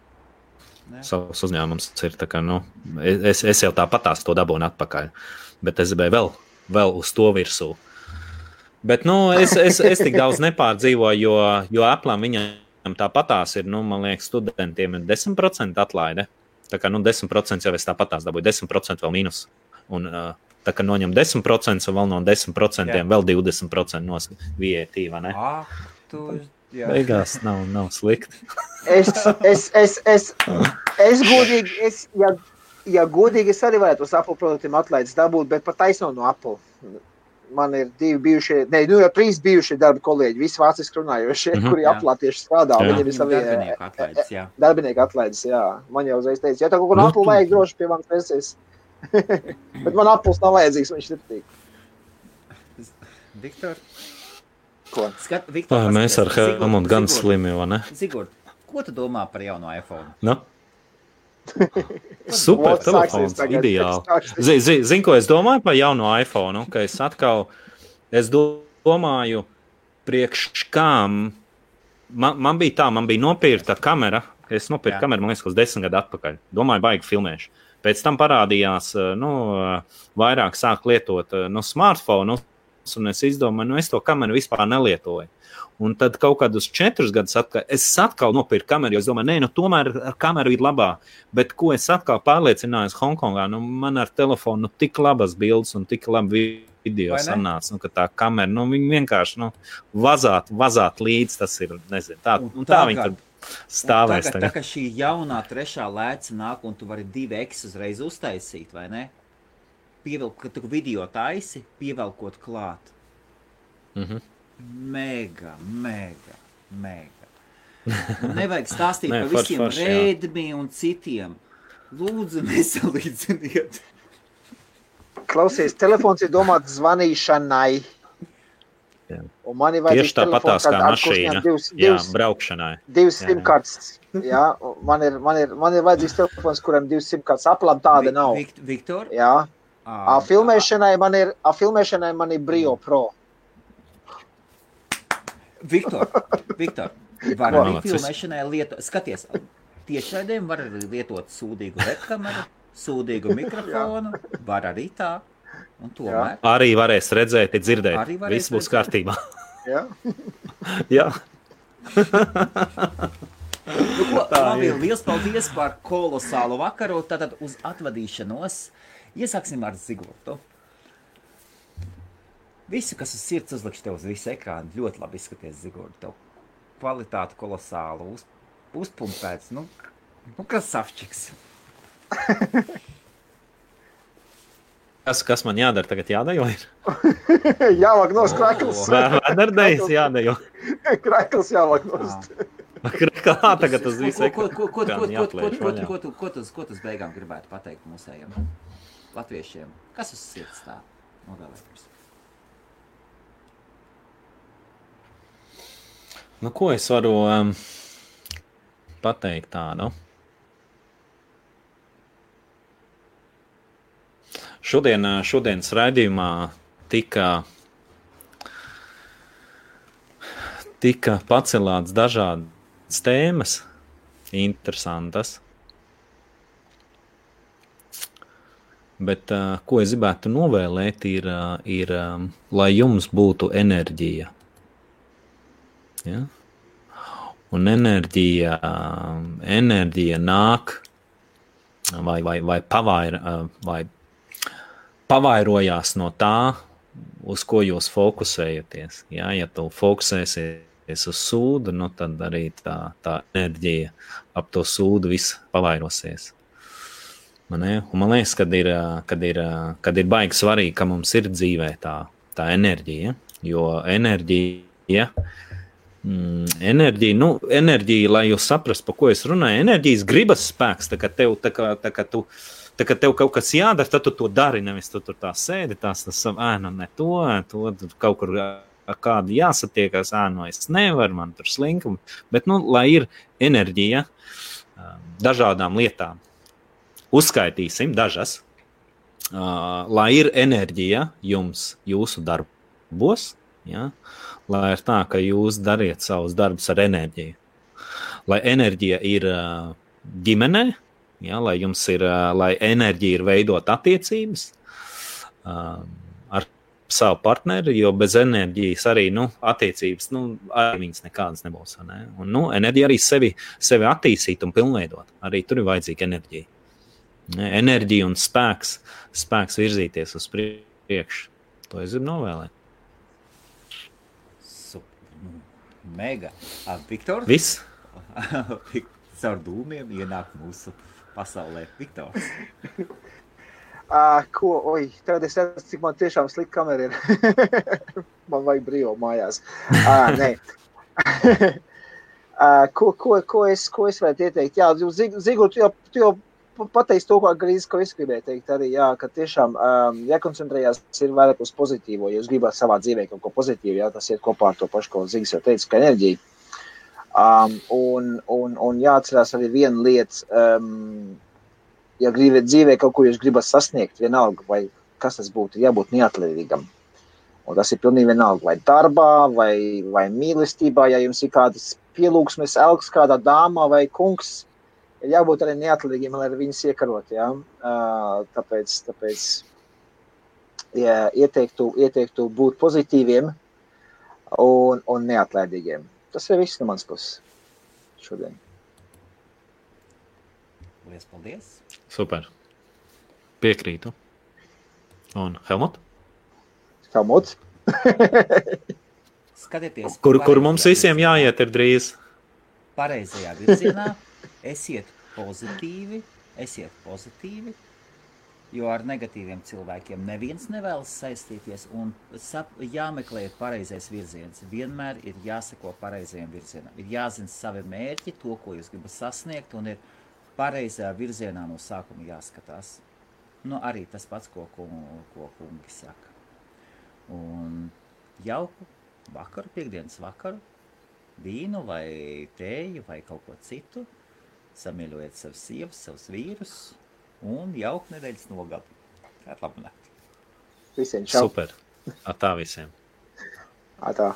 Ne? Savs uzņēmums ir. Kā, nu, es, es jau tāpatās to dabūnu atpakaļ. Bet es gribēju vēl, vēl uz to virsū. Bet nu, es, es, es tik daudz nepārdzīvoju, jo, jo Apple viņam tāpatās ir, nu, man liekas, studentiem ir 10% atlaide. Tā kā nu, 10% jau es tāpatās dabūju, 10% vēl mīnus. Un, uh, tā kā noņem 10%, un vēl no 10% Jā. vēl 20% no VAT. Ah, tu, jā. Beigās nav, nav slikti. Es, es, es, es, es (laughs) godīgi, es, ja, ja godīgi, es arī varētu uz Apple produktiem atlaides dabūt, bet pat taisno no Apple. Man ir divi bijušie, ne, nu jau trīs bijušie darba kolēģi, visi vāciski runājošie, mm. -hmm, kuri Jā. Apple tieši strādā. Jā. Viņiem ir savi darbinieku atlaides, jā. darbinieku atlaides. Jā. Man jau uzreiz teica, ja tā kaut ko Nu, no Apple tu- vajag, droši pie manis versijas. (laughs) bet man Apple nav vajadzīgs, viņš ir tik. Viktor, Ko? skat, Viktor, Tā, mēs ar Helmutu gan slimi, vai ne? Sigurd, ko tu domā par jauno iPhone? Nu? Super telefons, ideāli. Zini, zi, zin, ko es domāju par jauno iPhone? Ka es atkal es domāju, priekš kām. Man, man bija tā, man bija nopirkta kamera. Es nopirku kameru, man liekas, kāds desmit gadu atpakaļ. Domāju, baigi filmēšu. Pēc tam parādījās, eh, nu, eh, vairāk sāk lietot eh, no smartphone. Un es izdomāju, nu, es to kameru vispār nelietoju. Un tad kaut kādus četrus gadus atpakaļ es atkal nopirku kameru, jo es domāju, nē, nu, tomēr ar kameru ir labā. Bet ko es atkal pārliecinājos Hongkongā, nu, man ar telefonu nu, tik labas bildes un tik labi video sanāca, nu, ka tā kamera, nu, viņi vienkārši, nu, vazāt, vazāt līdzi, tas ir, nezinu, tā, Un un tā viņi tur stāvēs Tagad, tā tagad. kā šī jaunā trešā lēca nāk, un tu vari divi X uzreiz uztaisīt, vai ne? Pievelk, kad tu video taisi, pievelkot klāt. Mhm. Mega, mega, mega. Un (laughs) Nevajag stāstīt Nē, par visiem forši, jā. rēdmi un citiem. Lūdzu, (laughs) nesalīdziniet. Klausies, telefons ir domāts zvanīšanai. Jā. Un man ir Tieši vajadzīgs tāpatās kā mašīna. Divas, Jā, divas, braukšanai. divas Jā, jā. man ir, man ir, man ir vajadzīgs telefons, kuram divas simtkartes aplam tāda nav. Vikt, Viktor, Jā, a, filmēšanai man ir, a, filmēšanai man ir Brio Pro. Viktor, (laughs) Viktor, var arī filmēšanai lietot, skaties, tiešraidēm var arī lietot sūdīgu webkameru, sūdīgu (laughs) mikrofonu, var arī tā. Un tomēr, Arī varēs redzēt, dzirdēt. Arī Viss būs redzēt. kārtībā. (laughs) Jā, Jā, nu, ko, Tā labi, liels paldies par kolosālu vakaru, tātad uz atvadīšanos. Iesāksim ar Zigurtu. Visu, kas uz sirds uzlikšu tev uz visu ekrānu, ļoti labi izskaties Zigurtu. Tev kvalitāte kolosāla, uz, uzpumpēts, nu, nu kas safčiks. (laughs) kas, kas man jādara tagad? Jādejo. ir? (laughs) jāvāk nos krakls. Vēderdējis jādejo. (laughs) Krakls jāvāk nos. Kā tagad tas viss tu- ko tas beigām gribētu pateikt mūsējiem latviešiem? Kas uz sirds tā novēlējums? Nu, ko es varu um, pateikt tādu? Šodien, ā, šodienas raidījumā tika, tika pacelāts dažādas tēmas, interesantas. Bet, uh, ko es gribētu novēlēt, ir, uh, ir um, lai jums būtu enerģija. Ja? Un enerģija, um, enerģija nāk vai, vai, vai, pavair, uh, vai pavairojās no tā, uz ko jūs fokusējaties. Ja, ja tu fokusēsies uz sūdu, nu, tad arī tā, tā enerģija ap to sūdu viss pavairosies. Man, liekas, kad ir, kad ir, kad ir baigi svarīgi, ka mums ir dzīvē tā, tā enerģija, jo enerģija Mm, enerģija, nu, enerģija, lai jūs saprastu, par ko es runāju, enerģijas gribas spēks. Tā kā tev, tā kā, tā kā tu, tā kā tev kaut kas jādara, tad tu to dari. Nevis tu tur tā sēdi, tās tas ēna, ne to, to kaut kur ar kādu jāsatiekās, ēnu es nevaru, man tur slinkumi. Bet, nu, lai ir enerģija dažādām lietām, uzskaitīsim dažas. Uh, lai ir enerģija jums, jūsu darbos, ja, lai ir tā, ka jūs dariet savus darbus ar enerģiju. Lai enerģija ir ģimenē, ja, lai jums ir, lai enerģija ir veidot attiecības ar savu partneri, jo bez enerģijas arī nu, attiecības, nu, arī viņas nekādas nebūs. Ne? Un, nu, enerģija arī sevi, sevi attīstīt un pilnveidot. Arī tur ir vajadzīga enerģija. Enerģija un spēks, spēks virzīties uz priekšu. To es gribu novēlēt. Mega. Uh, Viktors? Viss. (laughs) Caur dūmiem ienāk mūsu pasaulē. Viktors. (laughs) Uh, ko, oi, tagad es redzu, cik man tiešām slikta kamera ir. (laughs) man vajag brīvo mājās. Uh, nē. uh, ko, ko, ko, es, ko es varētu ieteikt? Jā, Zigur, tu jau, tu jau pateikt to, gandrīz, ko es gribēju teikt. Arī, jā, ka tiešām um, jākoncentrējās vairāk uz pozitīvo. Ja jūs gribat savā dzīvē kaut ko pozitīvu, jā, tas iet kopā ar to pašu, ko Zīgs jau teica, ka enerģija. Um, un, un, un jāatcerās arī viena lieta, um, ja gribat dzīvē kaut ko jūs gribat sasniegt, vienalga, vai kas tas būtu, jābūt neatlaidīgam. Un tas ir pilnīgi vienalga, vai darbā, vai, vai mīlestībā, ja jums ir kādas pielūgsmes, elks kādā dāmā vai kungs, ir jābūt arī neatlaidīgiem, lai viņus iekarot. Ja? Tāpēc, tāpēc ja, ieteiktu, ieteiktu būt pozitīviem un, un neatlaidīgiem. Tas ir viss no manas puses šodien. Lielas paldies! Super! Piekrītu. Un Helmut? Helmuts? Skatieties, kur, kur mums visiem jāiet ir drīz? Pareizajā virzienā esiet pozitīvi, esiet pozitīvi, jo ar negatīviem cilvēkiem neviens nevēlas saistīties un sap, jāmeklē pareizais virziens. Vienmēr ir jāseko pareizajam virzienam. Ir jāzina savi mērķi, to, ko jūs gribat sasniegt, un ir pareizajā virzienā no sākuma jāskatās. Nu, arī tas pats, ko, ko, ko kungi saka. Un jauku vakaru, piekdienas vakaru, vīnu vai tēju vai kaut ko citu – samīļojiet savus sievas, savus vīrus un jauku nedēļas nogali. Tā ir laba nakti. Visiem čau. Super. Atā visiem. Atā.